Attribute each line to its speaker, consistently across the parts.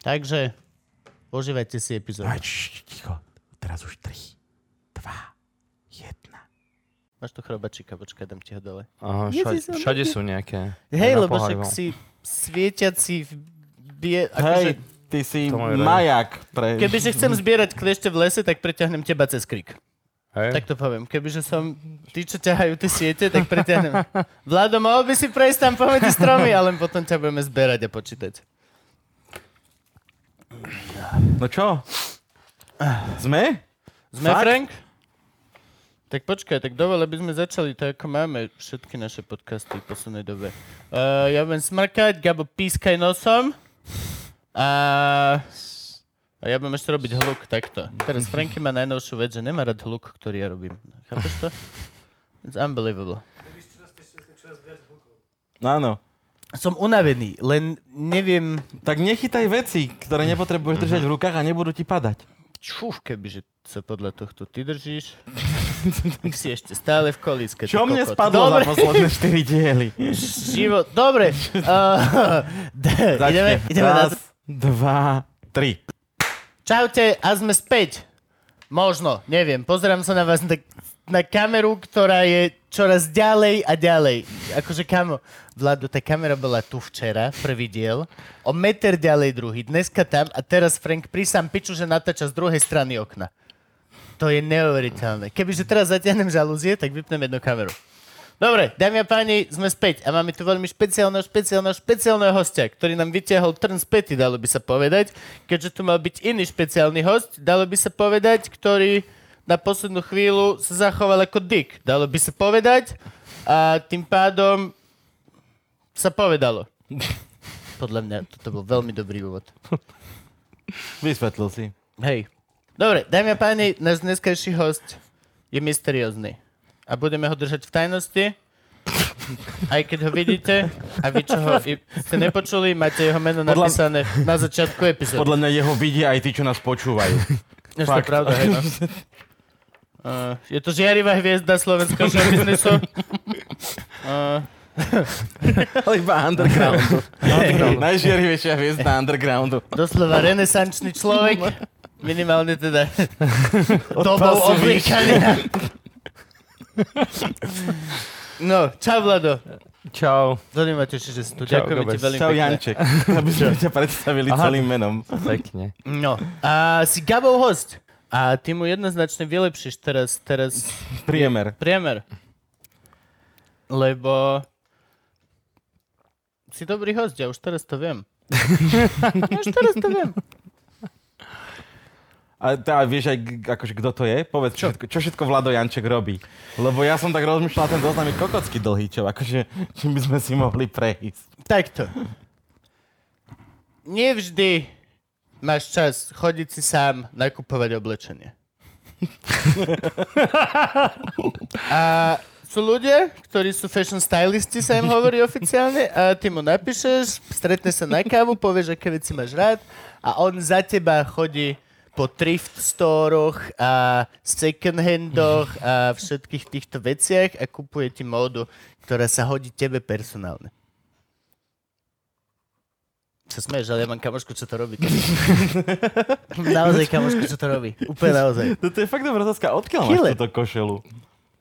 Speaker 1: Takže užívajte si epizódu.
Speaker 2: Ticho, teraz už 3, 2, 1.
Speaker 1: Máš tu chrobačíka, počkaj, dám ti ho dole.
Speaker 3: Aha, všade,
Speaker 1: si
Speaker 3: všade sú nejaké.
Speaker 1: Hej, lebo však si svietiaci v bie...
Speaker 2: Hej,
Speaker 1: Akože,
Speaker 2: ty si majak pre...
Speaker 1: kebyže chcem zbierať kliešte v lese, tak preťahnem teba cez krik.
Speaker 3: Hej?
Speaker 1: Tak to poviem. Kebyže som tí, čo ťahajú tie siete, tak preťahnem. Vlado, mohol by si prejsť tam pomedzi stromy, ale potom ťa budeme zberať a počítať.
Speaker 2: No čo? Sme?
Speaker 1: Sme,
Speaker 2: Fakt?
Speaker 1: Frank? Tak počkaj, tak dovole by sme začali tak, ako máme všetky naše podcasty v poslednej dobe. Uh, ja budem smrkať, Gabo pískaj nosom. A, a ja budem ešte robiť hluk takto. Teraz Franky má najnovšiu vec, že nemá rád hluk, ktorý ja robím. Chápeš to? It's unbelievable.
Speaker 2: Áno.
Speaker 1: Som unavený, len neviem,
Speaker 2: Tak nechytaj veci, ktoré nepotrebuješ držať v rukách a nebudú ti padať.
Speaker 1: čuf, kebyže sa podľa tohto ty držíš, tak si ešte stále v kolíske.
Speaker 2: Čo mne spadlo
Speaker 1: Dobre.
Speaker 2: za posledné 4 diely?
Speaker 1: Život, dobre. Uh, ideme, ideme na
Speaker 2: Raz, dva, tri.
Speaker 1: Čaute a sme späť. Možno, neviem. Pozerám sa na vás na, na kameru, ktorá je čoraz ďalej a ďalej. Akože kamo, Vlado, tá kamera bola tu včera, prvý diel, o meter ďalej druhý, dneska tam a teraz Frank prísam piču, že natáča z druhej strany okna. To je neuveriteľné. Kebyže teraz zatiahnem žalúzie, tak vypnem jednu kameru. Dobre, dámy a páni, sme späť a máme tu veľmi špeciálneho, špeciálneho, špeciálneho hostia, ktorý nám vytiahol trn z pety, dalo by sa povedať, keďže tu mal byť iný špeciálny host, dalo by sa povedať, ktorý na poslednú chvíľu sa zachoval ako dick, dalo by sa povedať a tým pádom sa povedalo. Podľa mňa toto bol veľmi dobrý úvod.
Speaker 2: Vysvetlil si.
Speaker 1: Hej. Dobre, dámy a páni, náš dneskajší host je mysteriózny. A budeme ho držať v tajnosti. Aj keď ho vidíte a vy, čo ho i- ste nepočuli, máte jeho meno
Speaker 2: Podľa-
Speaker 1: napísané na začiatku epizódy.
Speaker 2: Podľa mňa jeho vidia aj tí, čo nás počúvajú.
Speaker 1: Ešte
Speaker 2: fakt.
Speaker 1: pravda, hej, no. Uh, je to žiarivá hviezda slovenského showbiznisu. Uh,
Speaker 2: Ale iba undergroundu. Najžiarivejšia hviezda undergroundu.
Speaker 1: doslova renesančný človek. Minimálne teda dobou obliekania. No, čau Vlado.
Speaker 3: Čau.
Speaker 1: Veľmi ma teší, že si tu.
Speaker 3: Čau,
Speaker 1: Ďakujem ti veľmi
Speaker 2: Čau
Speaker 1: pekne.
Speaker 2: Janček. Aby sme ťa predstavili
Speaker 3: Aha.
Speaker 2: celým menom.
Speaker 3: Pekne.
Speaker 1: No, a si Gabov host. A ty mu jednoznačne vylepšíš teraz, teraz
Speaker 2: Priemer.
Speaker 1: priemer. Lebo si dobrý host, ja už teraz to viem. ja už teraz to viem.
Speaker 2: A tá, vieš aj, akože, kto to je? Povedz, čo? Všetko, čo všetko Vlado Janček robí. Lebo ja som tak rozmýšľal, ten zoznam je kokocky dlhý, čo? Akože, čím by sme si mohli prejsť.
Speaker 1: Takto. Nevždy máš čas chodiť si sám nakupovať oblečenie. A sú ľudia, ktorí sú fashion stylisti, sa im hovorí oficiálne, a ty mu napíšeš, stretne sa na kávu, povieš, aké veci máš rád a on za teba chodí po thrift storoch a second handoch a všetkých týchto veciach a kupuje ti módu, ktorá sa hodí tebe personálne. Sa smeješ, ale ja mám kamošku, čo to robí. naozaj kamošku, čo to robí. Úplne naozaj.
Speaker 2: To je fakt dobrá otázka. Odkiaľ
Speaker 1: Killer.
Speaker 2: máš túto košelu?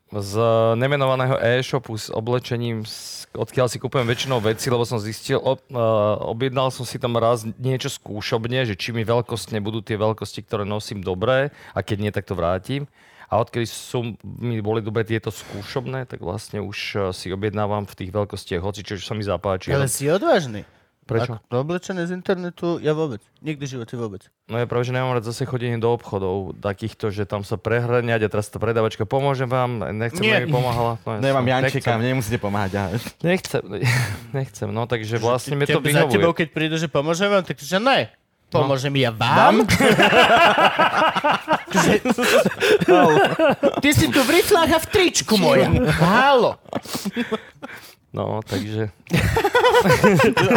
Speaker 3: Z nemenovaného e-shopu s oblečením, s- odkiaľ si kúpujem väčšinou veci, lebo som zistil, ob, uh, objednal som si tam raz niečo skúšobne, že či mi veľkostne budú tie veľkosti, ktoré nosím dobré a keď nie, tak to vrátim. A odkedy sú, mi boli dobre tieto skúšobné, tak vlastne už uh, si objednávam v tých veľkostiach, hoci čo sa mi zapáči.
Speaker 1: Ale si odvážny.
Speaker 3: Prečo?
Speaker 1: Ako oblečené z internetu, ja vôbec. Nikdy v živote vôbec.
Speaker 3: No je práve, že nemám rád zase chodenie do obchodov takýchto, že tam sa prehrňať a teraz tá predavačka pomôže vám, nechcem,
Speaker 1: Nie.
Speaker 3: aby mi pomáhala. No,
Speaker 2: Nemám
Speaker 3: jasné,
Speaker 2: Jančeka, mne nemusíte pomáhať. Ja.
Speaker 3: Nechcem, nechcem, no takže vlastne mi to
Speaker 1: za tebou,
Speaker 3: vyhovuje.
Speaker 1: keď prídu, že pomôžem vám, tak že ne. Pomôžem ja vám? Ty si tu v riflách a v tričku moja. Halo.
Speaker 3: No, takže...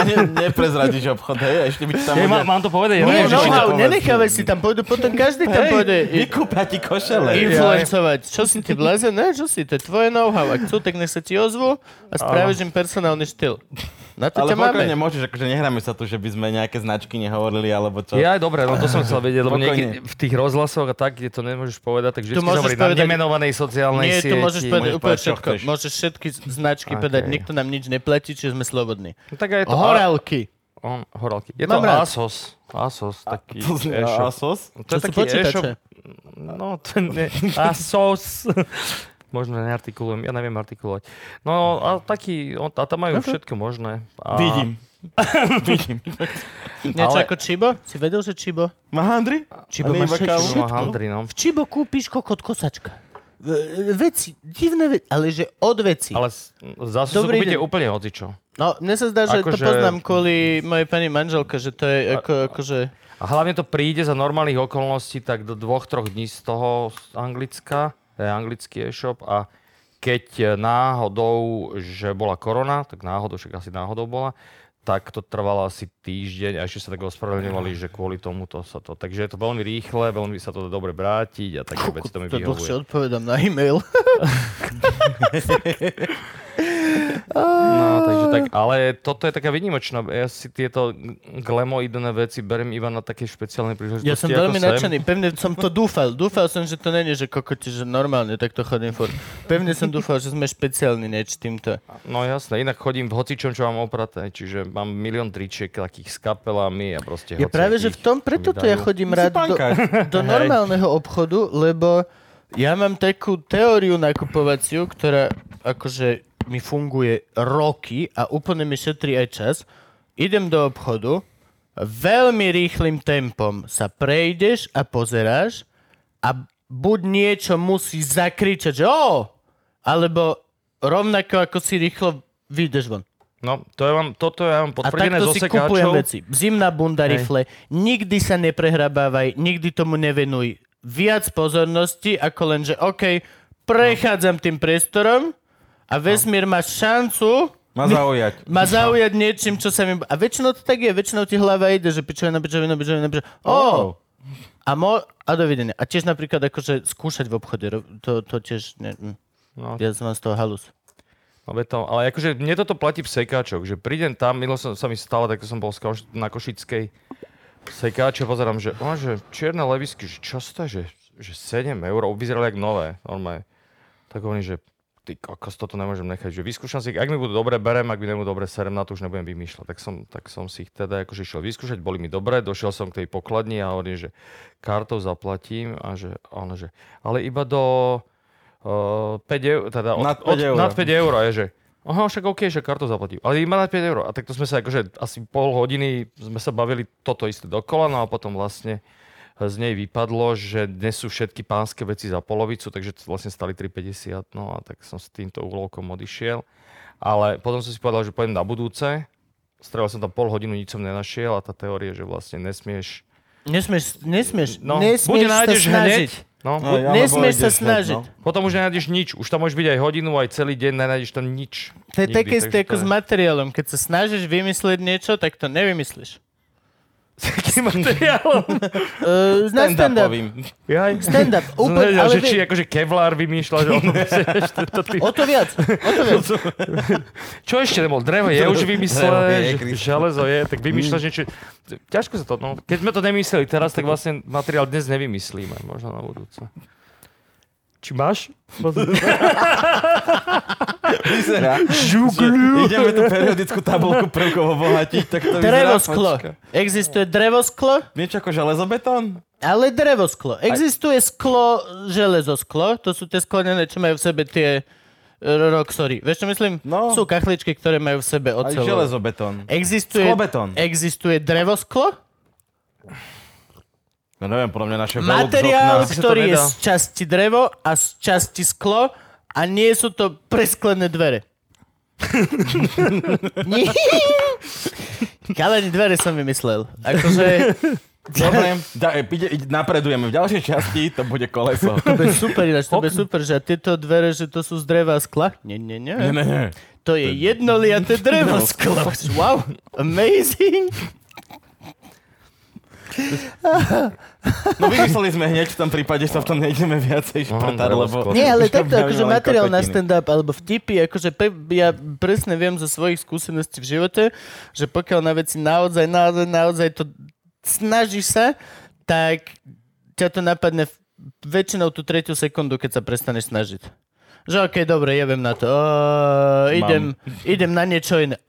Speaker 2: Ne, neprezradíš obchod, hej? Ešte by ti tam
Speaker 3: Hey,
Speaker 2: ľudia-
Speaker 3: má, mám to povedať? Ja
Speaker 1: Nie,
Speaker 3: neviem,
Speaker 1: no, no, nenechávaj si tam, pôjdu potom každý tam pôjde
Speaker 2: vykúpia ti košele.
Speaker 1: influencovať. Čo si ty blazen? Ne, čo si, to je tvoje know-how. Ak chcú, tak nech sa ti ozvu a spravíš im personálny štýl. Na to
Speaker 2: Ale
Speaker 1: máme.
Speaker 2: pokojne môžeš, akože nehráme sa tu, že by sme nejaké značky nehovorili, alebo čo.
Speaker 3: Ja, dobre, no to som chcel vedieť, lebo niekde v tých rozhlasoch a tak, kde to nemôžeš povedať, tak vždy hovorí na nemenovanej sociálnej
Speaker 1: Nie,
Speaker 3: sieti.
Speaker 1: tu môžeš povedať úplne všetko. Môžeš všetky značky
Speaker 3: Okay.
Speaker 1: povedať, nikto nám nič neplatí, čiže sme slobodní.
Speaker 3: No, tak aj to...
Speaker 1: Horálky.
Speaker 3: On, horálky. Je
Speaker 1: Mám
Speaker 3: to
Speaker 1: rád.
Speaker 3: Asos. Asos, taký
Speaker 2: To znie
Speaker 3: e-shop.
Speaker 2: Asos?
Speaker 3: To
Speaker 1: To
Speaker 3: je taký e-shop. No, to nie. Asos. Možno neartikulujem, ja neviem artikulovať. No a taký, a tam majú všetko možné. A
Speaker 2: Vidím. Vidím.
Speaker 1: Niečo
Speaker 3: Ale-
Speaker 1: ako Chibo? Si vedel, že Chibo?
Speaker 2: Má handry? Ale
Speaker 1: má všetko.
Speaker 3: No, handry, no.
Speaker 1: V Chibo kúpiš kokot kosačka. Veci, divné veci, ale že od veci.
Speaker 3: Ale zase
Speaker 1: Dobrý
Speaker 3: kúpite
Speaker 1: deň.
Speaker 3: úplne hocičo.
Speaker 1: No, mne sa zdá, že to
Speaker 3: Akože-
Speaker 1: poznám kvôli mojej pani manželke, že to je ako, akože...
Speaker 3: A hlavne to príde za normálnych okolností tak do dvoch, troch dní z toho z Anglicka, to je anglický e-shop a keď e, náhodou, že bola korona, tak náhodou, však asi náhodou bola, tak to trvalo asi týždeň a ešte sa tak ospravedlňovali, že kvôli tomuto sa to... Takže je to veľmi rýchle, veľmi sa to dá dobre vrátiť a také veci to mi
Speaker 1: To dlhšie
Speaker 3: vyhovuje.
Speaker 1: odpovedám na e-mail.
Speaker 3: No, takže tak, ale toto je taká výnimočná. Ja si tieto glemoidné veci beriem iba na také špeciálne príležitosti.
Speaker 1: Ja som veľmi nadšený, pevne som to dúfal. Dúfal som, že to není, že kokoti, že normálne takto chodím furt. Pevne som dúfal, že sme špeciálni nieč týmto.
Speaker 3: No jasné, inak chodím v hocičom, čo mám opraté, čiže mám milión tričiek takých s kapelami a proste
Speaker 1: Ja práve, že v tom, preto to ja chodím rád do, do normálneho obchodu, lebo ja mám takú teóriu nakupovaciu, ktorá akože mi funguje roky a úplne mi šetrí aj čas. Idem do obchodu, veľmi rýchlým tempom sa prejdeš a pozeráš a buď niečo musí zakričať, že o, alebo rovnako ako si rýchlo vyjdeš von.
Speaker 3: No, to ja mám, toto ja mám
Speaker 1: A
Speaker 3: potvrdené
Speaker 1: takto
Speaker 3: zo
Speaker 1: si kupujem
Speaker 3: sekáčov.
Speaker 1: veci. Zimná bunda
Speaker 3: Hej.
Speaker 1: rifle. Nikdy sa neprehrabávaj, nikdy tomu nevenuj viac pozornosti, ako len, že OK, prechádzam tým priestorom a vesmír má šancu
Speaker 2: Má zaujať.
Speaker 1: ma zaujať niečím, čo sa mi... A väčšinou to tak je, väčšinou ti hlava ide, že pičovina, pičovina, pičovina, pičovina. Oh! A, mo- a dovidenia. A tiež napríklad akože skúšať v obchode, to, to tiež... Ne, mm.
Speaker 3: No,
Speaker 1: ja som z toho halus.
Speaker 3: no to, ale akože mne toto platí v sekáčoch, že prídem tam, milo som, sa mi stalo, tak som bol na Košickej sekáče, pozerám, že, oh, že čierne levisky, že čo je, že, že 7 eur, vyzerali jak nové, normálne. Tak hovorím, že ty kokos, toto nemôžem nechať, že vyskúšam si ak mi budú dobre, berem, ak mi nebudú dobre, serem na to, už nebudem vymýšľať. Tak som, tak som si ich teda akože išiel vyskúšať, boli mi dobré, došiel som k tej pokladni a hovorím, že kartou zaplatím a že, a že ale iba do uh, 5 eur, teda od,
Speaker 2: Nad 5
Speaker 3: od,
Speaker 2: eur.
Speaker 3: nad 5 eur je, že Aha, však OK, že kartou zaplatím. Ale iba na 5 eur. A takto sme sa akože asi pol hodiny sme sa bavili toto isté dokola, no a potom vlastne z nej vypadlo, že dnes sú všetky pánske veci za polovicu, takže to vlastne stali 3,50, no a tak som s týmto úlovkom odišiel. Ale potom som si povedal, že pôjdem na budúce. Strelil som tam pol hodinu, nič som nenašiel a tá teória, že vlastne nesmieš...
Speaker 1: Nesmieš, nesmieš,
Speaker 3: No,
Speaker 1: nesmieš
Speaker 3: buď
Speaker 1: sa snažiť.
Speaker 3: hneď, no,
Speaker 2: No, ja-
Speaker 1: Nesmieš
Speaker 2: alebo
Speaker 1: sa snažiť.
Speaker 2: no.
Speaker 3: potom už nenájdeš nič. Už tam môže byť aj hodinu, aj celý deň, nenájdeš tam nič.
Speaker 1: To je také isté ako s materiálom. Keď sa snažíš vymyslieť niečo, tak to nevymyslíš.
Speaker 3: S akým materiálom?
Speaker 1: Uh, na stand-up.
Speaker 3: Jaj.
Speaker 1: Stand-up. Úplne, ale
Speaker 3: že či akože Kevlar vymýšľa, že on
Speaker 1: o to viac. O to viac.
Speaker 3: Čo ešte nebol? Drevo je už vymyslené, železo je, tak vymýšľaš niečo. Ťažko sa to, no. Keď sme to nemysleli teraz, tak vlastne materiál dnes nevymyslíme, možno na budúce. Či máš?
Speaker 2: Vyzerá.
Speaker 3: Žugľu.
Speaker 2: Ideme tú periodickú tabulku prvkov obohatiť, tak to vyzerá.
Speaker 1: Drevosklo.
Speaker 2: počka.
Speaker 1: Existuje drevosklo,
Speaker 2: Niečo ako železobetón?
Speaker 1: ale drevosklo. Existuje sklo, železosklo. To sú tie sklenené, čo majú v sebe tie e, roxory. Vieš, čo myslím?
Speaker 2: No.
Speaker 1: Sú kachličky, ktoré majú v sebe
Speaker 2: Aj
Speaker 1: oceľové.
Speaker 2: železobetón.
Speaker 1: Existuje,
Speaker 2: Sklobetón.
Speaker 1: existuje drevosklo,
Speaker 2: No neviem, podľa mňa naše
Speaker 1: materiál, ktorý je z časti drevo a z časti sklo a nie sú to presklené dvere. Nie. Kalení dvere som vymyslel. Akože,
Speaker 2: Dobre, da, ide, ide, napredujeme. V ďalšej časti to bude koleso.
Speaker 1: to bude super ináč, to bude super, že tieto dvere, že to sú z dreva a skla? Nie, nie, nie.
Speaker 2: Ne, ne.
Speaker 1: To je jednoliaté drevo sklo. Wow, amazing.
Speaker 2: No vymysleli sme hneď v tom prípade, že sa v tom nejdeme viacej šprtať, lebo...
Speaker 1: Nie, ale takto, akože materiál na stand-up, alebo vtipy, akože pe, ja presne viem zo svojich skúseností v živote, že pokiaľ na veci naozaj, naozaj, naozaj to snažíš sa, tak ťa to napadne väčšinou tú tretiu sekundu, keď sa prestaneš snažiť. Že okej, dobre, ja viem na to. O, idem, idem na niečo iné.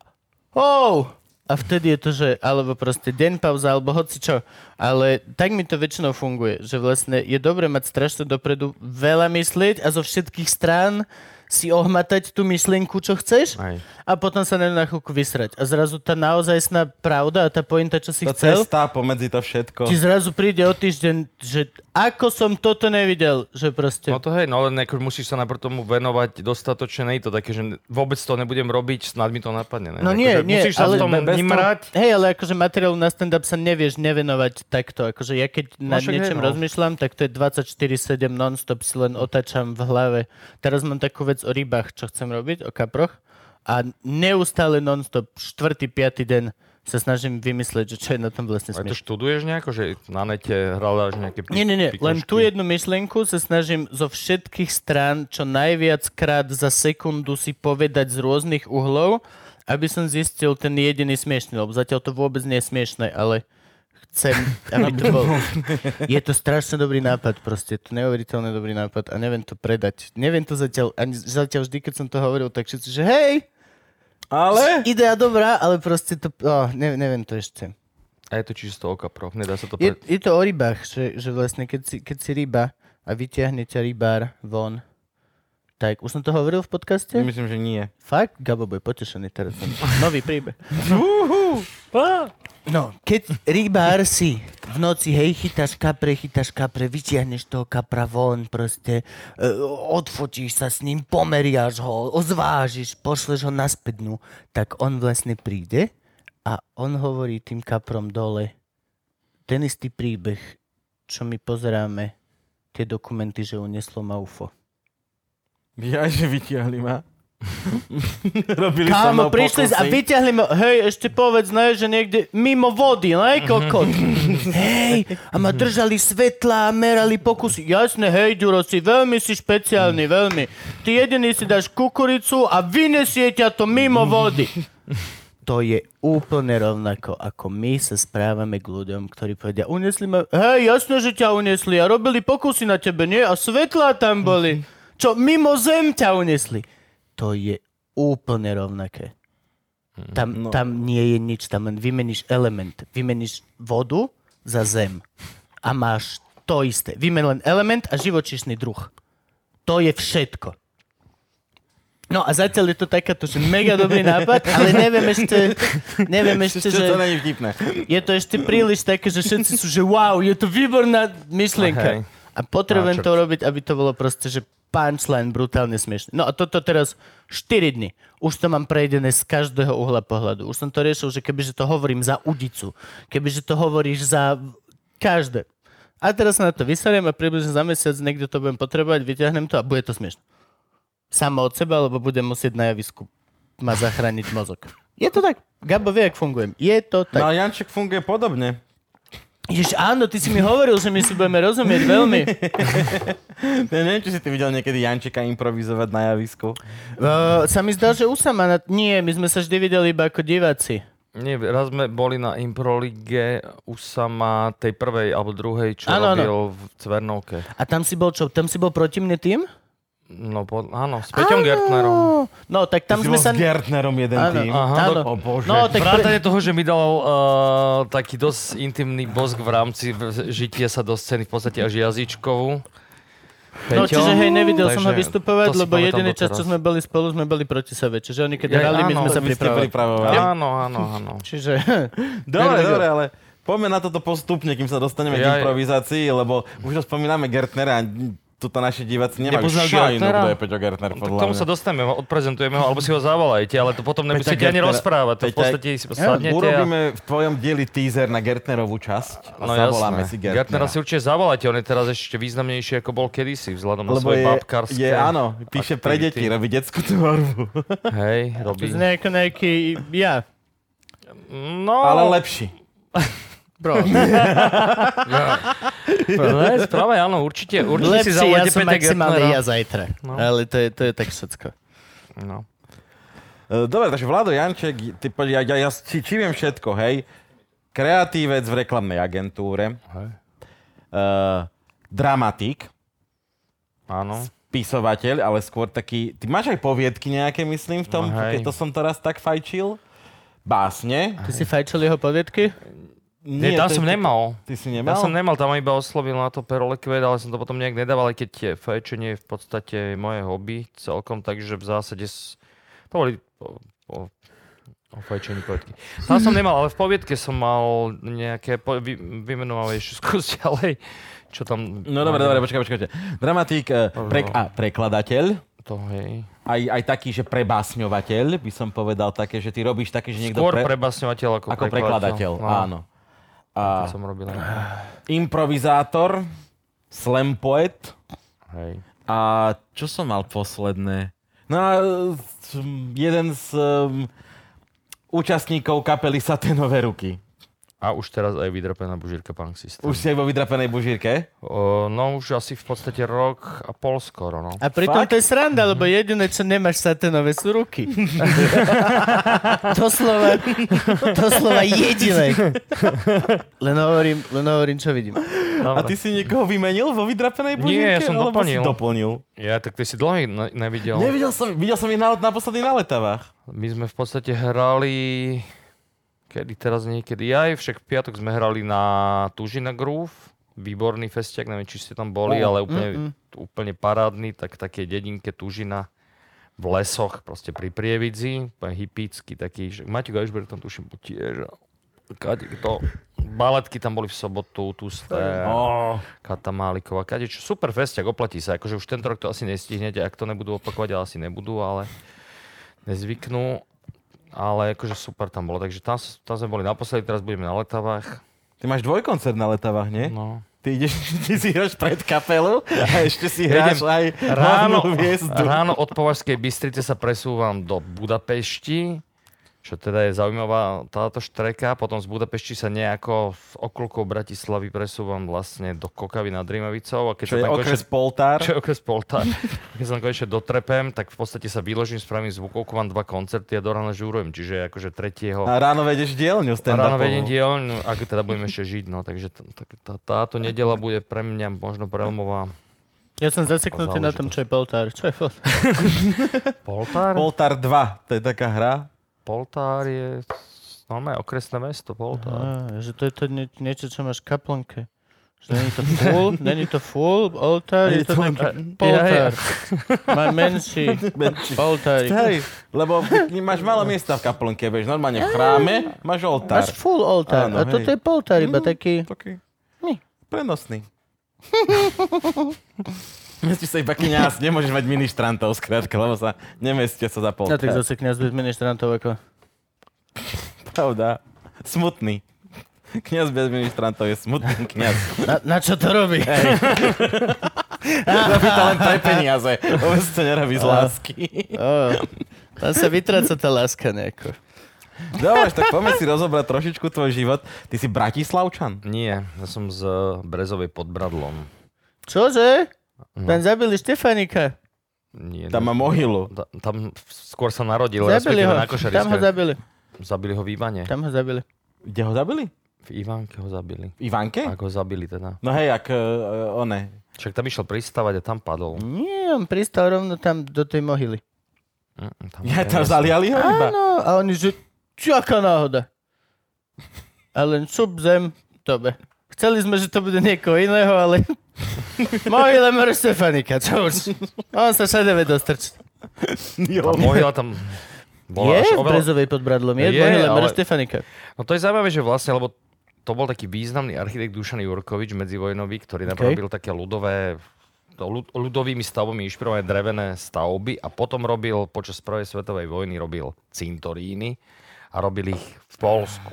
Speaker 1: Oh! A vtedy je to, že alebo proste deň pauza, alebo hoci čo. Ale tak mi to väčšinou funguje, že vlastne je dobre mať strašne dopredu veľa myslieť a zo všetkých strán si ohmatať tú myšlienku, čo chceš
Speaker 3: Aj.
Speaker 1: a potom sa na chvíľku vysrať. A zrazu tá naozajstná pravda a tá pointa, čo si
Speaker 2: Tá
Speaker 1: chcel,
Speaker 2: cesta pomedzi to všetko.
Speaker 1: ti zrazu príde o týždeň, že ako som toto nevidel, že proste...
Speaker 3: No to hej, no len ako musíš sa najprv tomu venovať dostatočne, nie je to také, že vôbec to nebudem robiť, snad mi to napadne. Ne?
Speaker 1: No
Speaker 3: Akože
Speaker 1: nie, nie,
Speaker 3: musíš sa
Speaker 1: ale
Speaker 3: v tom
Speaker 2: bez toho-.
Speaker 1: Hej, ale akože materiálu na stand-up sa nevieš nevenovať takto. Akože ja keď nad
Speaker 3: však hej, no.
Speaker 1: rozmýšľam, tak to je 24-7 non-stop si len otáčam v hlave. Teraz mám takú vec o rybách, čo chcem robiť, o kaproch. A neustále non-stop, štvrtý, piatý deň sa snažím vymyslieť, že čo je na tom vlastne
Speaker 3: Aj to
Speaker 1: smiešne.
Speaker 3: študuješ nejako, že na nete hľadáš nejaké pi-
Speaker 1: Nie, nie, nie. Len tú jednu myšlienku sa snažím zo všetkých strán čo najviac krát za sekundu si povedať z rôznych uhlov, aby som zistil ten jediný smiešný, lebo zatiaľ to vôbec nie je smiešné, ale chcem, aby to bol. Je to strašne dobrý nápad, proste, je to neuveriteľne dobrý nápad a neviem to predať. Neviem to zatiaľ, ani zatiaľ vždy, keď som to hovoril, tak všetci, že hej,
Speaker 2: Ale...
Speaker 1: idea dobrá, ale proste to, oh, ne, neviem to ešte.
Speaker 3: A je to čisto o kaproch, nedá sa to
Speaker 1: Je,
Speaker 3: pre...
Speaker 1: je to o rybách, že, že vlastne keď si, keď si ryba a vyťahne ťa rybár von, tak už som to hovoril v podcaste?
Speaker 2: Myslím, že nie.
Speaker 1: Fakt? Gabo bude potešený teraz. Nový príbeh. No, keď rybár si v noci, hej, chytáš kapre, chytáš kapre, vytiahneš toho kapra von, proste, e, odfotíš sa s ním, pomeriaš ho, ozvážiš, pošleš ho na spätnú, tak on vlastne príde a on hovorí tým kaprom dole ten istý príbeh, čo my pozeráme tie dokumenty, že unieslo ma UFO.
Speaker 2: Ja, že vytiahli ma. Robili
Speaker 1: Kámo, prišli a
Speaker 2: pokusy.
Speaker 1: vyťahli ma, hej, ešte povedz, ne, že niekde mimo vody, ne, kokot. hej, a ma držali svetla a merali pokusy. Jasne, hej, Ďuro, si veľmi si špeciálny, veľmi. Ty jediný si dáš kukuricu a vynesie ťa to mimo vody. To je úplne rovnako, ako my sa správame k ľuďom, ktorí povedia, unesli ma, hej, jasne, že ťa unesli a robili pokusy na tebe, nie? A svetlá tam boli. Čo, mimo zem ťa unesli. To je úplne rovnaké. Tam, no. tam nie je nič, tam len vymeníš element. Vymeníš vodu za zem. A máš to isté. Vymen len element a živočíšny druh. To je všetko. No a zatiaľ je to takáto, že mega dobrý nápad, ale neviem ešte, neviem ešte, že
Speaker 2: to není vtipné.
Speaker 1: je to ešte príliš také, že všetci sú, že wow, je to výborná myšlienka.
Speaker 3: Hej.
Speaker 1: A potrebujem to robiť, aby to bolo proste, že punchline brutálne smiešne. No a toto teraz 4 dny. Už to mám prejdené z každého uhla pohľadu. Už som to riešil, že kebyže to hovorím za udicu, kebyže to hovoríš za každé. A teraz sa na to vyseriem a približne za mesiac niekde to budem potrebovať, vyťahnem to a bude to smiešne. Samo od seba, lebo budem musieť na javisku ma zachrániť mozog. Je to tak. Gabo vie, jak fungujem. Je to tak.
Speaker 2: No a Janček funguje podobne.
Speaker 1: Ježiš, áno, ty si mi hovoril, že my si budeme rozumieť veľmi.
Speaker 2: Ja neviem, či si ty videl niekedy Jančeka improvizovať na javisku.
Speaker 1: Uh, sa mi zdá, že Usama... Na... Nie, my sme sa vždy videli iba ako diváci.
Speaker 3: Nie, raz sme boli na Improlige Usama tej prvej alebo druhej, čo
Speaker 1: áno.
Speaker 3: robil v Cvernovke.
Speaker 1: A tam si bol čo? Tam si bol proti mne tým?
Speaker 3: No, po, áno, s Peťom Gertnerom.
Speaker 1: No, tak tam
Speaker 2: Ty
Speaker 1: sme sa...
Speaker 2: s Gertnerom jeden
Speaker 1: Áno,
Speaker 2: tým.
Speaker 3: Aha,
Speaker 1: áno.
Speaker 2: O bože.
Speaker 1: No, tak pre...
Speaker 3: Vrátane toho, že mi dal uh, taký dosť intimný bosk v rámci žitia sa do scény v podstate až jazyčkovú.
Speaker 1: No,
Speaker 3: Peťo,
Speaker 1: čiže hej, nevidel som ho
Speaker 3: takže
Speaker 1: vystupovať, lebo jediný čas, čo sme boli spolu, sme boli proti sebe. Čiže oni keď
Speaker 3: Ja,
Speaker 1: hrali, my
Speaker 3: áno,
Speaker 1: sme sa pripravovali.
Speaker 2: pripravovali.
Speaker 3: Áno, áno, áno.
Speaker 1: Čiže...
Speaker 2: Dobre, dobre, ale poďme na toto postupne, kým sa dostaneme k
Speaker 3: Ja-
Speaker 2: improvizácii, lebo už to spomíname Gertnera a tuto naši diváci nemajú
Speaker 3: Nepoznal
Speaker 2: šajnu,
Speaker 3: Gertnera?
Speaker 2: kto je Peťo Gertner,
Speaker 3: K
Speaker 2: podľa
Speaker 3: tomu
Speaker 2: mňa.
Speaker 3: sa dostaneme, odprezentujeme ho, alebo si ho zavolajte, ale to potom nemusíte ani rozprávať. To v podstate si sadnete.
Speaker 2: Urobíme v tvojom dieli teaser na Gertnerovú časť a
Speaker 3: No
Speaker 2: zavoláme
Speaker 3: jasné.
Speaker 2: si Gertnera.
Speaker 3: Gertnera si určite zavolajte, on je teraz ešte významnejší, ako bol kedysi, vzhľadom na
Speaker 2: Lebo
Speaker 3: svoje
Speaker 2: je,
Speaker 3: babkárske
Speaker 2: je, áno, píše pre
Speaker 3: aktivity.
Speaker 2: deti, robí detskú tvorbu.
Speaker 3: Hej, robí.
Speaker 1: Z nejako nejaký... Ja.
Speaker 3: No,
Speaker 2: Ale lepší.
Speaker 1: Bro.
Speaker 3: ne, práve áno, určite, určite si
Speaker 1: Lepšie, ja som maximálne ja zajtra.
Speaker 3: No.
Speaker 1: Ale to je, to je tak všetko.
Speaker 3: No.
Speaker 2: E, Dobre, takže Vlado Janček, ty, ja, ja, ja či, či viem všetko, hej. Kreatívec v reklamnej agentúre.
Speaker 3: Hej.
Speaker 2: Uh, dramatik,
Speaker 3: Áno.
Speaker 2: spisovateľ, ale skôr taký... Ty máš aj poviedky nejaké, myslím, v tom,
Speaker 3: No, hej.
Speaker 2: keď to som to raz tak fajčil. Básne.
Speaker 1: Ty si fajčil jeho podviedky?
Speaker 3: Nie, tam som nemal.
Speaker 2: Ty si
Speaker 3: Ja
Speaker 2: nemal?
Speaker 3: som nemal, tam iba oslovil na to perolekved, ale som to potom nejak nedával, aj keď fajčenie je v podstate moje hobby celkom, takže v zásade s... to boli o, fajčení poviedky. Tam som nemal, ale v poviedke som mal nejaké, po, vy, vymenovám ešte skús ďalej, čo tam...
Speaker 2: No dobre, dobre, počkaj, počkaj. počkaj. Dramatik, eh, prek, a prekladateľ,
Speaker 3: To, hej.
Speaker 2: aj, aj taký, že prebásňovateľ, by som povedal také, že ty robíš také, že niekto
Speaker 3: Skôr
Speaker 2: pre,
Speaker 3: prebasňovateľ ako,
Speaker 2: ako prekladateľ.
Speaker 3: No,
Speaker 2: Áno.
Speaker 3: To
Speaker 2: A
Speaker 3: som robil
Speaker 2: improvizátor, slam poet
Speaker 3: Hej.
Speaker 2: a čo som mal posledné? No a jeden z um, účastníkov kapely Saténové ruky.
Speaker 3: A už teraz aj vydrpená bužírka Punk System.
Speaker 2: Už si aj vo vydrapenej bužírke?
Speaker 3: O, no už asi v podstate rok a pol skoro, no.
Speaker 1: A pritom
Speaker 2: Fakt?
Speaker 1: to je sranda, lebo jediné, čo nemáš saténové, sú ruky. doslova, doslova jediné. Len hovorím, len hovorím, čo vidím.
Speaker 2: A ty si niekoho vymenil vo vydrapenej bužírke?
Speaker 3: Nie, ja som doplnil.
Speaker 2: Si doplnil.
Speaker 3: Ja, tak ty si dlho ne- nevidel.
Speaker 2: Nevidel som, videl som ich na, naposledy na letavách.
Speaker 3: My sme v podstate hrali... Kedy teraz niekedy aj, však v piatok sme hrali na Tužina Groove. Výborný festiak, neviem, či ste tam boli,
Speaker 2: Oh,
Speaker 3: ale úplne,
Speaker 1: mm-mm.
Speaker 3: úplne parádny, tak také dedinke Tužina v lesoch, proste pri Prievidzi, úplne hippícky taký, že Maťo Gajšber tam tuším tiež. Kade, to, baletky tam boli v sobotu, Tusté,
Speaker 2: Oh.
Speaker 3: Kata Máliková, kade, čo super festiak, oplatí sa, akože už tento rok to asi nestihnete, ak to nebudú opakovať, ale asi nebudú, ale nezvyknú. Ale akože super tam bolo, takže tam, tam sme boli naposledy, teraz budeme na letavách.
Speaker 2: Ty máš dvojkoncert na letavách, nie?
Speaker 3: No.
Speaker 2: Ty ideš, ty si hráš pred kapelu a ešte si hráš aj
Speaker 3: Ráno,
Speaker 2: hlavnú hviezdu.
Speaker 3: ráno od Považskej Bystrice sa presúvam do Budapešti, čo teda je zaujímavá táto štreka. Potom z Budapešti sa nejako v okolkou Bratislavy presúvam vlastne do Kokavy nad Rímavicou. A keď
Speaker 2: Čo
Speaker 3: sa
Speaker 2: je okres
Speaker 3: konečne-
Speaker 2: Poltár.
Speaker 3: čo je okres Poltár. Keď sa tam konečne dotrepem, tak v podstate sa vyložím, spravím zvukovku, mám dva koncerty a do rána žúrujem. Čiže akože tretieho...
Speaker 2: A ráno vedeš dielňu stand
Speaker 3: ráno vedem dielňu, ako teda budeme ešte žiť, no, takže t- t- tá, táto nedela bude pre mňa možno prelomová.
Speaker 1: Ja som zaseknutý na tom, čo je poltár. Čo je poltár?
Speaker 3: Poltár?
Speaker 2: Poltár 2, to je taká hra.
Speaker 3: Poltár je normálne okresné mesto, Poltár.
Speaker 1: Á, že to je to nie, niečo, čo máš v kaplnke. Že není to full, není to full, oltár, je to
Speaker 2: to-
Speaker 1: taký poltár. Má menší poltár.
Speaker 2: Hej, lebo máš málo miesta v kaplnke, vieš, normálne v chráme máš oltár.
Speaker 1: Máš full oltár.
Speaker 2: Áno,
Speaker 1: A toto je poltár, iba taký...
Speaker 2: Taký
Speaker 1: Hm.
Speaker 2: prenosný. Myslíš sa iba kniaz, nemôžeš mať ministrantov skrátka, lebo sa nemestia sa za
Speaker 1: No tak zase kniaz bez ministrantov ako...
Speaker 2: Pravda. Smutný. Kniaz bez ministrantov je smutný kniaz.
Speaker 1: Na, na čo to robí?
Speaker 2: Robí to len pre peniaze. Vôbec to nerobí z lásky.
Speaker 1: Ó, tam sa vytráca tá láska nejako.
Speaker 2: Dobre, tak poďme si rozobrať trošičku tvoj život. Ty si Bratislavčan?
Speaker 3: Nie, ja som z Brezovej pod Bradlom.
Speaker 1: Čože?
Speaker 3: No.
Speaker 1: Tam zabili Štefanika.
Speaker 3: Nie,
Speaker 2: Tam má mohylu.
Speaker 3: Ta- Tam skôr sa narodil,
Speaker 1: Zabili ho.
Speaker 3: na
Speaker 1: Tam ho
Speaker 3: Košariske.
Speaker 1: zabili.
Speaker 3: Zabili ho v Ivane.
Speaker 1: Tam ho zabili.
Speaker 2: Kde ho zabili?
Speaker 3: V Ivánke ho zabili.
Speaker 2: V Ivánke?
Speaker 3: Ako ho zabili teda.
Speaker 2: No hej, ak uh, one.
Speaker 3: Však tam išiel pristávať a tam padol.
Speaker 1: Nie, on pristal rovno tam do tej mohyly.
Speaker 3: Mm, tam
Speaker 2: Ja tam zaliali ho iba.
Speaker 1: Áno, a oni, že čo aká náhoda. A len šup zem, tobe. Chceli sme, že to bude niekoho iného, ale... Mohyle mr. Stefanika, čo už. On sa všade vie dostrčiť.
Speaker 3: Tá mohyla tam bola
Speaker 1: Je v
Speaker 3: oveľa...
Speaker 1: Brezovej pod Bradlom, je,
Speaker 3: Je,
Speaker 1: Mohyle mr.
Speaker 3: ale-
Speaker 1: Stefanika.
Speaker 3: No to je zaujímavé, že vlastne, lebo to bol taký významný architekt Dušan Jurkovič medzivojnový, ktorý
Speaker 1: Okay.
Speaker 3: robil také ľudové to ľud- ľudovými stavbami inšpirované drevené stavby a potom robil, počas prvej svetovej vojny robil cintoríny a robil ich v Polsku.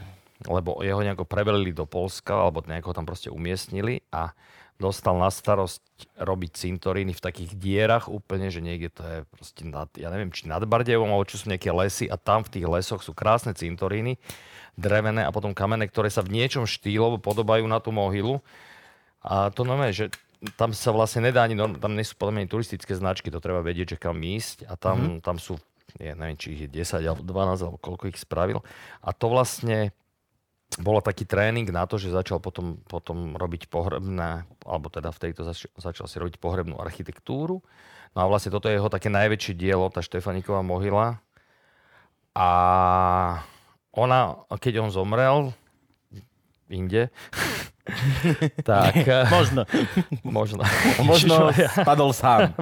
Speaker 3: Lebo jeho nejako prevelili do Polska, alebo nejako tam proste umiestnili a dostal na starosť robiť cintoríny v takých dierach úplne, že niekde to je proste nad, ja neviem, či nad Bardevom, alebo čo sú nejaké lesy a tam v tých lesoch sú krásne cintoríny, drevené a potom kamenné, ktoré sa v niečom štýlovo podobajú na tú mohylu. A to normálne, že tam sa vlastne nedá ani, tam nie sú podľa mňa ani turistické značky, to treba vedieť, že kam ísť a tam, mm-hmm. tam sú, ja neviem, či ich je 10 alebo 12 alebo koľko ich spravil. A to vlastne bolo taký tréning na to, že začal potom, potom robiť pohrebné, alebo teda v tejto zač- začal si robiť pohrebnú architektúru. No a vlastne toto je jeho také najväčšie dielo, tá Štefaniková mohyla. A ona, keď on zomrel, inde, tak...
Speaker 1: Možno.
Speaker 3: Možno.
Speaker 2: Možno spadol sám.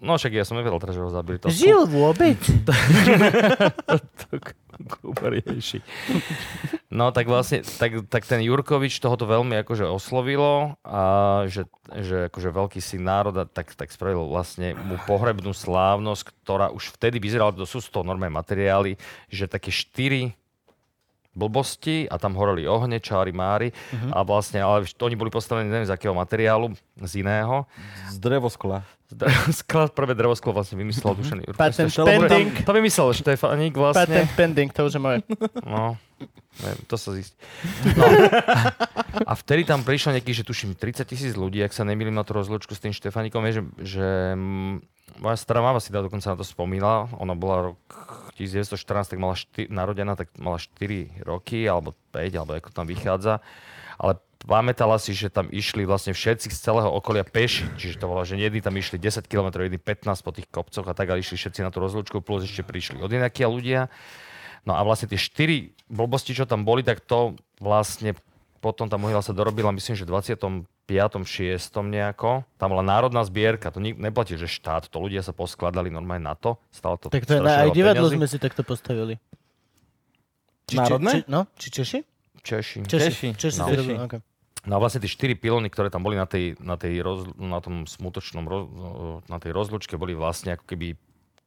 Speaker 3: No však ja som nevedel, že ho zabili. To
Speaker 1: Žil vôbec?
Speaker 3: Kuba rieši. No tak vlastne, tak, tak ten Jurkovič tohoto veľmi akože oslovilo a že, že akože veľký syn národa, tak, tak spravil vlastne mu pohrebnú slávnosť, ktorá už vtedy vyzerala, to sú z toho normálne materiály, že také štyri blbosti a tam horeli ohne, čári, mári
Speaker 2: Mhm.
Speaker 3: a vlastne, ale oni boli postavení neviem z akého materiálu, z iného.
Speaker 2: Z drevoskla.
Speaker 3: Sklad prvé drevosklo vlastne vymyslel Jurkovič.
Speaker 1: Patent
Speaker 3: bol-
Speaker 1: pending.
Speaker 3: To vymyslel Štefaník vlastne.
Speaker 1: Patent pending, to už je moje.
Speaker 3: No, neviem, to sa zistí. No. A vtedy tam prišlo nejakých, že tuším, 30 tisíc ľudí, ak sa nemýlim na tú rozlúčku s tým Štefanikom, je, že, že moja stará mama si dokonca na to spomínala. Ona bola rok 1914, tak mala šty, narodená, tak mala 4 roky, alebo 5, alebo ako tam vychádza. Ale pamätala si, že tam išli vlastne všetci z celého okolia peši. Čiže to bolo, že jedni tam išli 10 km, jedni 15 po tých kopcoch a tak, ale išli všetci na tú rozlúčku, plus ešte prišli od ľudia. No a vlastne tie štyri blbosti, čo tam boli, tak to vlastne potom tá mohyla sa dorobila, myslím, že v 25. 6. nejako. Tam bola národná zbierka, to nik- neplatí, že štát, to ľudia sa poskladali normálne na to. Stalo to
Speaker 1: Tak to je aj divadlo sme si takto postavili.
Speaker 2: Národné?
Speaker 1: Či, no, či Češi?
Speaker 3: Češi.
Speaker 1: Češi.
Speaker 2: Češi.
Speaker 1: Češi
Speaker 3: No.
Speaker 2: Češi.
Speaker 1: robili, okay.
Speaker 3: No a vlastne tie štyri pilóny, ktoré tam boli na tej, na tej, roz, na tom smutočnom, roz, na tej rozlučke, boli vlastne ako keby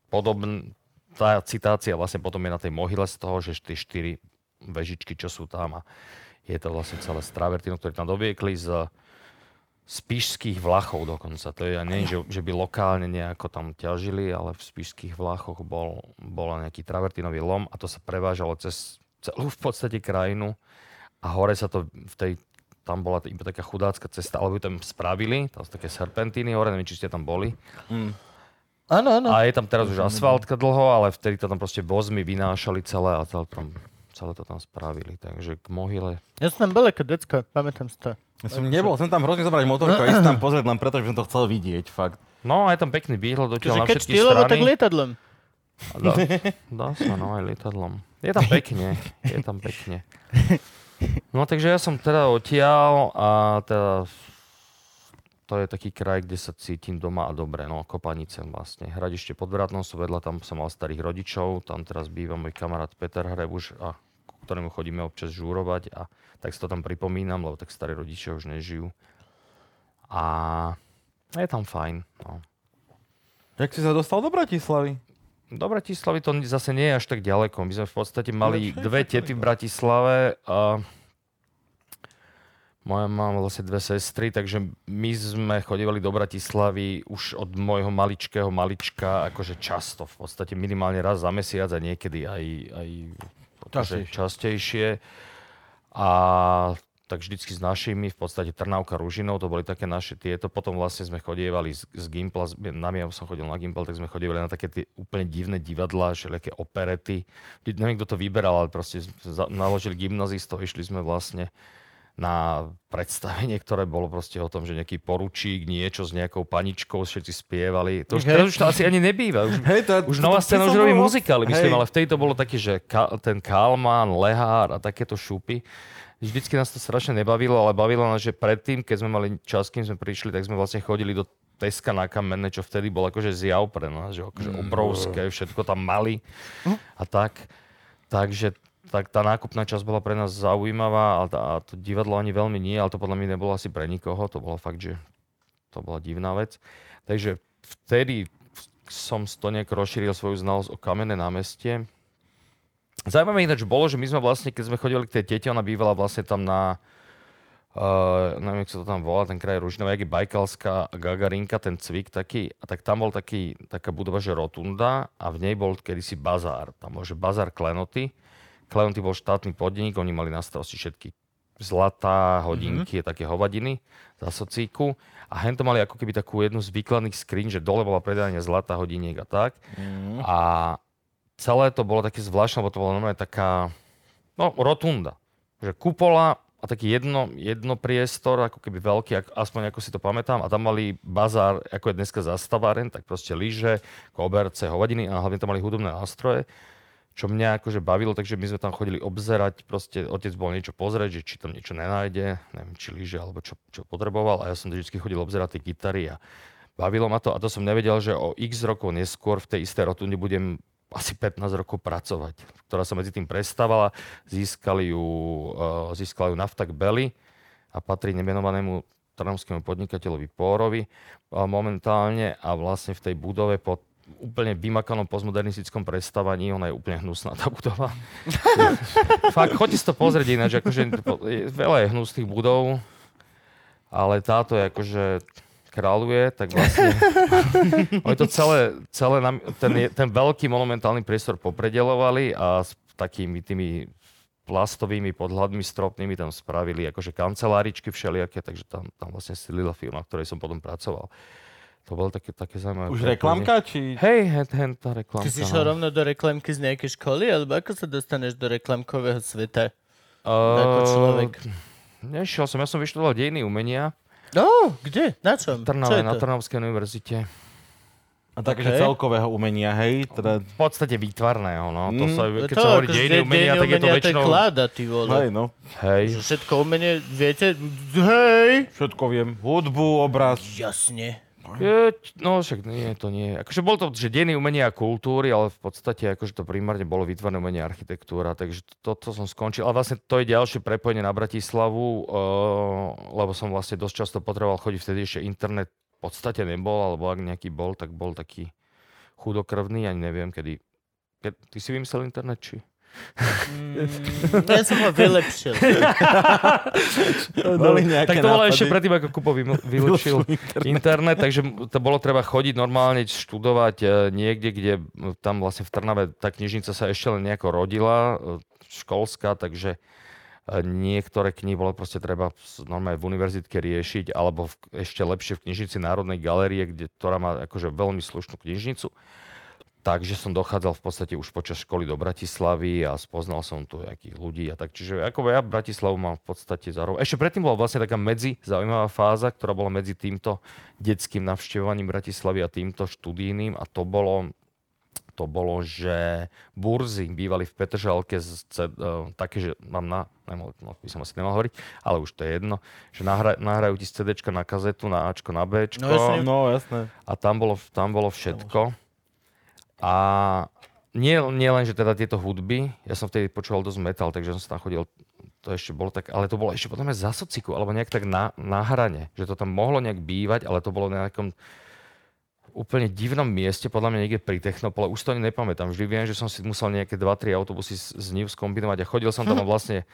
Speaker 3: podobné, tá citácia vlastne potom je na tej mohyle z toho, že tie štyri vežičky, čo sú tam a je to vlastne celé z travertinu, ktoré tam doviekli z spíšských vlachov dokonca. To je, ja neviem, že, že by lokálne nejako tam ťažili, ale v spíšských vlachoch bol, bol nejaký travertinový lom a to sa prevážalo cez celú v podstate krajinu a hore sa to v tej tam bola iba taká chudácka cesta, alebo ju tam spravili, tam sú také serpentíny hore, neviem, či ste tam boli.
Speaker 1: Áno, áno.
Speaker 3: A je tam teraz už asfaltka dlho, ale vtedy to tam proste vozmy vynášali celé a celé, tam, celé to tam spravili. Takže k mohyle.
Speaker 1: Ja som tam bol ako decko, pamätám si to.
Speaker 2: Ja som nebol, som tam hrozne zobrať motorku a ísť tam pozrieť len preto, že som to chcel vidieť, fakt.
Speaker 3: No je tam pekný výhľad dotiaľ na všetky
Speaker 1: štýlovo, tak
Speaker 3: strany.
Speaker 1: lietadlom.
Speaker 3: Dá, dá sa, no aj lietadlom. Je tam pekne, je tam pekne. No takže ja som teda odtiaľ a teda to je taký kraj, kde sa cítim doma a dobre, no Kopanice vlastne. Hradište pod Vratnou sú vedľa, tam som mal starých rodičov, tam teraz býva môj kamarát Peter Hrebuš a ktorému chodíme občas žúrovať a tak si to tam pripomínam, lebo tak starí rodičia už nežijú. A je tam fajn, no.
Speaker 2: Jak si sa dostal do Bratislavy?
Speaker 3: Do Bratislavy to zase nie je až tak ďaleko. My sme v podstate mali
Speaker 2: No,
Speaker 3: dve tety v? Bratislave. A Moja mám vlastne dve sestry, takže my sme chodívali do Bratislavy už od môjho maličkého malička, akože často, v podstate minimálne raz za mesiac a niekedy aj, aj akože
Speaker 2: Častejšie.
Speaker 3: A tak vždycky s našimi, v podstate Trnavka, Ružinov, to boli také naše tieto. Potom vlastne sme chodievali z, z Gimpla, na ja som chodil na Gimpel, tak sme chodievali na také tie úplne divné divadlá, všelijaké operety. Neviem, kto to vyberal, ale proste za, naložili gymnazistov, išli sme vlastne na predstavenie, ktoré bolo proste o tom, že nejaký poručík, niečo s nejakou paničkou, všetci spievali. To už, teraz už to asi ani nebýva. Už,
Speaker 2: Hej, to,
Speaker 3: už nová scéna už robí muzikály, myslím,
Speaker 2: Hej.
Speaker 3: ale vtedy to bolo také, že ka, ten Kalman, Lehár a takéto šupy. Vždycky nás to strašne nebavilo, ale bavilo nás, že predtým, keď sme mali čas, kým sme prišli, tak sme vlastne chodili do Teska na kamenné, čo vtedy bol akože zjav pre nás, že akože obrovské, všetko tam mali a tak. Takže tak tá nákupná časť bola pre nás zaujímavá a, tá, a to divadlo ani veľmi nie, ale to podľa mňa nebolo asi pre nikoho, to bolo fakt, že to bola divná vec. Takže vtedy som to nejak rozšíril svoju znalosť o kamenné námestie. Zaujímavé ináč bolo, že my sme vlastne, keď sme chodili k tej tete, ona bývala vlastne tam na, uh, neviem, jak sa to tam volá, ten kraj Ružinov, jak je Bajkalská Gagarinka, ten cvik taký, a tak tam bol taký, taká budova, že rotunda a v nej bol kedysi bazár. Tam bol, že bazár Klenoty. Klenoty bol štátny podnik, oni mali na starosti všetky zlatá, hodinky, mm-hmm. také hovadiny za socíku. A hen to mali ako keby takú jednu z výkladných skrín, že dole bola predajanie zlata, hodiniek a tak. Mm-hmm. A celé to bolo také zvláštne, lebo to bola normálne taká, no, rotunda. Že kupola a taký jedno, jedno priestor, ako keby veľký, ak- aspoň ako si to pamätám. A tam mali bazár, ako je dneska zastaváren, tak proste lyže, koberce, hovadiny a hlavne tam mali hudobné nástroje čo mňa akože bavilo, takže my sme tam chodili obzerať, proste otec bol niečo pozrieť, že či tam niečo nenájde, neviem, či lyže alebo čo, čo potreboval a ja som vždy chodil obzerať tie gitary a bavilo ma to. A to som nevedel, že o x rokov neskôr v tej istej rotunde budem asi 15 rokov pracovať, ktorá sa medzi tým prestávala, získali ju, uh, získala ju Naftak Belly a patrí nemenovanému trnavskému podnikateľovi Pórovi uh, momentálne. A vlastne v tej budove pod úplne vymakanom postmodernistickom prestávaní, ona je úplne hnusná tá budova. Fakt, choďte si to pozrieť ináč, akože veľa je hnusných budov, ale táto je akože kráľuje, tak vlastne oni to celé, celé nam- ten, ten veľký monumentálny priestor popredelovali a s takými tými plastovými podhľadmi stropnými tam spravili akože kanceláričky všelijaké, takže tam, tam vlastne stylila firma, v ktorej som potom pracoval. To bolo také, také zaujímavé.
Speaker 2: Už reklamka, či...
Speaker 3: Hej, hen, hen tá reklamka.
Speaker 1: Ty si šiel
Speaker 3: no.
Speaker 1: rovno do reklamky z nejakej školy, alebo ako sa dostaneš do reklamkového sveta
Speaker 3: Uh,
Speaker 1: ako človek?
Speaker 3: Nešiel som, ja som vyštudoval dejiny umenia
Speaker 1: No, kde? Na čom?
Speaker 3: Trnave, na
Speaker 1: to?
Speaker 3: Trnavskej univerzite.
Speaker 2: A také, že
Speaker 1: Okej.
Speaker 2: celkového umenia, hej? Teda,
Speaker 3: V podstate výtvarného, no. To
Speaker 2: Mm.
Speaker 3: sa, keď
Speaker 1: to,
Speaker 3: sa hovorí dejiny
Speaker 1: de-
Speaker 3: umenia, tak je to väčšinou...
Speaker 1: kláda, ty vole.
Speaker 2: hej, no.
Speaker 3: Hej.
Speaker 1: Že všetko umenie, viete? Hej!
Speaker 2: Všetko viem. Hudbu, obraz.
Speaker 1: Jasne.
Speaker 3: Je, no však nie, to nie. Akože bol to, že dejiny umenia a kultúry, ale v podstate akože to primárne bolo výtvarné umenie a architektúra, takže toto som skončil. A vlastne to je ďalšie prepojenie na Bratislavu, uh, lebo som vlastne dosť často potreboval chodiť, vtedy ešte internet v podstate nebol, alebo ak nejaký bol, tak bol taký chudokrvný, ani neviem, kedy... Ke, ty si vymyslel internet, či?
Speaker 1: Mm, ja som ho vylepšil.
Speaker 2: Boli
Speaker 3: Tak to bolo
Speaker 2: nápady.
Speaker 3: ešte predtým, ako Kupo vym- vylúčil internet, takže to bolo treba chodiť normálne, študovať e, niekde, kde tam vlastne v Trnave tá knižnica sa ešte len nejako rodila, e, školská, takže e, niektoré knihy bolo proste treba normálne v univerzitke riešiť, alebo v, ešte lepšie v knižnici Národnej galérie, kde, ktorá má akože veľmi slušnú knižnicu. Takže som dochádzal v podstate už počas školy do Bratislavy a spoznal som tu nejakých ľudí a tak. Čiže ako ja Bratislavu mám v podstate zároveň. Ešte predtým bola vlastne taká medzi zaujímavá fáza, ktorá bola medzi týmto detským navštevovaním Bratislavy a týmto študijným a to bolo to bolo, že burzy bývali v Petržalke z, z, uh, také, že mám na, nemal, no, by som asi nemal hovoriť, ale už to je jedno, že nahra, nahrajú ti z CDčka na kazetu, na Ačko, na Bčko.
Speaker 1: No jasne.
Speaker 2: No, jasné.
Speaker 3: A tam bolo, tam bolo všetko. A nie, nie len, že teda tieto hudby, ja som vtedy počúval dosť metal, takže som sa tam chodil, to ešte bolo tak, ale to bolo ešte potom aj za sociku, alebo nejak tak na, na hrane, že to tam mohlo nejak bývať, ale to bolo na nejakom úplne divnom mieste, podľa mňa niekde pri Technopole, už to ani nepamätám, vždy viem, že som si musel nejaké 2-3 autobusy z, z Niv skombinovať a chodil som tam a vlastne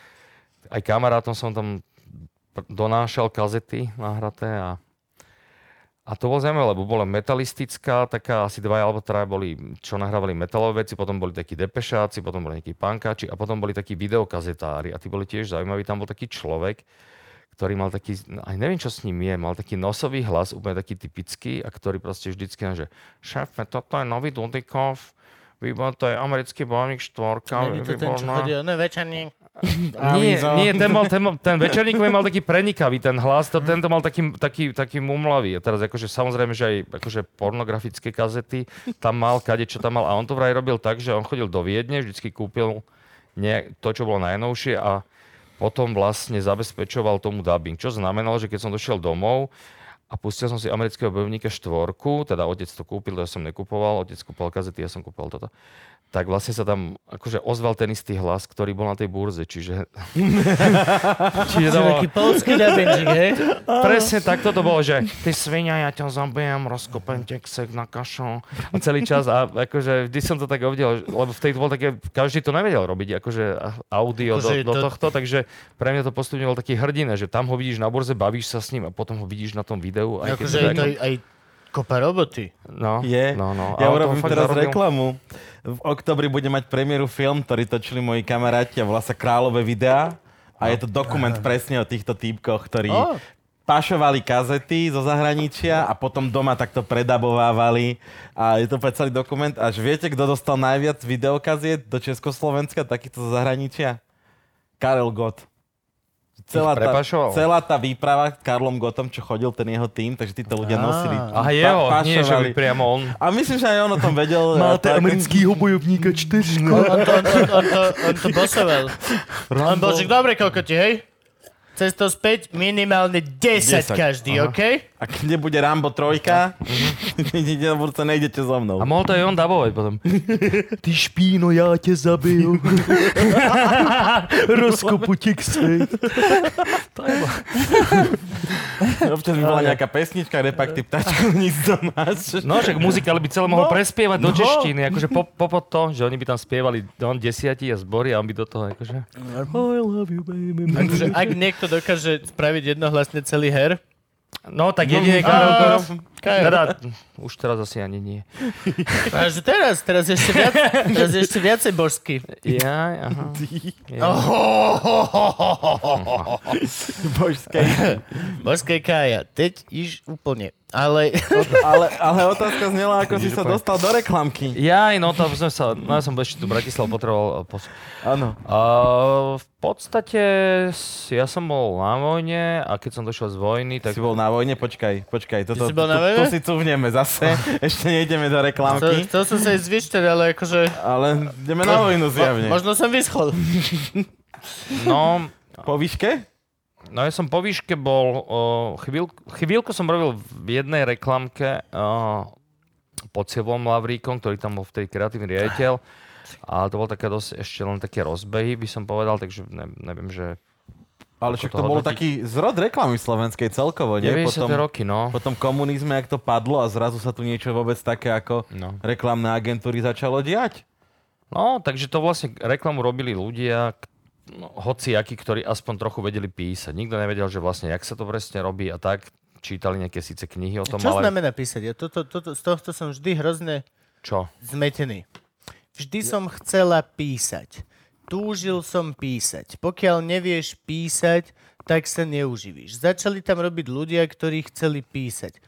Speaker 3: aj kamarátom som tam donášal kazety nahraté a a to bolo zaujímavé, lebo bola metalistická, taká asi dva alebo traja boli, čo nahrávali metalové veci, potom boli takí depešáci, potom boli nejakí pankáči a potom boli takí videokazetári a tí boli tiež zaujímaví. Tam bol taký človek, ktorý mal taký, aj neviem čo s ním je, mal taký nosový hlas, úplne taký typický a ktorý proste vždycky, že šéfe, toto je nový Dudikov, výbor, to je americký bojovník štvorka,
Speaker 1: Není to ten, čo chodí, ne, večerník.
Speaker 3: Nie, nie ten, mal, ten, mal, ten večerníkový mal taký prenikavý ten hlas, to, tento mal taký, taký, taký mumlavý. A teraz akože samozrejme, že aj akože pornografické kazety tam mal, kade čo tam mal. A on to vraj robil tak, že on chodil do Viedne, vždycky kúpil nie, to, čo bolo najnovšie a potom vlastne zabezpečoval tomu dubbing. Čo znamenalo, že keď som došiel domov a pustil som si amerického bojovníka štvorku, teda otec to kúpil, to ja som nekupoval, otec kúpal kazety, ja som kúpal toto tak vlastne sa tam akože ozval ten istý hlas, ktorý bol na tej burze, čiže... čiže to bolo,
Speaker 1: polský dubbingčík, hej?
Speaker 3: presne takto to bolo, že ty svinia, ja ťa zabijem, rozkopem teksek na kašu a celý čas a akože vždy som to tak videl, lebo v tej to bolo také, každý to nevedel robiť, akože audio
Speaker 1: Akože
Speaker 3: do, do
Speaker 1: to-
Speaker 3: tohto, takže pre mňa to postupne bol taký hrdina, že tam ho vidíš na burze, bavíš sa s ním a potom ho vidíš na tom videu. Aj keď
Speaker 1: Akože
Speaker 3: teda
Speaker 1: je to aj, aj kopa roboty.
Speaker 3: No,
Speaker 2: Je.
Speaker 3: no, no.
Speaker 2: Ja urobím teraz
Speaker 3: zarobil.
Speaker 2: reklamu. V oktobri bude mať premiéru film, ktorý točili moji kamaráti a volá sa Kráľové videá. A je to dokument presne o týchto týpkoch, ktorí
Speaker 1: Ó.
Speaker 2: pašovali kazety zo zahraničia a potom doma takto predabovávali. A je to úplne celý dokument. Až viete, kto dostal najviac videokaziet do Československa, takýchto zo zahraničia? Karel Gott. Celá tá,
Speaker 3: prepašoval?
Speaker 2: celá tá výprava Karlom Gottom, čo chodil ten jeho tým, takže títo ľudia nosili.
Speaker 3: Aha, jeho,
Speaker 2: pa-
Speaker 3: nie, že by priamo on.
Speaker 2: A myslím, že aj on o tom vedel. a tak-
Speaker 3: bojovníka 4.
Speaker 1: On, on, to, on, to, on, to, on to bosoval. On bol, že dobre kokoti, hej? Cestou späť minimálne 10,
Speaker 2: 10,
Speaker 1: každý,
Speaker 2: aha.
Speaker 1: OK?
Speaker 2: A keď nebude Rambo trojka, na budúce, nejdete so mnou.
Speaker 3: A mohol to aj on dabovať potom. Ty špíno, ja ťa zabijú. Rozkopu teksej.
Speaker 2: Občas by bola nejaká pesnička, repak, ty ptačku, nic do nás.
Speaker 3: No, však muzikál by celé mohol
Speaker 2: No,
Speaker 3: prespievať do
Speaker 2: no.
Speaker 3: češtiny, akože po, popod to, že oni by tam spievali on desiatí a zbory a on by do toho akože... I love you, baby.
Speaker 1: Akože, ak niekto dokáže spraviť jednohlasne celý her,
Speaker 3: No, tak jedine
Speaker 1: A,
Speaker 3: Karol Korov.
Speaker 1: Kajo.
Speaker 3: Teda, už teraz asi ani nie.
Speaker 1: A že teraz, teraz ešte, viac, teraz ešte viacej božský.
Speaker 3: Ja, aha. Ja.
Speaker 2: Božské.
Speaker 1: Božské Kaja, teď iš úplne. Ale
Speaker 2: Ale, ale otázka znela, ako si sa dostal do reklamky.
Speaker 3: Ja, no to sme sa, no ja som ešte tu Bratislav potreboval pos-
Speaker 2: Áno.
Speaker 3: V podstate ja som bol na vojne a keď som došiel z vojny, tak
Speaker 2: Si bol na vojne, počkaj, počkaj. Toto,
Speaker 1: si bol na vojne?
Speaker 2: Tu si cuvneme zase. Ešte nejdeme do reklamky.
Speaker 1: chcel som sa ísť ale akože...
Speaker 2: Ale ideme na vojnu zjavne.
Speaker 1: Mo, možno som vyschol.
Speaker 3: no,
Speaker 2: Po výške?
Speaker 3: no ja som po výške bol, chvíľku, chvíľku som robil v jednej reklamke pod Silvom Lavríkom, ktorý tam bol vtedy kreatívny riaditeľ. A to bolo také dosť, ešte len také rozbehy, by som povedal, takže ne, neviem, že
Speaker 2: Ale však
Speaker 3: to
Speaker 2: to bolo
Speaker 3: hodnotiť?
Speaker 2: taký zrod reklamy slovenskej celkovo, nie?
Speaker 3: 90.
Speaker 2: Potom,
Speaker 3: roky, no.
Speaker 2: potom komunizme, jak to padlo a zrazu sa tu niečo vôbec také ako
Speaker 3: no.
Speaker 2: reklamné agentúry začalo diať.
Speaker 3: No, takže to vlastne reklamu robili ľudia, no, hociakí, ktorí aspoň trochu vedeli písať. Nikto nevedel, že vlastne, jak sa to presne robí a tak. Čítali nejaké síce knihy o tom,
Speaker 1: Čo
Speaker 3: ale...
Speaker 1: znamená písať? Ja toto, toto, z tohto som vždy hrozne
Speaker 3: Čo?
Speaker 1: zmetený. Vždy som chcela písať. Túžil som písať. Pokiaľ nevieš písať, tak sa neuživíš. Začali tam robiť ľudia, ktorí chceli písať.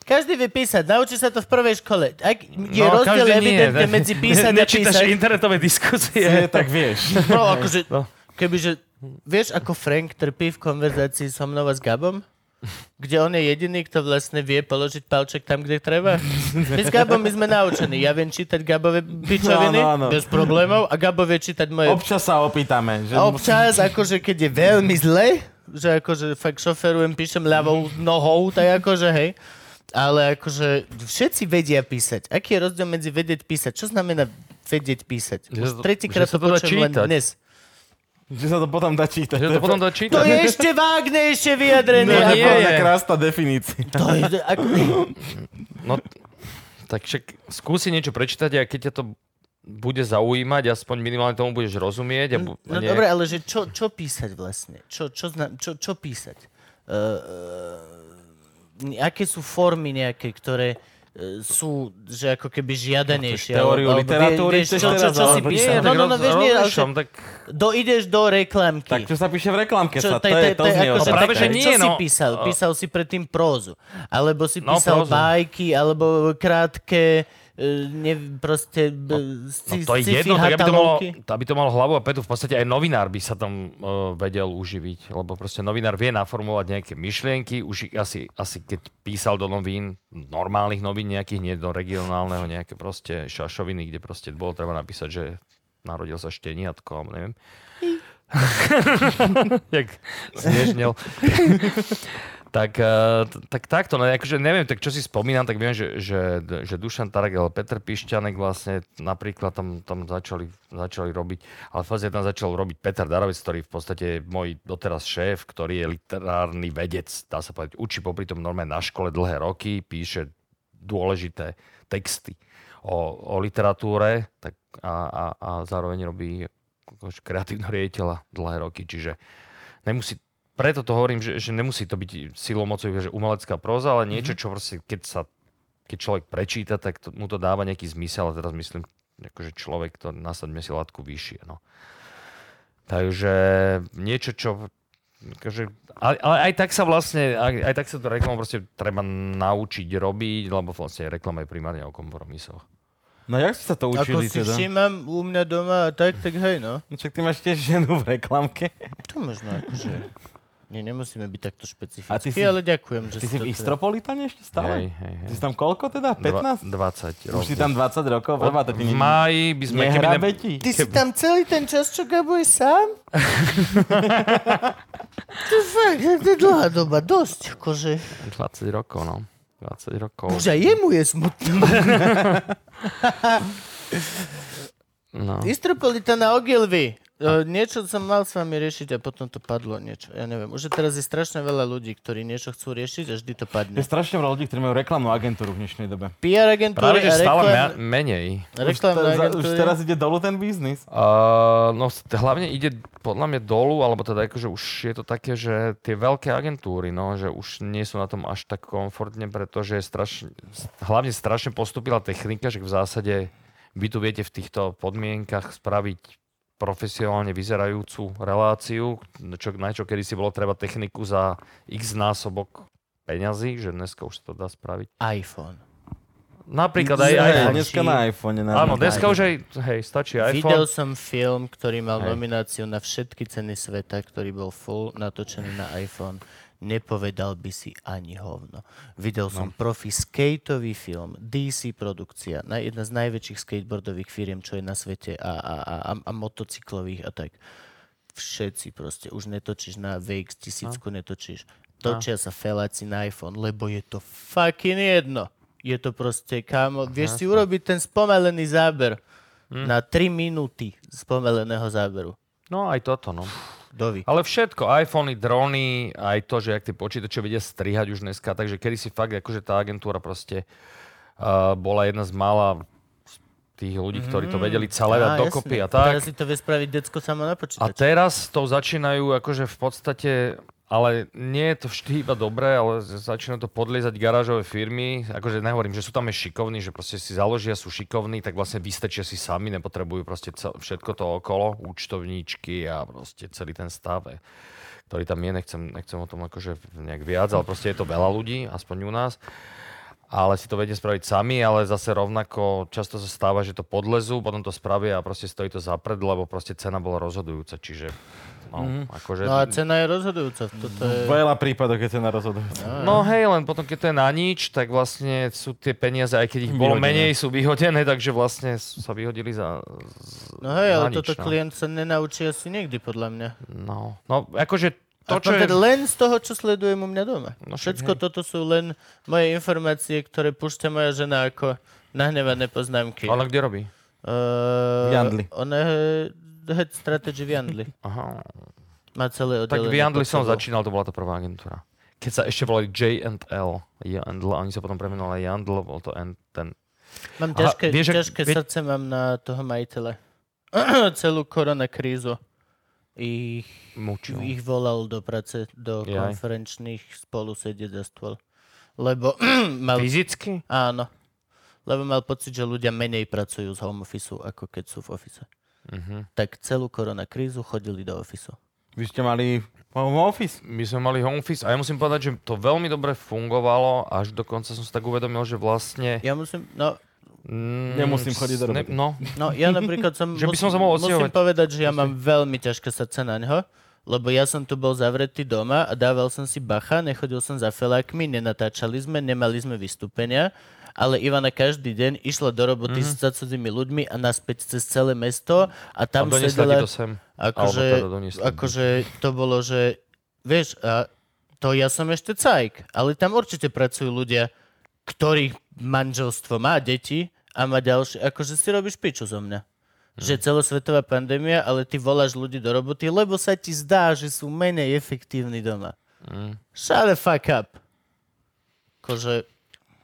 Speaker 1: Každý vie písať, naučí sa to v prvej škole. Ak je
Speaker 3: No,
Speaker 1: rozdiel
Speaker 3: nie.
Speaker 1: evidentne medzi písať a
Speaker 3: Nečítaš
Speaker 1: písať.
Speaker 3: internetové diskusie.
Speaker 2: Je, tak vieš.
Speaker 1: No, akože,
Speaker 3: No.
Speaker 1: kebyže, vieš, ako Frank trpí v konverzácii so mnou a s Gabom? Kde on je jediný, kto vlastne vie položiť palček tam, kde treba. My s Gabom my sme naučení. Ja viem čítať Gabové pičoviny
Speaker 2: Áno, áno.
Speaker 1: bez problémov a Gabo vie čítať moje...
Speaker 2: Občas sa opýtame. Že
Speaker 1: občas, akože keď je veľmi zle, že akože fakt šoferujem, píšem ľavou nohou, tak akože hej. Ale akože všetci vedia písať. Aký je rozdiel medzi vedieť písať? Čo znamená vedieť písať? Už tretíkrát to počujem len dnes.
Speaker 2: Že sa to potom dá čítať.
Speaker 3: Že to potom dá
Speaker 1: To
Speaker 3: čítať.
Speaker 1: je ešte vágnejšie vyjadrené.
Speaker 3: No
Speaker 2: to
Speaker 3: nie
Speaker 2: je krásna definícia.
Speaker 1: To je, ako,
Speaker 3: No, tak však skúsi niečo prečítať a keď ťa to bude zaujímať, aspoň minimálne tomu budeš rozumieť. A bu-
Speaker 1: No
Speaker 3: nie-
Speaker 1: dobre, ale že čo, čo písať vlastne? Čo, čo, zna, čo, čo písať? Uh, uh, aké sú formy nejaké, ktoré uh, sú, že ako keby žiadanejšie?
Speaker 2: teóriu
Speaker 1: alebo- alebo
Speaker 2: literatúry
Speaker 1: vie- vieš,
Speaker 2: chceš
Speaker 1: čo, čo,
Speaker 2: teraz,
Speaker 1: čo si písal?
Speaker 3: Nie,
Speaker 1: No, no, no, vieš, nie, ale
Speaker 3: tak...
Speaker 1: do, ideš do reklamky.
Speaker 2: Tak čo sa píše v reklamke
Speaker 1: Čo,
Speaker 2: sa?
Speaker 1: to,
Speaker 2: To je, to znie
Speaker 1: akože
Speaker 3: práve, že nie,
Speaker 1: čo si
Speaker 3: no.
Speaker 1: písal? Písal si predtým prózu. Alebo si
Speaker 3: No,
Speaker 1: písal bajky, alebo krátke, e, ne, proste b-
Speaker 3: No
Speaker 1: sci-
Speaker 3: to je jedno, tak aby to, malo,
Speaker 1: hatalovky.
Speaker 3: aby to malo hlavu a petu, v podstate aj novinár by sa tam uh, vedel uživiť, lebo proste novinár vie naformulovať nejaké myšlienky, už asi, asi keď písal do novín, normálnych novín nejakých, nie do regionálneho, nejaké proste šašoviny, kde proste bolo treba napísať, že narodil sa šteniatko, neviem. Jak znežnel. tak, eh, tak takto, no akože neviem, tak čo si spomínam, tak viem, že, že, že Dušan Taragel, Peter Pišťanek vlastne napríklad tam, tam začali, začali robiť, ale v podstate tam začal robiť Peter Darovec, ktorý v podstate je môj doteraz šéf, ktorý je literárny vedec, dá sa povedať, učí popri tom normálne na škole dlhé roky, píše dôležité texty o, o literatúre tak a, a, a zároveň robí akože kreatívneho riaditeľa dlhé roky, čiže nemusí, preto to hovorím, že, že nemusí to byť silou mocou, že umelecká próza, ale niečo, čo proste, keď sa keď človek prečíta, tak to, mu to dáva nejaký zmysel, a teraz myslím, akože človek, to nasadme si látku vyššie, no. Takže niečo, čo akože, ale, ale, aj tak sa vlastne, aj, aj tak sa to reklamu proste treba naučiť robiť, lebo vlastne reklama je primárne o kompromisoch.
Speaker 2: No jak ste sa to
Speaker 1: Ako
Speaker 2: učili
Speaker 1: si
Speaker 2: teda?
Speaker 1: všímam u mňa doma a tak, tak hej, no.
Speaker 2: No Čak ty máš tiež ženu v reklamke.
Speaker 1: To možno akože... Nie, nemusíme byť takto špecifickí,
Speaker 2: A ty si-
Speaker 1: ale ďakujem, že
Speaker 2: Ty si v
Speaker 1: teda-
Speaker 2: Istropolitane ešte
Speaker 3: Hej,
Speaker 2: stále?
Speaker 3: hej, hej.
Speaker 2: Ty si tam koľko teda? 15?
Speaker 3: Dva, 20.
Speaker 2: Už si tam 20 rokov? Prvá, to ti
Speaker 3: v máji by sme... keby ne-?
Speaker 1: Ty si tam celý ten čas, čo Gabo je sám? to je fakt, to je dlhá doba, dosť, akože.
Speaker 3: 20 rokov, no. 20 rokov.
Speaker 1: Už aj jemu je smutno.
Speaker 3: No.
Speaker 1: Istropolitana Ogilvy. E, niečo som mal s vami riešiť a potom to padlo niečo. Ja neviem. Už teraz je strašne veľa ľudí, ktorí niečo chcú riešiť a vždy to
Speaker 2: Je
Speaker 1: padne.
Speaker 2: strašne veľa ľudí, ktorí majú reklamnú agentúru v dnešnej dobe.
Speaker 1: PR agentúry
Speaker 3: Práve, že
Speaker 1: a
Speaker 3: stále
Speaker 1: reklam...
Speaker 3: me- menej.
Speaker 2: Už,
Speaker 1: reklamné
Speaker 2: už
Speaker 1: agentúry.
Speaker 2: teraz ide dolu ten biznis.
Speaker 3: Uh, no hlavne ide podľa mňa dolu, alebo teda akože už je to také, že tie veľké agentúry, no, že už nie sú na tom až tak komfortne, pretože je strašne, hlavne strašne postupila technika, že v zásade vy tu viete v týchto podmienkach spraviť profesionálne vyzerajúcu reláciu, čo, na čo kedy si bolo treba techniku za x násobok peňazí, že dneska už sa to dá spraviť.
Speaker 1: iPhone.
Speaker 3: Napríklad aj
Speaker 2: Hej,
Speaker 3: iPhone.
Speaker 2: dneska na iPhone. Na,
Speaker 3: Áno, dneska už aj, hej, stačí
Speaker 1: Videl
Speaker 3: iPhone.
Speaker 1: som film, ktorý mal
Speaker 3: Hej.
Speaker 1: nomináciu na všetky ceny sveta, ktorý bol full natočený na iPhone. Nepovedal by si ani hovno. Videl som
Speaker 3: No.
Speaker 1: profi skateový film, DC produkcia, na jedna z najväčších skateboardových firiem, čo je na svete a, a, a, a, a motocyklových a tak. Všetci proste, už netočíš na VX tisícku, netočíš. Točia sa feláci na iPhone, lebo je to fucking jedno. Je to proste, kámo, vieš si urobiť ten spomalený záber na 3 minúty spomaleného záberu.
Speaker 3: No aj toto, no.
Speaker 1: Dovi.
Speaker 3: Ale všetko, iPhony, drony, aj to, že ak tie počítače vedia strihať už dneska, takže kedy si fakt, akože tá agentúra proste uh, bola jedna z mála tých ľudí, ktorí to vedeli celé dať dokopy
Speaker 1: jasne.
Speaker 3: a tak.
Speaker 1: Teraz si to vie spraviť decko samo na
Speaker 3: A
Speaker 1: počítači.
Speaker 3: teraz to začínajú akože v podstate, ale nie je to vždy iba dobré, ale začínajú to podliezať garážové firmy. Akože nehovorím, že sú tam aj šikovní, že proste si založia, sú šikovní, tak vlastne vystečia si sami, nepotrebujú proste všetko to okolo, účtovníčky a proste celý ten stav, eh, ktorý tam je, nechcem, nechcem o tom akože nejak viac, ale proste je to veľa ľudí, aspoň u nás ale si to vedia spraviť sami, ale zase rovnako často sa stáva, že to podlezú, potom to spravia a proste stojí to zapred, lebo proste cena bola rozhodujúca, čiže no, mm-hmm. akože...
Speaker 1: No a cena je rozhodujúca. Toto je...
Speaker 2: Veľa prípadov, keď sa na rozhodujúce.
Speaker 3: No hej, len potom, keď to je na nič, tak vlastne sú tie peniaze, aj keď ich bolo
Speaker 2: Vyhodené.
Speaker 3: menej, sú vyhodené, takže vlastne sa vyhodili za...
Speaker 1: No hej, ale
Speaker 3: nič,
Speaker 1: toto
Speaker 3: no.
Speaker 1: klient sa nenaučí asi nikdy, podľa mňa.
Speaker 3: No, no akože to,
Speaker 1: To,
Speaker 3: čo je...
Speaker 1: len z toho, čo sledujem u mňa doma.
Speaker 3: No
Speaker 1: Všetko
Speaker 3: hej.
Speaker 1: toto sú len moje informácie, ktoré púšťa moja žena ako nahnevané poznámky.
Speaker 3: Ona kde robí?
Speaker 1: Uh,
Speaker 2: V Jandli.
Speaker 1: Ona head strategy v Jandli.
Speaker 3: Aha.
Speaker 1: Má celé
Speaker 3: Tak v Jandli som začínal, to bola tá prvá agentúra. Keď sa ešte volali J&L, Jandl, oni sa potom premenovali Jandl, bol to N, ten
Speaker 1: Mám
Speaker 3: Aha,
Speaker 1: ťažké,
Speaker 3: vieš, ak-
Speaker 1: ťažké
Speaker 3: vie-
Speaker 1: srdce mám na toho majiteľa. Celú korona krízu. Ich,
Speaker 3: Mučil.
Speaker 1: ich volal do práce, do
Speaker 3: Jaj.
Speaker 1: konferenčných spolu sedieť za stôl. Lebo mal...
Speaker 3: Fyzicky?
Speaker 1: Áno. Lebo mal pocit, že ľudia menej pracujú z home office, ako keď sú v office.
Speaker 3: Mhm.
Speaker 1: Tak celú korona krízu chodili do office.
Speaker 2: Vy ste mali home office?
Speaker 3: My sme mali home office a ja musím povedať, že to veľmi dobre fungovalo, až dokonca som si tak uvedomil, že vlastne...
Speaker 1: Ja musím, no,
Speaker 3: Mm,
Speaker 2: Nemusím chodiť do
Speaker 3: ne,
Speaker 2: roboty.
Speaker 3: No,
Speaker 1: no ja napríklad som...
Speaker 3: Že by som sa mohol
Speaker 1: musím povedať, že ja mám veľmi ťažké srdce na ňo, lebo ja som tu bol zavretý doma a dával som si bacha, nechodil som za felákmi, nenatáčali sme, nemali sme vystúpenia, ale Ivana každý deň išla do roboty mm-hmm. s cudzými ľuďmi a naspäť cez celé mesto a
Speaker 3: a
Speaker 1: tam
Speaker 3: doniesla
Speaker 1: sedela...
Speaker 3: to sem.
Speaker 1: Akože,
Speaker 3: teda
Speaker 1: akože to bolo, že vieš, a to ja som ešte cajk, ale tam určite pracujú ľudia, ktorých manželstvo má deti a má ďalšie, akože si robíš piču zo mňa. Že celosvetová pandémia, ale ty voláš ľudí do roboty, lebo sa ti zdá, že sú menej efektívni doma.
Speaker 3: Mm.
Speaker 1: Shut the fuck up. Akože,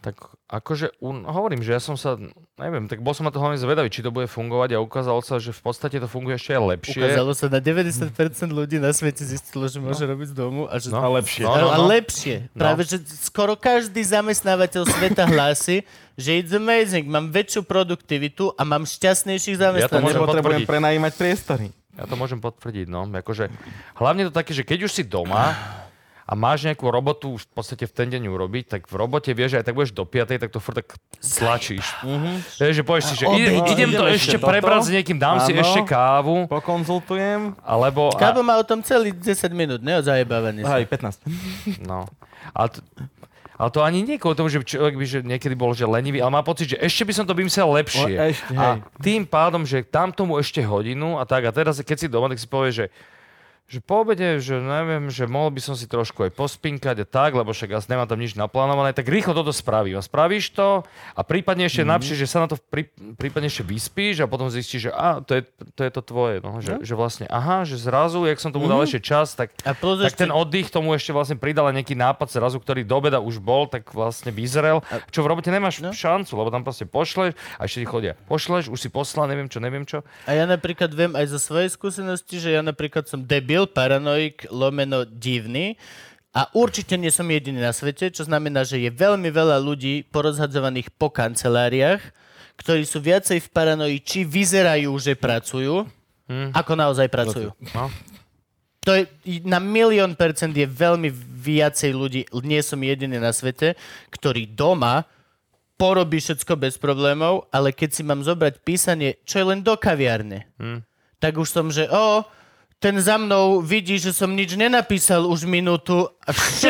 Speaker 3: Tak akože un, hovorím, že ja som sa, neviem, tak bol som na to hlavne zvedavý, či to bude fungovať a ukázalo sa, že v podstate to funguje ešte aj lepšie.
Speaker 1: ukázalo sa na 90% ľudí na svete zistilo, že môže robiť z domu a že
Speaker 3: No.
Speaker 2: A lepšie.
Speaker 3: No,
Speaker 1: No,
Speaker 3: no,
Speaker 1: a
Speaker 3: no.
Speaker 1: lepšie.
Speaker 3: No.
Speaker 1: Práve, že skoro každý zamestnávateľ sveta hlási, že it's amazing, mám väčšiu produktivitu a mám šťastnejších
Speaker 3: Ja to
Speaker 1: zamestnancov.
Speaker 3: môžem
Speaker 2: Nepotrebujem
Speaker 3: potvrdiť.
Speaker 2: prenajímať priestory.
Speaker 3: Ja to môžem potvrdiť, no. Akože, hlavne to také, že keď už si doma a máš nejakú robotu už v podstate v ten deň urobiť, tak v robote vieš, že aj tak budeš do 5, tak to furt tak stlačíš. Vieš, že povieš si, že ide, idem to
Speaker 2: ešte toto.
Speaker 3: prebrať s niekým, dám si
Speaker 2: Áno.
Speaker 3: ešte kávu,
Speaker 2: Pokonzultujem.
Speaker 3: alebo... A,
Speaker 1: Kábo má o tom celý 10 minút, ne? O zajebávaní sa.
Speaker 2: Hej, 15.
Speaker 3: no. A to, ale to ani nie kvôli tomu, že človek by že niekedy bol že lenivý, ale má pocit, že ešte by som to vymyslel lepšie.
Speaker 2: O, ešte,
Speaker 3: a tým pádom, že tam tomu ešte hodinu a tak, a teraz keď si doma, tak si povie, že že po obede, že neviem, že mohol by som si trošku aj pospinkať a tak, lebo však asi nemám tam nič naplánované, tak rýchlo toto spravím. A spravíš to a prípadne ešte mm. napíšeš, že sa na to prí, prípadne ešte vyspíš a potom zistíš, že a, to je to, je to tvoje. No, že, že vlastne, aha, že zrazu, jak som tomu dal ešte čas, tak,
Speaker 1: A
Speaker 3: tak ten oddych tomu ešte vlastne pridal nejaký nápad zrazu, ktorý do obeda už bol, tak vlastne vyzrel, čo v robote nemáš
Speaker 1: No.
Speaker 3: šancu, lebo tam proste pošleš a ešte ti chodia, pošleš, už si poslal, neviem čo, neviem čo.
Speaker 1: a ja napríklad viem aj zo svojej skúsenosti, že ja napríklad som debil, paranoik, lomeno divný a určite nie som jediný na svete, čo znamená, že je veľmi veľa ľudí porozhadzovaných po kanceláriách, ktorí sú viacej v paranoji, či vyzerajú, že pracujú, ako naozaj pracujú.
Speaker 3: No.
Speaker 1: To je, na milión percent je veľmi viacej ľudí, nie som jediný na svete, ktorí doma porobí všetko bez problémov, ale keď si mám zobrať písanie, čo je len do kaviarne, tak už som, že o, ten za mnou vidí, že som nič nenapísal už minútu a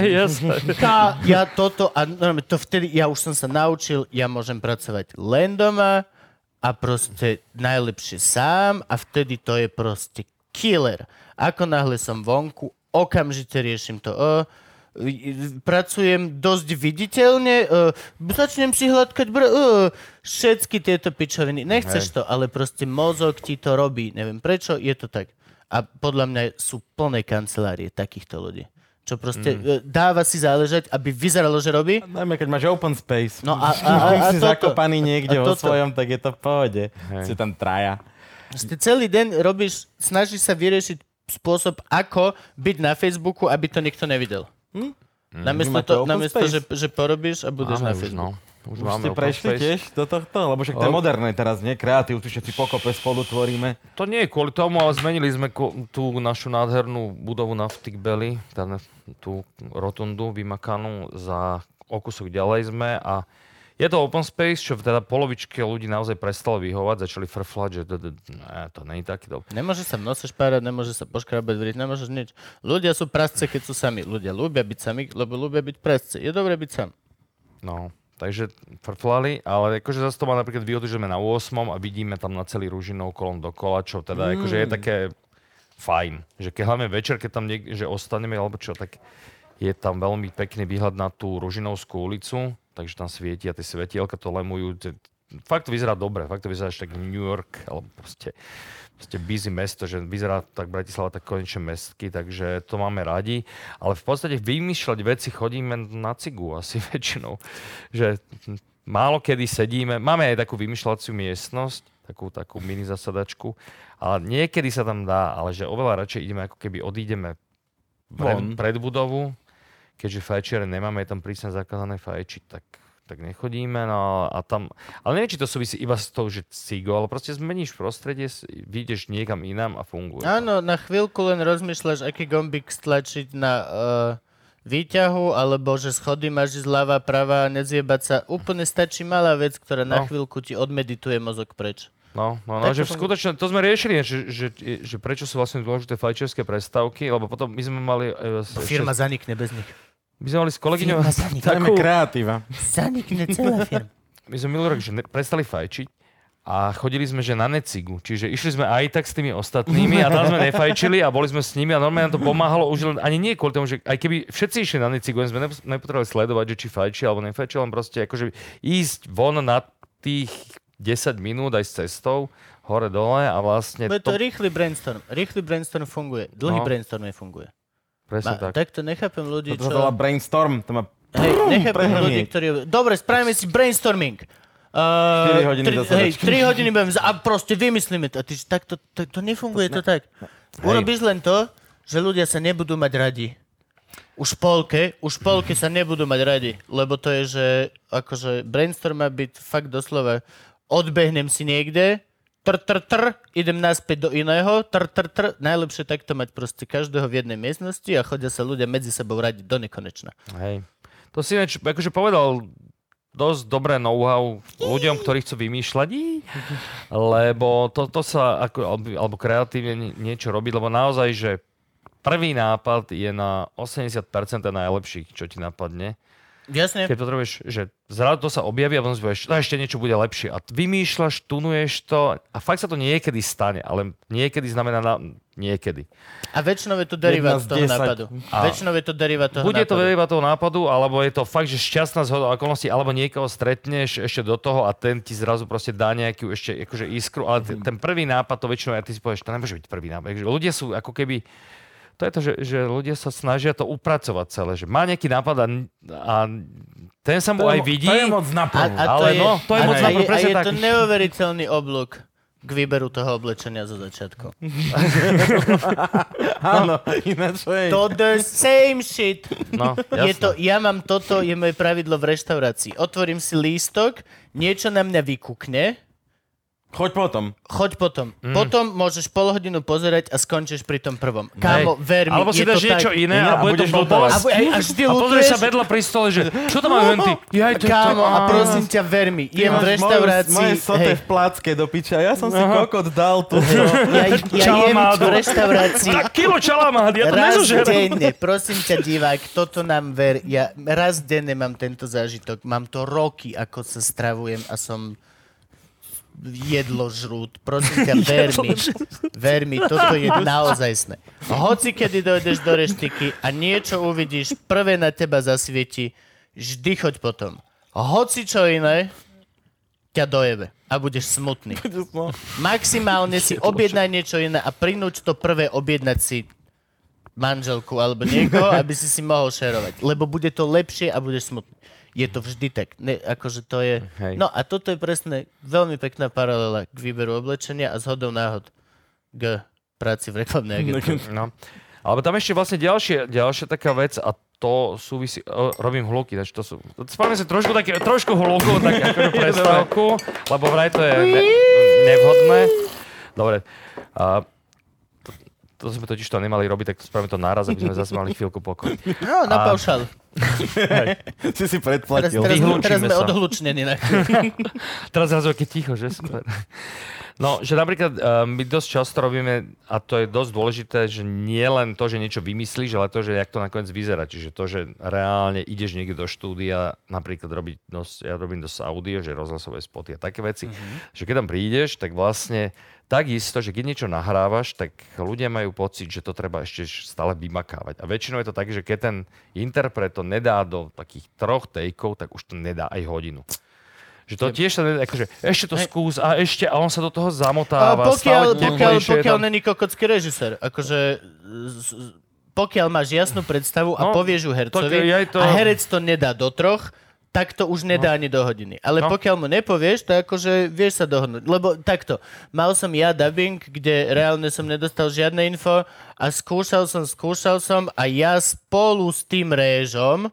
Speaker 3: Ja,
Speaker 1: tá, ja toto, a normálne, to vtedy, ja už som sa naučil, ja môžem pracovať len doma a proste najlepšie sám a vtedy to je proste killer. Ako náhle som vonku, okamžite riešim to. O, pracujem dosť viditeľne, o, začnem si hladkať br... O, všetky tieto pičoviny. Nechceš to, ale proste mozog ti to robí. Neviem prečo, je to tak. A podľa mňa sú plné kancelárie takýchto ľudí. Čo proste mm. dáva si záležať, aby vyzeralo, že robí.
Speaker 2: Najmä keď máš open space.
Speaker 1: No a, a, a, a
Speaker 2: si
Speaker 1: toto.
Speaker 2: zakopaný niekde
Speaker 1: A
Speaker 2: vo
Speaker 1: toto.
Speaker 2: svojom, tak je to v pohode.
Speaker 3: Hej.
Speaker 2: Si tam traja.
Speaker 1: Ty celý deň robíš, snažíš sa vyriešiť spôsob, ako byť na Facebooku, aby to nikto nevidel. Hm? Namiesto,
Speaker 2: Máte
Speaker 1: to, namiesto že, že porobíš a budeš na
Speaker 3: Máme už,
Speaker 1: Facebooku.
Speaker 3: no. Už,
Speaker 2: Už
Speaker 3: máme
Speaker 2: ste prešli
Speaker 3: space.
Speaker 2: tiež do tohto? Lebo však to je moderné teraz, nie? Kreatív, tu všetci pokope spolu tvoríme.
Speaker 3: To nie je kvôli tomu, ale zmenili sme ko- tú našu nádhernú budovu na Ftick Belly, teda tú rotundu vymakanú za o kúsok ďalej sme a je to open space, čo teda polovičke ľudí naozaj prestalo vyhovať, začali frflať, že to není taký dobrý.
Speaker 1: Nemôže sa v nose špárať, nemôže sa poškrabať vriť, nemôžeš nič. Ľudia sú prasce, keď sú sami. Ľudia ľúbia byť sami, lebo ľúbia byť prasce. Je dobré byť sám.
Speaker 3: No, takže frflali, ale akože zase to má napríklad výhodu, že sme na 8 a vidíme tam na celý Ružinov kolom dokola, čo teda mm. akože je také fajn. Že keď hlavne večer, keď tam niek- že ostaneme alebo čo, tak je tam veľmi pekný výhľad na tú Ružinovskú ulicu, takže tam svieti a tie svetielka to lemujú. Fakt to vyzerá dobre, fakt to vyzerá až tak New York, alebo proste, proste busy mesto, že vyzerá tak Bratislava tak konečne mestky, takže to máme radi. Ale v podstate vymýšľať veci chodíme na cigu asi väčšinou. Že málo kedy sedíme, máme aj takú vymýšľaciu miestnosť, takú, takú mini zasadačku, ale niekedy sa tam dá, ale že oveľa radšej ideme, ako keby odídeme pred, pred budovu, keďže fajčiare nemáme, je tam prísne zakázané fajčiť, tak tak nechodíme, no a tam, ale neviem, či to súvisí iba s tou, že cigo, ale proste zmeníš prostredie, vyjdeš niekam inám a funguje.
Speaker 1: Áno, na chvíľku len rozmýšľaš, aký gombík stlačiť na uh, výťahu, alebo že schody máš zľava, prava a nezjebať sa. Úplne stačí malá vec, ktorá na
Speaker 3: No.
Speaker 1: chvíľku ti odmedituje mozog preč.
Speaker 3: No, no, no
Speaker 1: Tak
Speaker 3: že
Speaker 1: to
Speaker 3: v skutočne, to sme riešili, že, že, že prečo sú vlastne dôležité fajčiarske prestávky, lebo potom my sme mali... e,
Speaker 1: Firma
Speaker 3: ešte-
Speaker 1: zanikne bez nich.
Speaker 3: My sme mali s kolegyňou
Speaker 1: Firma
Speaker 3: takú,
Speaker 2: kreatíva.
Speaker 1: Zanikne celá firma.
Speaker 3: my sme minulý rok že ne, prestali fajčiť a chodili sme že na necigu, čiže išli sme aj tak s tými ostatnými a tam sme nefajčili a boli sme s nimi a normálne nám to pomáhalo už len ani nie kvôli tomu, že aj keby všetci išli na necigu, sme nepotrebovali sledovať, že či fajči alebo nefajči, len proste akože ísť von na tých 10 minút aj s cestou, hore dole a vlastne
Speaker 1: Bude to
Speaker 3: to,
Speaker 1: rýchly brainstorm. Rýchly brainstorm funguje. Dlhý
Speaker 3: No.
Speaker 1: brainstorm nefunguje.
Speaker 3: Presne
Speaker 1: Ma,
Speaker 3: tak.
Speaker 1: takto nechápem ľudí,
Speaker 2: To
Speaker 1: čo...
Speaker 2: brainstorm, to má
Speaker 1: Hej, nechápem ľudí, ktorí... Dobre, spravíme si brainstorming. Uh,
Speaker 2: 4 hodiny
Speaker 1: tri,
Speaker 2: zasadačky.
Speaker 1: hej, 3 hodiny budem a proste vymyslíme to. A ty, že takto, to, to nefunguje to, tak. Urobíš len to, že ľudia sa nebudú mať radi. Už polke, už polke sa nebudú mať radi, lebo to je, že akože brainstorm má byť fakt doslova odbehnem si niekde, tr, tr, tr, idem naspäť do iného, tr, tr, tr. Najlepšie takto mať proste každého v jednej miestnosti a chodia sa ľudia medzi sebou radi do nekonečna.
Speaker 3: Hej. To si ináč, akože povedal dosť dobré know-how ľuďom, ktorí chcú vymýšľať, lebo to, to sa ako, alebo, kreatívne nie- niečo robiť, lebo naozaj, že prvý nápad je na 80% najlepších, čo ti napadne.
Speaker 1: Jasne?
Speaker 3: Keď potrebuješ, že zrazu to sa objaví a potom si povieš, "No, ešte niečo bude lepšie. A vymýšľaš, tunuješ to a fakt sa to niekedy stane, ale niekedy znamená na, niekedy.
Speaker 1: A väčšinou je to derivát
Speaker 2: Jedna z
Speaker 1: toho
Speaker 2: 10.
Speaker 1: nápadu.
Speaker 3: A-
Speaker 1: Väčšinou je to derivát toho
Speaker 3: Bude to
Speaker 1: nápadu.
Speaker 3: veľa toho nápadu, alebo je to fakt, že šťastná zhoda okolností, alebo niekoho stretneš ešte do toho a ten ti zrazu proste dá nejakú ešte akože iskru, ale t- ten prvý nápad to väčšinou, a ty si povieš, to nemôže byť prvý nápad. Ľudia sú ako keby, to je to, že, že ľudia sa snažia to upracovať celé, že má nejaký nápad a, a ten sa mu
Speaker 2: To je
Speaker 3: aj vidí.
Speaker 2: To je moc
Speaker 1: A,
Speaker 2: naplno.
Speaker 1: a to
Speaker 3: Ale
Speaker 1: je,
Speaker 3: no, to je
Speaker 1: a,
Speaker 3: moc
Speaker 1: a,
Speaker 3: naplno,
Speaker 1: je, a
Speaker 3: presne
Speaker 1: je
Speaker 3: tak.
Speaker 1: to neuveriteľný oblúk k výberu toho oblečenia zo začiatku.
Speaker 2: Áno, ináč hej.
Speaker 1: To the same shit.
Speaker 3: No,
Speaker 1: Je
Speaker 3: jasné.
Speaker 1: to, ja mám toto, je moje pravidlo v reštaurácii. Otvorím si lístok, niečo na mňa vykúkne,
Speaker 2: Choď potom.
Speaker 1: choď potom.
Speaker 3: Mm.
Speaker 1: Potom môžeš pol hodinu pozerať a skončíš pri tom prvom. Kámo, ver mi,
Speaker 3: Alebo si
Speaker 1: to
Speaker 3: dáš niečo
Speaker 1: tak.
Speaker 3: iné a
Speaker 2: a
Speaker 3: bude to
Speaker 1: A,
Speaker 3: blbosť.
Speaker 1: ty
Speaker 3: A pozrieš sa vedľa pri stole, že čo to majú henty? Jaj, to
Speaker 1: kámo, a prosím ťa, ver mi, jem v reštaurácii,
Speaker 2: Moje, sote v placke do piča. Ja som si kokot dal tu.
Speaker 1: ja, ja jem v reštaurácii
Speaker 3: Tak kilo čalamád, ja to
Speaker 1: raz
Speaker 3: nezožerem.
Speaker 1: denne, prosím ťa divák, toto nám ver, ja raz denne mám tento zážitok, mám to roky, ako sa stravujem a som jedlo žrút. Prosím ťa, ver mi, ver mi, toto je naozajstné. Hoci kedy dojdeš do reštiky a niečo uvidíš, prvé na teba zasvieti, vždy choď potom. Hoci čo iné, ťa dojebe a budeš smutný. Maximálne si objednaj niečo iné a prinúť to prvé objednať si manželku alebo niekoho, aby si si mohol šerovať. Lebo bude to lepšie a budeš smutný. Je to vždy tak. Ne, akože to je...
Speaker 3: Hej.
Speaker 1: No a toto je presne veľmi pekná paralela k výberu oblečenia a zhodou náhod k práci v reklamnej agentúre.
Speaker 3: No. Alebo tam ešte vlastne ďalšia, ďalšia taká vec a to súvisí, o, robím hluky, takže to sú, spravíme si trošku také, trošku hluku, tak akože prestávku, lebo vraj to je ne, nevhodné. Dobre. A, to, to sme totiž to nemali robiť, tak spravíme to naraz, aby sme zase mali chvíľku pokoj.
Speaker 1: No, na
Speaker 3: A-
Speaker 1: paušal.
Speaker 2: Si si
Speaker 1: Teraz,
Speaker 2: predplatil.
Speaker 1: teraz,
Speaker 3: Vyhlúčime
Speaker 1: teraz sme
Speaker 3: sa.
Speaker 1: odhlučnení. Na.
Speaker 3: Teraz zrazu keď ticho, že? Super. No, že napríklad uh, my dosť často robíme, a to je dosť dôležité, že nie len to, že niečo vymyslíš, ale to, že jak to nakoniec vyzerá. Čiže to, že reálne ideš niekde do štúdia, napríklad robiť, dosť, ja robím dosť audio, že rozhlasové spoty a také veci, mm-hmm. že keď tam prídeš, tak vlastne takisto, že keď niečo nahrávaš, tak ľudia majú pocit, že to treba ešte stále vymakávať. A väčšinou je to tak, že keď ten interpret to nedá do takých troch tejkov, tak už to nedá aj hodinu. Že to tiež sa nedá, akože ešte to skús a ešte a on sa do toho
Speaker 1: A
Speaker 3: zamotáva.
Speaker 1: pokiaľ,
Speaker 3: stále
Speaker 1: pokiaľ, pokiaľ
Speaker 3: tam.
Speaker 1: není kokocký režisér, akože pokiaľ máš jasnú predstavu a
Speaker 3: No,
Speaker 1: povieš ju hercovi
Speaker 3: tak aj to-
Speaker 1: a herec to nedá do troch, tak to už nedá ani do hodiny. Ale
Speaker 3: No.
Speaker 1: pokiaľ mu nepovieš, to akože vieš sa dohodnúť. Lebo takto, mal som ja dubbing, kde reálne som nedostal žiadne info a skúšal som, skúšal som a ja spolu s tým réžom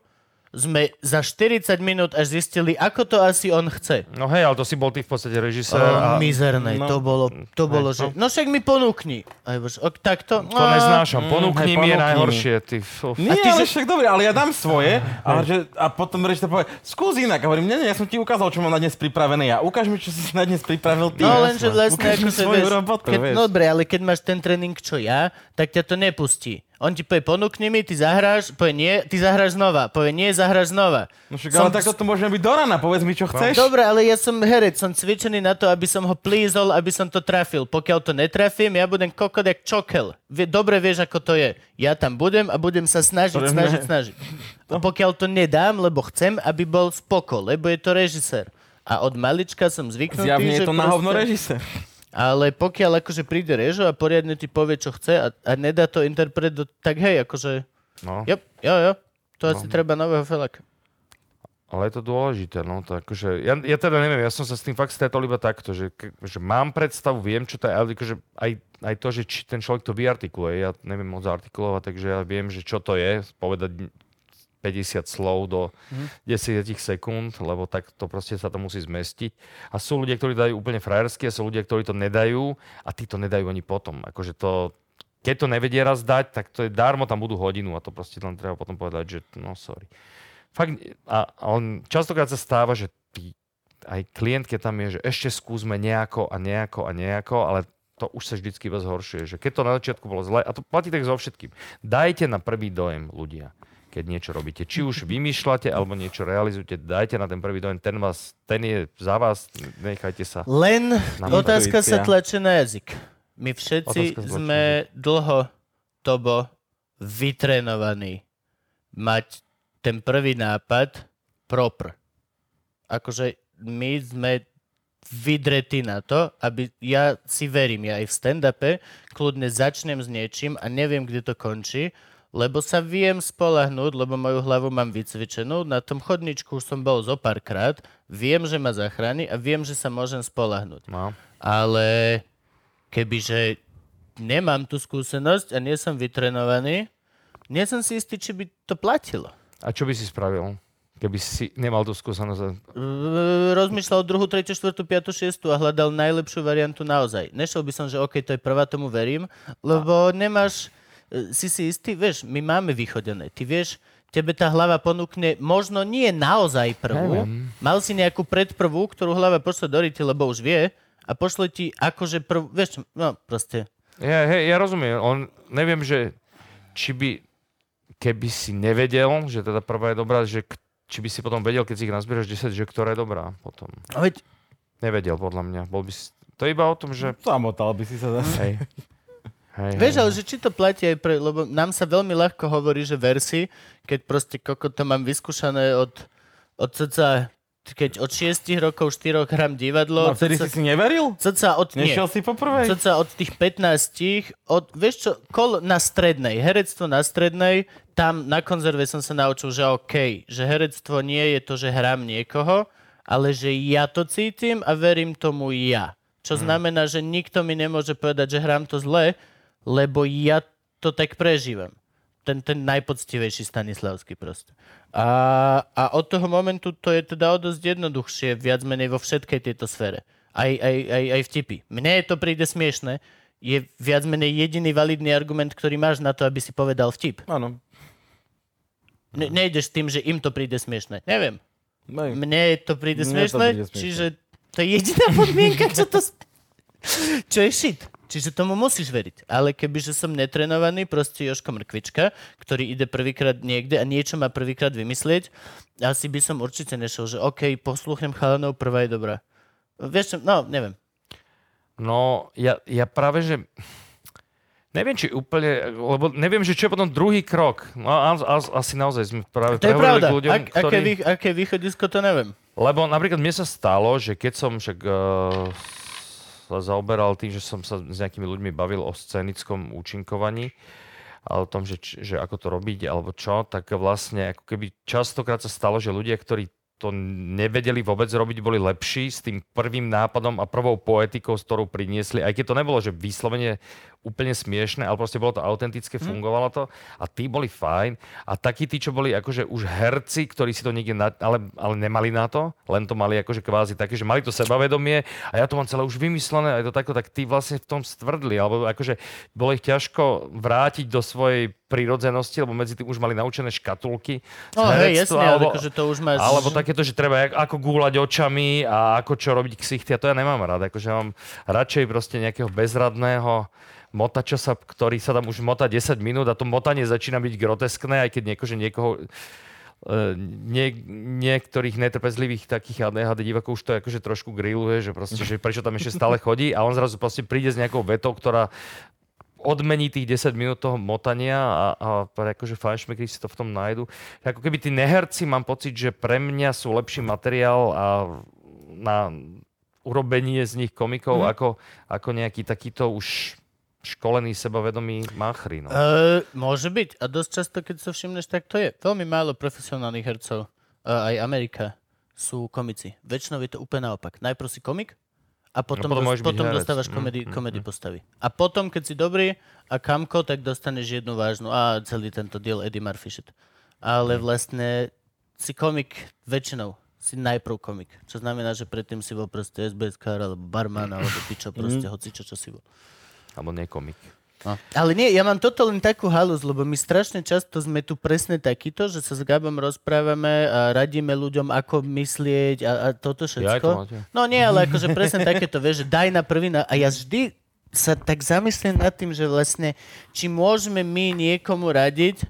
Speaker 1: sme za 40 minút až zistili, ako to asi on chce.
Speaker 3: No hej, ale to si bol ty v podstate režisér.
Speaker 1: Oh,
Speaker 3: a
Speaker 1: mizerné,
Speaker 2: no,
Speaker 1: to bolo, to bolo, že... No však mi ponúkni. Aj bož, ok, takto.
Speaker 3: to neznášam.
Speaker 2: Mm,
Speaker 3: Ponúkni
Speaker 2: hej,
Speaker 3: mi je najhoršie. Ty.
Speaker 2: Nie,
Speaker 1: ty,
Speaker 2: ale
Speaker 1: že-
Speaker 2: však dobre, ale ja dám svoje a, že, a potom režisér povie, skús inak. A hovorím, nie, nie, ja som ti ukázal, čo mám na dnes pripravené ja. Ukáž mi, čo si na dnes pripravil ty.
Speaker 1: No lenže vlastne
Speaker 2: Ukáž mi
Speaker 1: ako sa
Speaker 2: svoju
Speaker 1: vieš,
Speaker 2: robotu,
Speaker 1: keď,
Speaker 2: vieš.
Speaker 1: no dobre, ale keď máš ten tréning, čo ja, tak ťa to nepustí. On ti povie, ponúkni mi, ty zahráš, povie nie, ty zahráš znova, povie nie, zahráš znova.
Speaker 2: No však, ale takto to môžeme byť do rana, povedz mi, čo chceš.
Speaker 1: Dobre, ale ja som herec, som cvičený na to, aby som ho plízol, aby som to trafil. Pokiaľ to netrafím, ja budem kokot jak čokel. Dobre vieš, ako to je. Ja tam budem a budem sa snažiť,
Speaker 2: Dobre,
Speaker 1: snažiť,
Speaker 2: ne.
Speaker 1: snažiť. A pokiaľ to nedám, lebo chcem, aby bol spoko, lebo je to režisér. A od malička som zvyknutý,
Speaker 2: Zjavne je
Speaker 1: že
Speaker 2: to na hovno režisér.
Speaker 1: Ale pokiaľ akože príde režo a poriadne ti povie, čo chce a, a nedá to interpret, do, tak hej, akože,
Speaker 3: No.
Speaker 1: jo, jo, jo, to asi treba nového felaka.
Speaker 3: Ale je to dôležité, no to akože, ja, ja teda neviem, ja som sa s tým fakt stretol iba takto, že, že mám predstavu, viem, čo to je, ale akože aj, aj to, že či ten človek to vyartikuluje, ja neviem moc artikulovať, takže ja viem, že čo to je, povedať 50 slov do
Speaker 1: Mhm.
Speaker 3: 10 sekúnd, lebo tak to proste sa to musí zmestiť. A sú ľudia, ktorí dajú úplne frajersky a sú ľudia, ktorí to nedajú a tí to nedajú ani potom. Akože to, keď to nevedia raz dať, tak to je darmo, tam budú hodinu a to proste len treba potom povedať, že no sorry. Fakt, a, a on častokrát sa stáva, že tí, aj klient, keď tam je, že ešte skúsme nejako a nejako a nejako, ale to už sa vždycky zhoršuje. Že keď to na začiatku bolo zle, a to platí tak so všetkým. Dajte na prvý dojem ľudia, keď niečo robíte. Či už vymýšľate, alebo niečo realizujete, dajte na ten prvý dojem, ten, vás, ten je za vás, nechajte sa.
Speaker 1: Len otázka sa tlačí na jazyk. My všetci sme dlho tobo vytrenovaní mať ten prvý nápad proper. Akože my sme vydretí na to, aby ja si verím, ja aj v stand-upe kľudne začnem s niečím a neviem, kde to končí, lebo sa viem spolahnúť, lebo moju hlavu mám vycvičenú. Na tom chodničku už som bol zo párkrát, viem, že ma zachráni a viem, že sa môžem spolahnúť.
Speaker 3: No.
Speaker 1: Ale kebyže nemám tú skúsenosť a nie som vytrenovaný, nie som si istý, či by to platilo.
Speaker 3: A čo by si spravil, keby si nemal tú skúsenosť?
Speaker 1: Rozmýšľal druhú, tretiu, štvrtú, piatu, šiestu a hľadal najlepšiu variantu naozaj. Nešiel by som, že OK, to je prvá, tomu verím, lebo nemáš, e, si si istý, vieš, my máme vychodené. Ty vieš, tebe tá hlava ponúkne možno nie naozaj prvú, mal si nejakú predprvú, ktorú hlava pošle do ryti, lebo už vie a pošle ti akože prvú, vieš, no proste.
Speaker 3: Ja, hej, ja rozumiem. On, neviem, že či by, keby si nevedel, že teda prvá je dobrá, že k- či by si potom vedel, keď si ich nazbieraš 10, že ktorá je dobrá potom.
Speaker 1: A Veď,
Speaker 3: Nevedel, podľa mňa. Bol by si... To je iba o tom, že...
Speaker 2: Zamotal by si sa zase.
Speaker 3: Hej. Hej,
Speaker 1: Vieš,
Speaker 3: hej,
Speaker 1: ale že či to platí aj pre, lebo nám sa veľmi ľahko hovorí, že versi, keď proste koko to mám vyskúšané od, od cca, keď od 6 rokov, 4 hrám divadlo,
Speaker 2: No, vtedy si si neveril?
Speaker 1: cca od, nie,
Speaker 2: Nešiel si po prvej?
Speaker 1: cca od tých 15, od, vieš čo, kol na strednej, herectvo na strednej, tam na konzerve som sa naučil, že OK, že herectvo nie je to, že hrám niekoho, ale že ja to cítim a verím tomu ja. Čo znamená, že nikto mi nemôže povedať, že hrám to zle, lebo ja to tak prežívam. Ten, ten najpoctivejší Stanislavský proste. A, a od toho momentu to je teda o dosť jednoduchšie, viac menej vo všetkej tejto sfére. Aj, aj, aj, aj vtipy. Mne to príde smiešne, je viac menej jediný validný argument, ktorý máš na to, aby si povedal vtip.
Speaker 2: Áno.
Speaker 1: Ne, nejdeš tým, že im to príde smiešne. Neviem.
Speaker 2: Hej.
Speaker 1: Mne to príde smiešne, čiže to je jediná podmienka, čo to... Čo je shit. Čiže tomu musíš veriť. Ale kebyže som netrenovaný, proste Joško Mrkvička, ktorý ide prvýkrát niekde a niečo má prvýkrát vymyslieť, asi by som určite nešiel, že OK, posluchnem chalanov, prvá je dobrá. Vieš no, neviem.
Speaker 3: No, ja, ja práve, že... Neviem, či úplne, lebo neviem, že čo je potom druhý krok. No, a, a, asi naozaj sme práve
Speaker 1: To je pravda.
Speaker 3: ľuďom,
Speaker 1: Ak, aké,
Speaker 3: ktorí...
Speaker 1: vý, aké východisko, to neviem.
Speaker 3: Lebo napríklad mne sa stalo, že keď som však uh, zaoberal tým, že som sa s nejakými ľuďmi bavil o scenickom účinkovaní a o tom, že, že ako to robiť alebo čo, tak vlastne ako keby častokrát sa stalo, že ľudia, ktorí to nevedeli vôbec robiť, boli lepší s tým prvým nápadom a prvou poetikou, s ktorou priniesli, aj keď to nebolo, že vyslovene úplne smiešne, ale proste bolo to autentické, fungovalo to a tí boli fajn a takí tí, čo boli akože už herci, ktorí si to niekde, na, ale, ale nemali na to, len to mali akože kvázi také, že mali to sebavedomie a ja to mám celé už vymyslené a je to takto, tak tí vlastne v tom stvrdli, alebo akože bolo ich ťažko vrátiť do svojej prírodzenosti, lebo medzi tým už mali naučené škatulky.
Speaker 1: No hej, jasne, alebo, ale akože to už máš...
Speaker 3: Alebo takéto, že treba ako gúľať očami a ako čo robiť ksichty, a to ja nemám rád. Akože mám radšej proste nejakého bezradného motača, sa, ktorý sa tam už motá 10 minút a to motanie začína byť groteskné, aj keď niekože niekoho e, nie, niektorých netrpezlivých takých ADHD divákov už to akože trošku grilluje, že, proste, že prečo tam ešte stále chodí a on zrazu proste príde s nejakou vetou, ktorá odmení tých 10 minút toho motania a, a akože fajnšmekri si to v tom nájdu. Ako keby tí neherci, mám pocit, že pre mňa sú lepší materiál a na urobenie z nich komikov mm. ako, ako nejaký takýto už školený, sebavedomý máchry. No.
Speaker 1: Uh, môže byť. A dosť často, keď sa všimneš, tak to je. Veľmi málo profesionálnych hercov, uh, aj Amerika, sú komici. Väčšinou je to úplne naopak. Najprv si komik, a potom, no, potom, dos- potom dostávaš komedy, mm, komedy mm, postavy. A potom, keď si dobrý a kamko, tak dostaneš jednu vážnu. A celý tento diel Eddie Murphy shit. Ale mm. vlastne si komik väčšinou. Si najprv komik. Čo znamená, že predtým si bol proste SBS kar, alebo barman, alebo pičo, proste mm. hoci čo, čo si bol.
Speaker 3: Alebo nie komik.
Speaker 1: No. Ale nie, ja mám toto len takú halus, lebo my strašne často sme tu presne takýto, že sa s Gabom rozprávame a radíme ľuďom, ako myslieť a, a toto všetko. Ja to no nie, ale akože presne takéto, vieš, že daj na prvý na... A ja vždy sa tak zamyslím nad tým, že vlastne, či môžeme my niekomu radiť,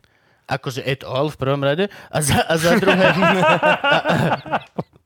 Speaker 1: akože et al v prvom rade, a za, a za druhé... A, a,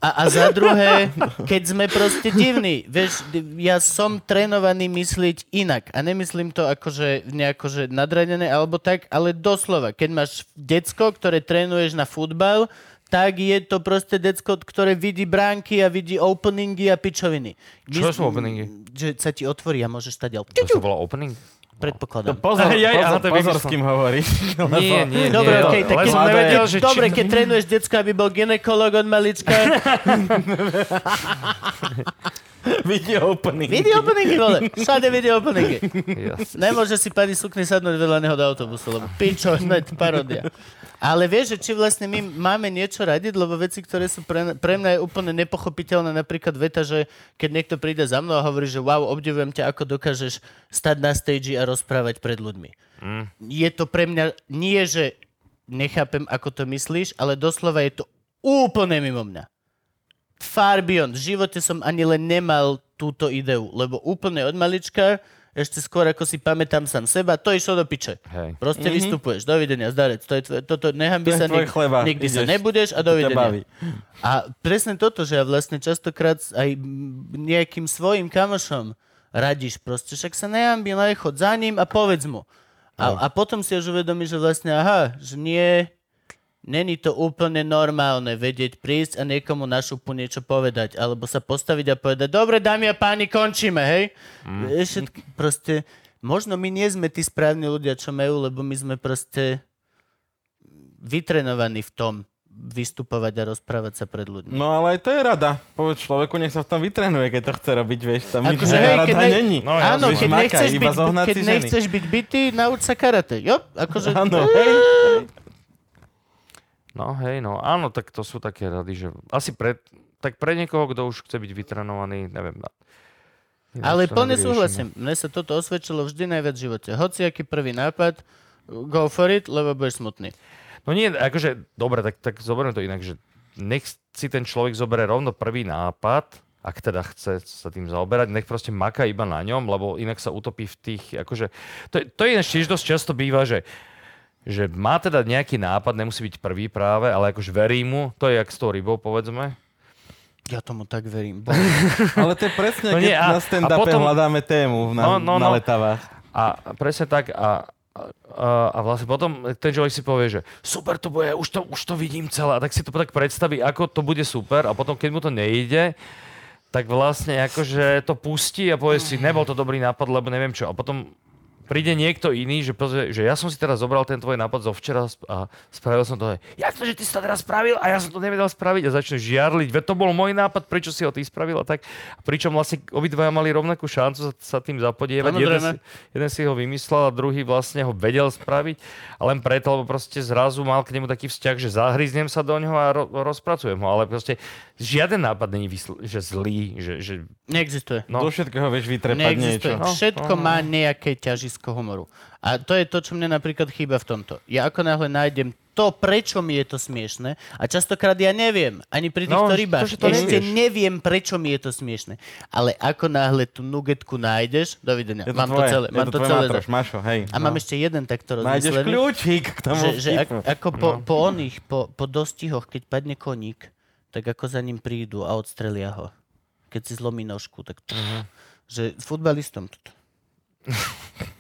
Speaker 1: a za druhé, keď sme proste divní, vieš, ja som trénovaný myslieť inak a nemyslím to akože nejako že nadradené alebo tak, ale doslova, keď máš decko, ktoré trénuješ na futbal, tak je to proste decko, ktoré vidí bránky a vidí openingy a pičoviny.
Speaker 3: Čo sú openingy?
Speaker 1: Že sa ti otvorí a môžeš stať.
Speaker 3: To sa volá opening?
Speaker 1: Predpokladám.
Speaker 2: To pozor, ja, pozor, pozor, pozor s kým hovoríš.
Speaker 3: Nie, nie, nie.
Speaker 1: Dobre, okay, tak keď som nevedel, že Dobre, keď trénuješ decka, aby bol ginekolog od malička.
Speaker 2: Video openingy.
Speaker 1: Video openingy, vole. Všade video openingy. Yes. Nemôže si pani sukny sadnúť vedľa neho do autobusu, lebo pičo, parodia. Ale vieš, že či vlastne my máme niečo radiť, lebo veci, ktoré sú pre, pre mňa je úplne nepochopiteľné, napríklad veta, že keď niekto príde za mnou a hovorí, že wow, obdivujem ťa, ako dokážeš stať na stage a rozprávať pred ľuďmi. Mm. Je to pre mňa nie, že nechápem, ako to myslíš, ale doslova je to úplne mimo mňa. Far beyond. V živote som ani len nemal túto ideu, lebo úplne od malička ešte skôr ako si pamätám sám seba, to išlo do piče. Hej. Proste mm-hmm. vystupuješ, dovidenia, zdarec, to je tvoje, toto, nechám by sa, nik- chleba, nikdy ideš, sa nebudeš a dovidenia. A presne toto, že ja vlastne častokrát aj nejakým svojim kamošom radíš proste, však sa nehambi, no chod za ním a povedz mu. A, no. a potom si už uvedomíš, že vlastne, aha, že nie, Není to úplne normálne vedieť prísť a niekomu na šupu niečo povedať, alebo sa postaviť a povedať, dobre dámy a páni, končíme, hej? Mm. Všetky, proste, možno my nie sme tí správni ľudia, čo majú, lebo my sme proste vytrenovaní v tom vystupovať a rozprávať sa pred ľuďmi.
Speaker 2: No ale aj to je rada. Povedz človeku, nech sa v tom vytrenuje, keď to chce robiť, vieš, tam nič akože, hej, rada ne... není.
Speaker 1: No, ja, áno, keď, nechceš, byť, keď nechceš byť bytý, nauč sa karate. Jo, akože...
Speaker 2: Áno, hej.
Speaker 3: No hej, no áno, tak to sú také rady, že asi pre, tak pre niekoho, kto už chce byť vytrenovaný, neviem. Na,
Speaker 1: Ale plne súhlasím. Mne sa toto osvedčilo vždy najviac v živote. Hoci aký prvý nápad, go for it, lebo budeš smutný.
Speaker 3: No nie, akože, dobre, tak, tak zoberiem to inak, že nech si ten človek zoberie rovno prvý nápad, ak teda chce sa tým zaoberať, nech proste maka iba na ňom, lebo inak sa utopí v tých, akože, to, to je tiež dosť často býva, že že má teda nejaký nápad, nemusí byť prvý práve, ale akož verí mu, to je jak s tou rybou, povedzme.
Speaker 1: Ja tomu tak verím.
Speaker 2: ale to je presne, no nie, keď a, na stand-upe potom, hľadáme tému na, no, no, na no, letavách.
Speaker 3: A presne tak, a, a, a vlastne potom ten človek si povie, že super to bude, už to, už to vidím celé, a tak si to tak predstaví, ako to bude super a potom, keď mu to nejde, tak vlastne akože to pustí a povie si, nebol to dobrý nápad, lebo neviem čo. A potom príde niekto iný, že, pozrie, že ja som si teraz zobral ten tvoj nápad zo včera a spravil som to. Jak to, že ty si to teraz spravil a ja som to nevedel spraviť a začne žiarliť. Veď to bol môj nápad, prečo si ho ty spravil a tak. A pričom vlastne obidvaja mali rovnakú šancu sa, sa tým zapodievať. Jeden si, jeden si ho vymyslel a druhý vlastne ho vedel spraviť. A len preto, lebo proste zrazu mal k nemu taký vzťah, že zahryznem sa do ňoho a ro- rozpracujem ho. Ale proste žiaden nápad není vysl- že zlý, že, že
Speaker 1: Neexistuje.
Speaker 3: No.
Speaker 2: Do všetkého vieš vytrepať
Speaker 1: Neexistuje.
Speaker 2: niečo.
Speaker 3: No,
Speaker 1: Všetko
Speaker 3: no, no.
Speaker 1: má nejaké ťažisko humoru. A to je to, čo mne napríklad chýba v tomto. Ja ako náhle nájdem to, prečo mi je to smiešne, a častokrát ja neviem, ani pri týchto
Speaker 3: No,
Speaker 1: rybách,
Speaker 3: to, to
Speaker 1: ešte
Speaker 3: nevieš.
Speaker 1: neviem, prečo mi je to smiešne. Ale ako náhle tú nugetku nájdeš, dovidenia,
Speaker 2: Je to
Speaker 1: mám
Speaker 2: tvoje,
Speaker 1: to celé.
Speaker 2: je
Speaker 1: Mám
Speaker 2: to
Speaker 1: to celé
Speaker 2: matroš, máš ho, hej.
Speaker 1: a mám ešte jeden takto
Speaker 2: Nájdeš
Speaker 1: rozmyslený.
Speaker 2: kľúčik k tomu
Speaker 1: že, že ak, ako po, po oných, po, po dostihoch, keď padne koník, tak ako za ním prídu a odstrelia ho. Keď si zlomí nožku, tak to, že futbalistom toto.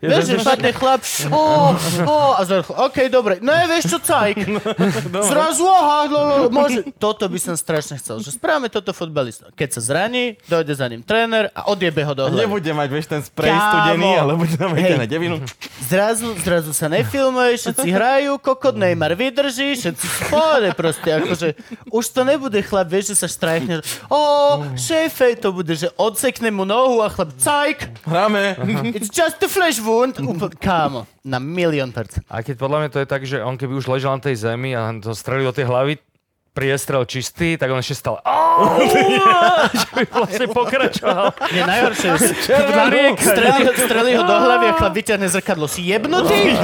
Speaker 1: Vieš, že padne chlap, ó, ó, a zrazu, OK, dobre, no je, vieš čo, cajk. Zrazu, aha, lo, lo, môže. Toto by som strašne chcel, že správame toto futbalista. Keď sa zraní, dojde za ním tréner a odjebe ho do hlavy.
Speaker 2: Nebude mať, vieš, ten sprej
Speaker 1: Kámo.
Speaker 2: studený, ale bude tam
Speaker 1: Hej.
Speaker 2: na devinu.
Speaker 1: Zrazu, zrazu sa nefilmuje, všetci hrajú, kokot Neymar vydrží, všetci spôjde proste, akože už to nebude chlap, vieš, že sa štrajchne, o, šéfe, to bude, že odsekne mu nohu a chlap, cajk,
Speaker 2: Hráme.
Speaker 1: it's just a wound, Úpl- kámo, na milión percent.
Speaker 3: A keď podľa mňa to je tak, že on keby už ležal na tej zemi a to strelil do tej hlavy, priestrel čistý, tak on ešte stále "Au!" Že by vlastne pokračoval.
Speaker 1: Je najhoršie,
Speaker 3: Nariekaj.
Speaker 1: streli ho, streli ho do hlavy a chlap vyťahne zrkadlo. Si jebnutý?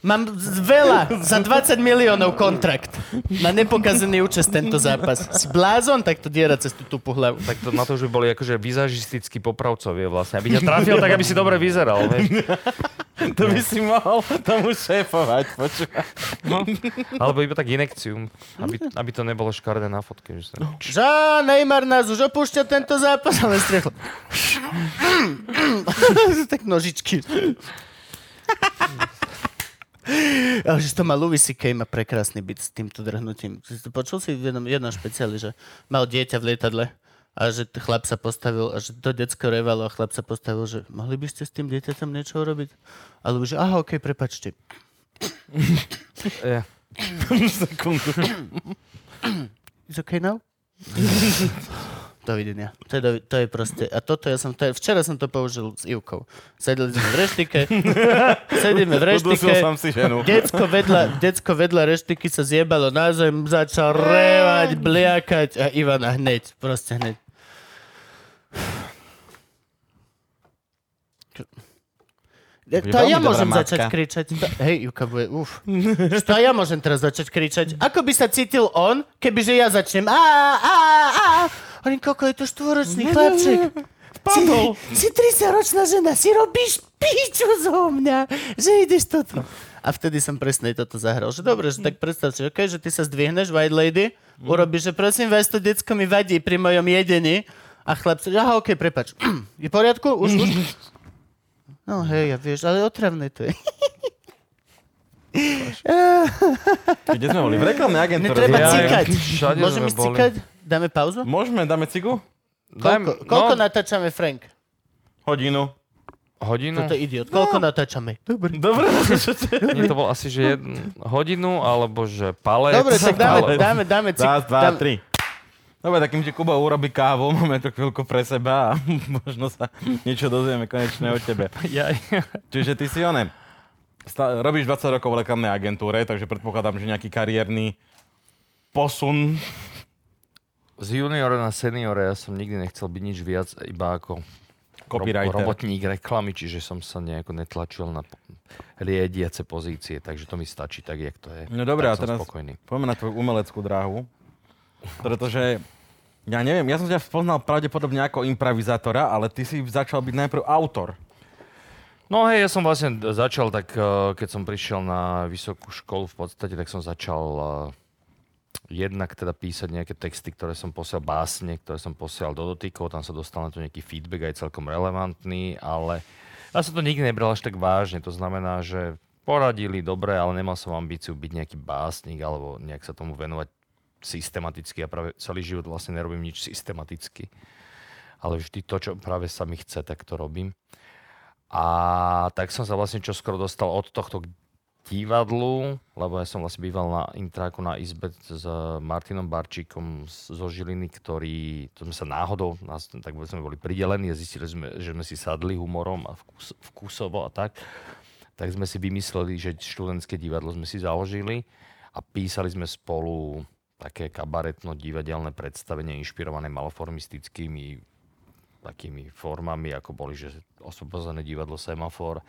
Speaker 1: Mám z- veľa, za 20 miliónov kontrakt na nepokazený účest tento zápas. Si blázon, tak to diera cez tú tupú hlavu.
Speaker 3: Tak to, na to už by boli akože vizažistickí popravcovie vlastne. Aby ťa trafil, tak aby si dobre vyzeral. Vieš.
Speaker 2: To by si mohol tomu šéfovať, počúvaj.
Speaker 3: No. Alebo iba tak inekciu, aby, aby to nebolo škaredé na fotke. Že sa...
Speaker 1: Že Neymar nás už opúšťa tento zápas, ale strechlo. tak nožičky. Ale že to má Louis C.K. má prekrásny byt s týmto drhnutím. Počul si v jednom, jednom špeciáli, že mal dieťa v lietadle a že chlap sa postavil a že to decko revalo a chlap sa postavil, že mohli by ste s tým dieťaťom niečo urobiť? Alebo že aha, okej, prepačte.
Speaker 3: Ja.
Speaker 2: Sekundu.
Speaker 1: It's okay now? Dovidenia. To je, dovi- to je proste... A toto ja som... To je, včera som to použil s Ivkou. Sedeli sme v reštike. Sedíme v
Speaker 2: Udusil
Speaker 1: reštike.
Speaker 2: som si ženu.
Speaker 1: Decko vedľa, decko vedľa reštiky sa zjebalo na zem, začal revať, bliakať a Ivana hneď, proste hneď. To ja môžem
Speaker 2: matka.
Speaker 1: začať kričať. To, hej, Juka bude, uf. To ja môžem teraz začať kričať. Ako by sa cítil on, kebyže ja začnem á, á, á. Oni, koko, je to štvoročný chlapček.
Speaker 2: Padol.
Speaker 1: Si, si 30-ročná žena, si robíš piču zo mňa, že ideš toto. A vtedy som presne toto zahral. Že dobre, že tak predstav si, okay, že ty sa zdvihneš, White Lady, urobíš, že prosím vás, to decko mi vadí pri mojom jedení. A chlap sa, aha, okej, prepač. Je v poriadku? Už, už? No hej, ja vieš, ale otravné to je.
Speaker 2: Kde sme boli? V reklamnej agentúre.
Speaker 1: Netreba
Speaker 3: Ja,
Speaker 1: cikať.
Speaker 3: sme boli.
Speaker 1: cikať? Dáme pauzu?
Speaker 2: Môžeme, dáme cigu?
Speaker 1: Koľko, koľko natáčame, Frank?
Speaker 2: Hodinu.
Speaker 3: Hodinu?
Speaker 1: Toto je idiot. Koľko natáčame? Dobre.
Speaker 2: Dobre.
Speaker 3: Nie, to bol asi, že jednu hodinu, alebo že palec.
Speaker 1: Dobre, tak dáme,
Speaker 3: ale-
Speaker 1: dáme, dáme cik.
Speaker 2: Raz, dva,
Speaker 1: dáme-
Speaker 2: tri. Dobre, tak kým ti Kuba urobí kávu, máme to chvíľku pre seba a možno sa niečo dozvieme konečne o tebe.
Speaker 3: Jaj.
Speaker 2: Čiže ty si onem. Sta- robíš 20 rokov v reklamnej agentúre, takže predpokladám, že nejaký kariérny posun.
Speaker 3: Z juniora na seniora ja som nikdy nechcel byť nič viac, iba ako
Speaker 2: Copywriter.
Speaker 3: Ro- robotník reklamy, čiže som sa nejako netlačil na riediace pozície, takže to mi stačí tak, jak to je.
Speaker 2: No dobré, a teraz
Speaker 3: spokojný.
Speaker 2: poďme na tvoju umeleckú dráhu. Pretože, ja neviem, ja som ťa poznal pravdepodobne ako improvizátora, ale ty si začal byť najprv autor.
Speaker 3: No hej, ja som vlastne začal tak, eh, keď som prišiel na vysokú školu v podstate, tak som začal eh, jednak teda písať nejaké texty, ktoré som posiel, básne, ktoré som posielal do dotykov, tam sa dostal na to nejaký feedback aj celkom relevantný, ale ja som to nikdy nebral až tak vážne, to znamená, že poradili dobre, ale nemal som ambíciu byť nejaký básnik alebo nejak sa tomu venovať systematicky a práve celý život vlastne nerobím nič systematicky. Ale vždy to, čo práve sa mi chce, tak to robím. A tak som sa vlastne čoskoro dostal od tohto divadlu, lebo ja som vlastne býval na intráku na izbe s Martinom Barčíkom zo Žiliny, ktorý, to sme sa náhodou, nás, tak sme boli pridelení a zistili sme, že sme si sadli humorom a vkus, vkusovo a tak. Tak sme si vymysleli, že študentské divadlo sme si založili a písali sme spolu také kabaretno-divadelné predstavenie inšpirované maloformistickými takými formami, ako boli, že osvobozené divadlo Semafor,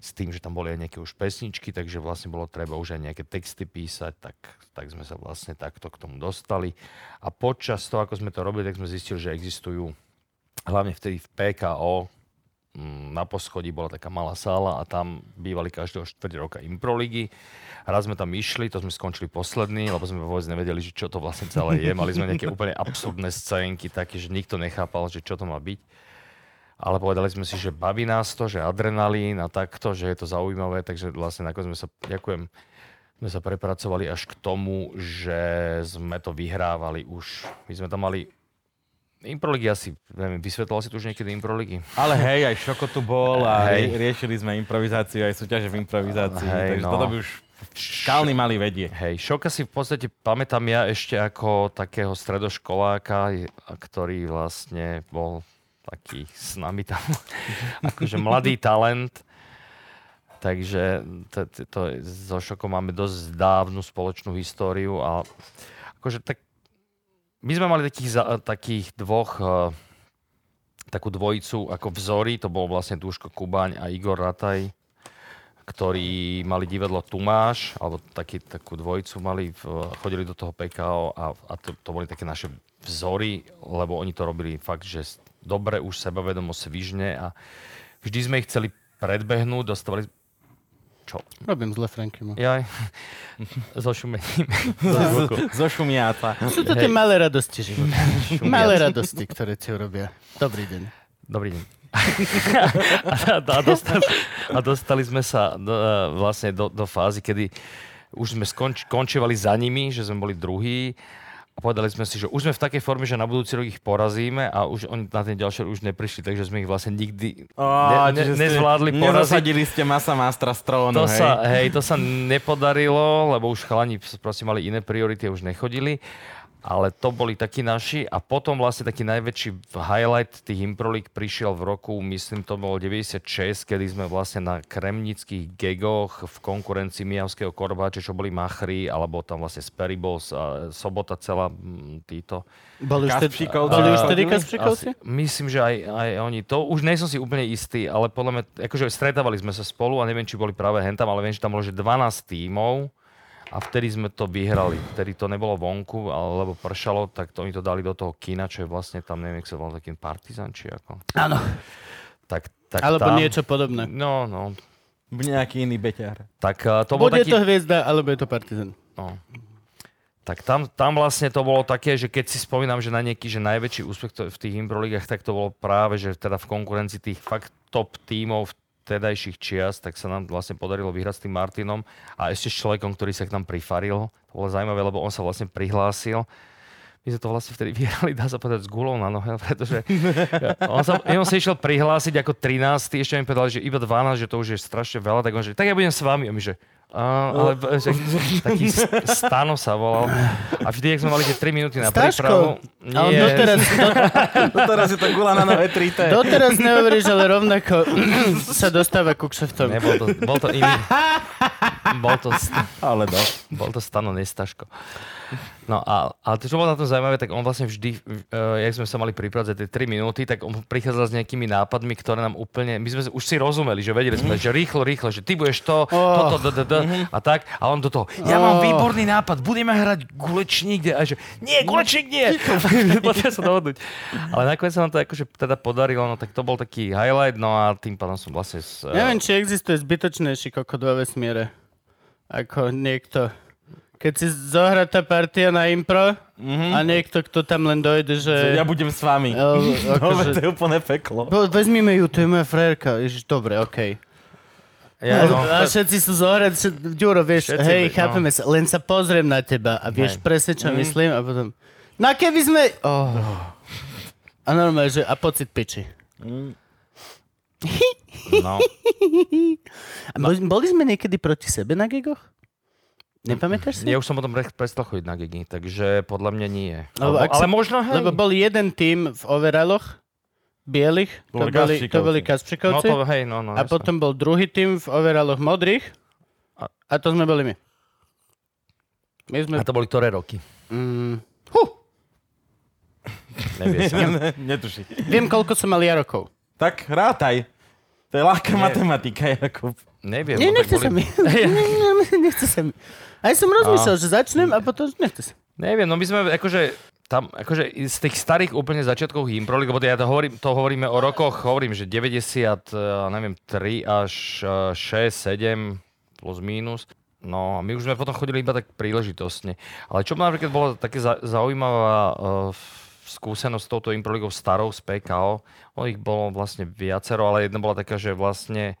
Speaker 3: s tým, že tam boli aj nejaké už pesničky, takže vlastne bolo treba už aj nejaké texty písať, tak, tak sme sa vlastne takto k tomu dostali. A počas toho, ako sme to robili, tak sme zistili, že existujú hlavne vtedy v PKO, mm, na poschodí bola taká malá sála a tam bývali každého štvrť roka improligy. Raz sme tam išli, to sme skončili poslední, lebo sme vôbec nevedeli, že čo to vlastne celé je. Mali sme nejaké úplne absurdné scénky, také, že nikto nechápal, že čo to má byť. Ale povedali sme si, že baví nás to, že adrenalín a takto, že je to zaujímavé, takže vlastne nakoniec sme sa, ďakujem, sme sa prepracovali až k tomu, že sme to vyhrávali už. My sme tam mali Improligy asi, neviem, vysvetloval si tu už niekedy Improligy?
Speaker 2: Ale hej, aj Šoko tu bol a
Speaker 3: Hej.
Speaker 2: rie- riešili sme improvizáciu, aj súťaže v improvizácii,
Speaker 3: Hej,
Speaker 2: takže
Speaker 3: no.
Speaker 2: toto by už škálny mali vedie.
Speaker 3: Hej, Šoka si v podstate pamätám ja ešte ako takého stredoškoláka, ktorý vlastne bol taký s nami tam, akože mladý talent. Takže to, to, so Šokom máme dosť dávnu spoločnú históriu a akože tak my sme mali takých, takých dvoch eh, takú dvojicu ako vzory, to bol vlastne Duško Kubaň a Igor Rataj, ktorí mali divadlo Tumáš, alebo taký, takú dvojicu mali, chodili do toho PKO a, a to, to boli také naše vzory, lebo oni to robili fakt, že dobre už sebavedomo svižne a vždy sme ich chceli predbehnúť, dostávali... Čo?
Speaker 1: Robím zle, Franky. mo.
Speaker 3: Jaj. So šumením. Do zvuku.
Speaker 2: Zo šumiáca.
Speaker 1: Sú to tie malé radosti života. malé radosti, ktoré ti urobia. Dobrý deň.
Speaker 3: Dobrý deň. a, a, dostali, a dostali sme sa do, eh, vlastne do, do fázy, kedy už sme skonč, končievali za nimi, že sme boli druhí a povedali sme si, že už sme v takej forme, že na budúci rok ich porazíme a už oni na ten ďalší už neprišli, takže sme ich vlastne nikdy ne, ne,
Speaker 2: čiže ste-
Speaker 3: nezvládli poraziť.
Speaker 2: Ste masa mástra z trónu,
Speaker 3: To
Speaker 2: hej.
Speaker 3: sa, hej, to sa nepodarilo, lebo už chalani proste mali iné priority a už nechodili. Ale to boli takí naši a potom vlastne taký najväčší highlight tých improlík prišiel v roku, myslím to bolo 96, kedy sme vlastne na kremnických gegoch v konkurencii Mijavského korbáče, čo boli Machry, alebo tam vlastne Speribols a Sobota celá mm, títo.
Speaker 1: Boli už tedy,
Speaker 2: Kaspříkovci
Speaker 1: boli už
Speaker 2: chodili?
Speaker 1: tedy Kaspříkovci?
Speaker 3: Asi, myslím, že aj, aj oni to, už nie som si úplne istý, ale podľa mňa, akože stretávali sme sa spolu a neviem, či boli práve hentam, ale viem, že tam bolo že 12 tímov a vtedy sme to vyhrali. Vtedy to nebolo vonku, ale lebo pršalo, tak to oni to dali do toho kina, čo je vlastne tam, neviem, jak sa volá taký Partizan, či ako.
Speaker 1: Áno.
Speaker 3: Tak, tak
Speaker 1: Alebo
Speaker 3: tam,
Speaker 1: niečo podobné.
Speaker 3: No, no.
Speaker 2: Nejaký iný beťar.
Speaker 3: Tak uh, to bol
Speaker 1: Bude
Speaker 3: taký...
Speaker 1: to hviezda, alebo je to Partizan.
Speaker 3: No. Tak tam, tam vlastne to bolo také, že keď si spomínam, že na nejaký že najväčší úspech to, v tých improligách, tak to bolo práve, že teda v konkurencii tých fakt top tímov vtedajších čias, tak sa nám vlastne podarilo vyhrať s tým Martinom a ešte s človekom, ktorý sa k nám prifaril. To bolo zaujímavé, lebo on sa vlastne prihlásil. My sme to vlastne vtedy vyhrali, dá sa povedať, s gulou na nohe, pretože on sa, on sa išiel prihlásiť ako 13, ešte mi povedal, že iba 12, že to už je strašne veľa, tak on že, tak ja budem s vami. A my, že, a, ale že, taký Stano sa volal. A vždy, ak sme mali tie 3 minúty na prípravu...
Speaker 1: Staško. A on doteraz, do,
Speaker 2: Teraz je to gula na nové 3T.
Speaker 1: doteraz nehovoríš, ale rovnako sa dostáva ku kšeftom.
Speaker 3: Nebol to, bol to iný. Bol to,
Speaker 2: Ale do.
Speaker 3: bol to Stano Nestaško. No a, a to, čo bolo na tom zaujímavé, tak on vlastne vždy, uh, jak sme sa mali pripravať za tie 3 minúty, tak on prichádzal s nejakými nápadmi, ktoré nám úplne, my sme už si rozumeli, že vedeli sme, že rýchlo, rýchlo, že ty budeš to, toto, d, a tak. A on do toho, ja mám výborný nápad, budeme hrať gulečník, kde, a že nie, gulečník nie. Poďme sa dohodnúť. Ale nakoniec sa nám to akože teda podarilo, no tak to bol taký highlight, no a tým pádom som vlastne... S,
Speaker 1: Neviem, či existuje zbytočnejší kokot vo vesmíre. Ako niekto. Keď si zohrá tá partia na impro a niekto, kto tam len dojde, že...
Speaker 2: Ja budem s vami. No,
Speaker 1: akože-
Speaker 2: to je úplne peklo.
Speaker 1: Bo, vezmime ju, to je moja frérka. Ježiš, dobre, okej.
Speaker 3: Ja, no,
Speaker 1: a všetci sú zohrať, všet- Ďuro, vieš,
Speaker 3: Všetci,
Speaker 1: hej,
Speaker 3: no.
Speaker 1: chápeme sa, len sa pozriem na teba a vieš
Speaker 3: Hej.
Speaker 1: presne, čo myslím a potom... No keby sme... Oh. A normálne, že a pocit piči.
Speaker 3: No,
Speaker 1: A boli, boli sme niekedy proti sebe na gigoch? Nepamätáš si?
Speaker 3: ja už som potom pre- prestal chodiť na gigy, takže podľa mňa nie.
Speaker 1: Lebo
Speaker 3: Alebo,
Speaker 1: ak
Speaker 3: ale
Speaker 1: si-
Speaker 3: možno, hej.
Speaker 1: Lebo bol jeden tým v overalloch, bielých, to
Speaker 2: Boli
Speaker 1: boli, to boli
Speaker 3: No
Speaker 1: Kaspčikovci.
Speaker 3: to, hej, no, no.
Speaker 1: a
Speaker 3: jasné.
Speaker 1: potom bol druhý tým v overalloch modrých
Speaker 3: A-
Speaker 1: a to sme boli my. My sme...
Speaker 3: A to boli ktoré roky?
Speaker 1: Mm,
Speaker 3: Nevie sa.
Speaker 2: Netuší.
Speaker 1: viem, koľko som mal ja rokov.
Speaker 2: Tak rátaj. To je ľahká
Speaker 3: Nie.
Speaker 2: matematika, Jakub.
Speaker 3: Neviem.
Speaker 1: Nie,
Speaker 3: no,
Speaker 1: nechce
Speaker 3: tak
Speaker 1: sa mi. nechce sa mi. Aj som rozmyslel, že začnem a potom nechce sa.
Speaker 3: Neviem, no my sme akože tam, akože z tých starých úplne začiatkov Impro lebo ja to, hovorím, to hovoríme o rokoch, hovorím, že 90, eh, neviem, 3 až eh, 6, 7 plus minus. No a my už sme potom chodili iba tak príležitostne. Ale čo ma napríklad bolo také za, zaujímavá uh, skúsenosť s touto Impro League starou z PKO, ono ich bolo vlastne viacero, ale jedna bola taká, že vlastne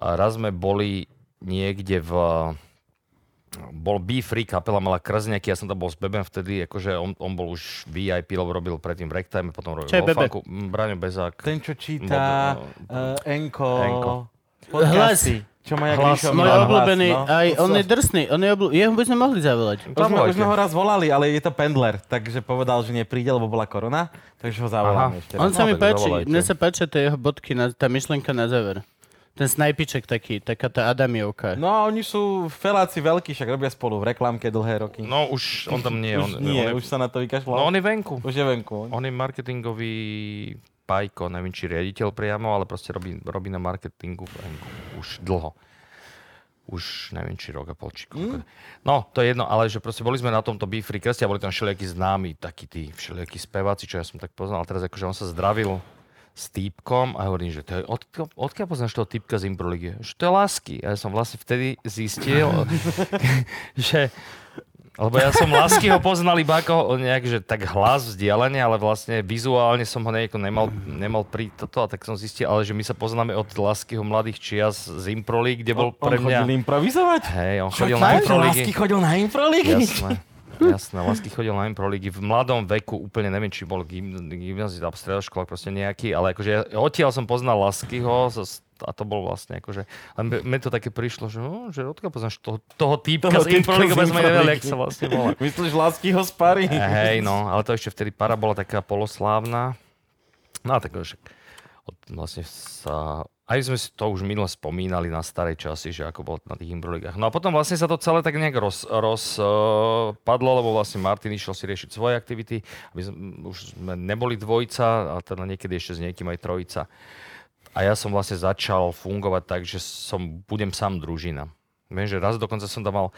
Speaker 3: raz sme boli niekde v bol Be Free kapela, mala krzňaky, ja som tam bol s Bebem vtedy, akože on, on bol už VIP, lebo robil predtým v Ragtime, potom robil vo funku. Braňo Bezák.
Speaker 2: Ten, čo číta
Speaker 3: Bol-
Speaker 2: uh, Enko,
Speaker 3: Enko.
Speaker 2: podcasty. Čo má jak
Speaker 3: Hlas.
Speaker 1: Môj obľúbený,
Speaker 2: no.
Speaker 1: aj on je drsný, on je obľúbený. Jeho by sme mohli zavolať.
Speaker 2: Už sme, už sme ho raz volali, ale je to pendler, takže povedal, že nepríde, lebo bola korona, takže ho zavoláme
Speaker 3: Aha.
Speaker 2: ešte
Speaker 1: On
Speaker 2: raz.
Speaker 1: sa
Speaker 3: No,
Speaker 1: mi páči,
Speaker 3: zavolajte.
Speaker 1: mne sa páčia tie jeho bodky, na, tá myšlenka na záver. Ten snajpiček taký, taká tá Adamiovka.
Speaker 2: No a oni sú feláci veľkí, však robia spolu v reklamke dlhé roky.
Speaker 3: No už on tam nie.
Speaker 2: už
Speaker 3: on,
Speaker 2: nie,
Speaker 3: on je,
Speaker 2: už sa na to vykašľal.
Speaker 3: No on je venku.
Speaker 2: Už je venku.
Speaker 3: On je marketingový pajko, neviem či riaditeľ priamo, ale proste robí, robí na marketingu venku už dlho. Už neviem, či rok a pol, či koľko. No, to je jedno, ale že proste boli sme na tomto Be Free Krste a boli tam všelijakí známi, takí tí všelijakí speváci, čo ja som tak poznal. A teraz akože on sa zdravil s týpkom a hovorím, že to je, od, odkiaľ poznáš toho týpka z Improligie? Že to je lásky. A ja som vlastne vtedy zistil, že lebo ja som Lásky ho poznal iba ako nejak, že tak hlas vzdialenie, ale vlastne vizuálne som ho nejako nemal, nemal pri toto a tak som zistil, ale že my sa poznáme od Láskyho mladých čias z Improli, kde bol
Speaker 2: on
Speaker 3: pre mňa...
Speaker 2: chodil improvizovať?
Speaker 3: Hej, on
Speaker 2: Čo,
Speaker 3: chodil na
Speaker 2: Že
Speaker 3: Improligy.
Speaker 2: Lásky chodil na improligy?
Speaker 3: Jasné. Jasné, Lásky chodil na Improligy v mladom veku, úplne neviem, či bol gym, gymnázii alebo stredoškolák, proste nejaký, ale akože ja, odtiaľ som poznal Láskyho z- a to bol vlastne akože, len mne- to také prišlo, že, no, že odkiaľ poznáš toho, toho týpka
Speaker 2: Toho
Speaker 3: z Improligy,
Speaker 2: z
Speaker 3: bez sme nevedeli, jak sa vlastne volá.
Speaker 2: Myslíš, Lásky ho spári?
Speaker 3: Hej, no, ale to ešte vtedy para bola taká poloslávna. No a tak že od, vlastne sa... Aj sme si to už minule spomínali na starej časy, že ako bolo na tých improligách. No a potom vlastne sa to celé tak nejak roz, roz, uh, lebo vlastne Martin išiel si riešiť svoje aktivity. My sme, už sme neboli dvojica, a teda niekedy ešte s niekým aj trojica. A ja som vlastne začal fungovať tak, že som, budem sám družina. Viem, že raz dokonca som tam mal,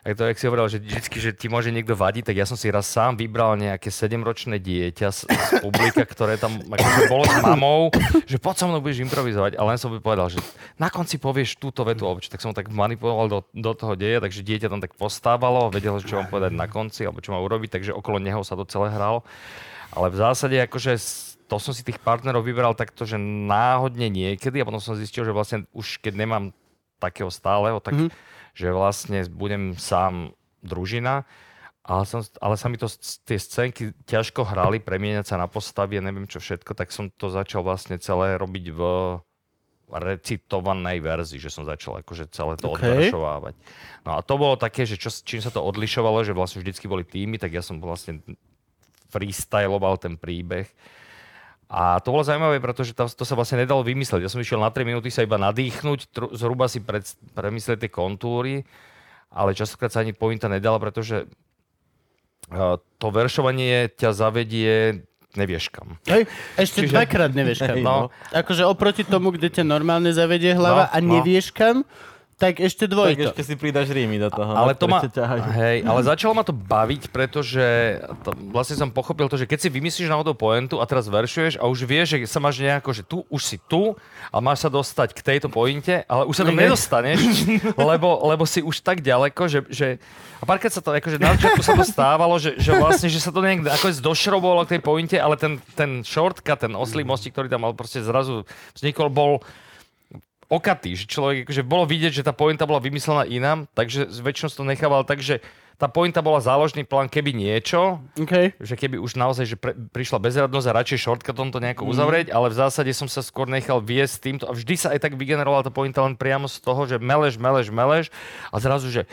Speaker 3: aj to, jak si hovoril, že vždycky, že ti môže niekto vadiť, tak ja som si raz sám vybral nejaké 7-ročné dieťa z, z publika, ktoré tam akože bolo s mamou, že poď so mnou budeš improvizovať. A len som by povedal, že na konci povieš túto vetu, čo, tak som ho tak manipuloval do, do toho deja, takže dieťa tam tak postávalo, vedelo, čo mám povedať na konci, alebo čo má urobiť, takže okolo neho sa to celé hralo. Ale v zásade akože to som si tých partnerov vybral takto, že náhodne niekedy a potom som zistil, že vlastne už keď nemám takého stáleho, tak mm-hmm. Že vlastne budem sám družina. Ale, som, ale sa mi to, tie scénky ťažko hrali, premieňať sa na postavy a neviem čo všetko, tak som to začal vlastne celé robiť v recitovanej verzii, že som začal akože celé to
Speaker 1: OK.
Speaker 3: okay. odveršovávať. No a to bolo také, že čo, čím sa to odlišovalo, že vlastne vždycky boli týmy, tak ja som vlastne freestyloval ten príbeh. A to bolo zaujímavé, pretože tam, to sa vlastne nedalo vymyslieť. Ja som išiel na 3 minúty sa iba nadýchnuť, tru, zhruba si pred, premyslieť tie kontúry, ale častokrát sa ani pointa nedala, pretože uh, to veršovanie ťa zavedie nevieš kam.
Speaker 1: Hej, ešte
Speaker 3: Čiže-
Speaker 1: dvakrát nevieš kam.
Speaker 2: Hej,
Speaker 1: no. Akože oproti tomu, kde ťa normálne zavedie hlava
Speaker 3: No,
Speaker 1: a
Speaker 3: no.
Speaker 1: nevieš kam, tak ešte
Speaker 2: Tak
Speaker 1: dvojto.
Speaker 2: ešte si pridaš rímy do toho.
Speaker 3: Ale
Speaker 2: no,
Speaker 3: to ma, hej, ale začalo ma to baviť, pretože to, vlastne som pochopil to, že keď si vymyslíš náhodou pointu a teraz veršuješ a už vieš, že sa máš nejako, že tu už si tu a máš sa dostať k tejto pointe, ale už sa tam
Speaker 1: Ne.
Speaker 3: nedostaneš, lebo, lebo si už tak ďaleko, že, že a párkrát sa to, akože na začiatku sa to stávalo, že, že vlastne, že sa to nejak nakoniec došrobovalo k tej pointe, ale ten, ten shortcut, ten oslý mostík, ktorý tam mal proste zrazu vznikol, bol okatý, že človek, akože bolo vidieť, že tá pointa bola vymyslená inám, takže väčšinou to nechával tak, že tá pointa bola záložný plán, keby niečo,
Speaker 1: Okay.
Speaker 3: že keby už naozaj že pre, prišla bezradnosť a radšej shortcutom to nejako uzavrieť, ale v zásade som sa skôr nechal viesť týmto a vždy sa aj tak vygenerovala tá pointa len priamo z toho, že meleš, meleš, meleš a zrazu, že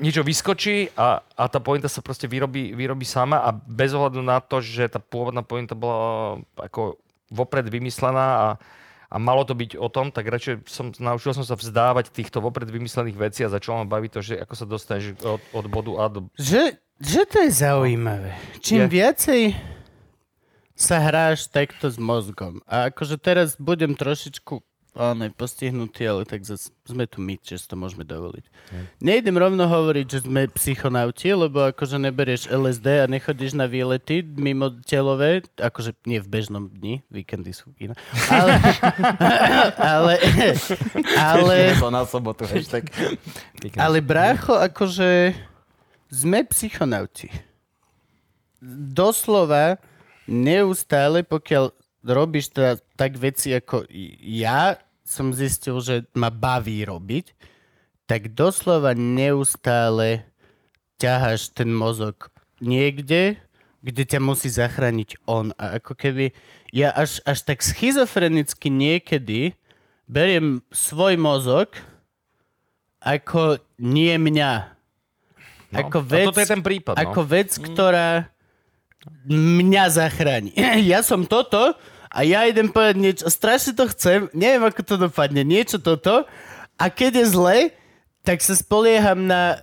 Speaker 3: niečo vyskočí a, a tá pointa sa proste vyrobí, vyrobí sama a bez ohľadu na to, že tá pôvodná pointa bola ako vopred vymyslená a, a malo to byť o tom, tak radšej som, naučil som sa vzdávať týchto vopred vymyslených vecí a začalo ma baviť to, že ako sa dostaneš od, od bodu A do
Speaker 1: Že, že to je zaujímavé. Čím
Speaker 3: Je.
Speaker 1: viacej sa hráš takto s mozgom. A akože teraz budem trošičku áno, postihnutý, ale tak zase sme tu my, že si to môžeme dovoliť. Nejdem rovno hovoriť, že sme psychonauti, lebo akože neberieš LSD a nechodíš na výlety mimo telové, akože nie v bežnom dni, víkendy sú iné. Ale, ale, ale,
Speaker 2: to na sobotu, hashtag.
Speaker 1: ale brácho, akože sme psychonauti. Doslova neustále, pokiaľ robíš teda tak veci ako ja som zistil, že ma baví robiť, tak doslova neustále ťaháš ten mozog niekde, kde ťa musí zachrániť on. A ako keby ja až, až tak schizofrenicky niekedy beriem svoj mozog ako nie mňa.
Speaker 3: No.
Speaker 1: Ako vec,
Speaker 3: toto je ten prípad. No.
Speaker 1: ako vec, ktorá mňa zachráni. Ja som toto a ja idem povedať niečo, strašne to chcem, neviem, ako to dopadne, niečo toto a keď je zle, tak sa spolieham na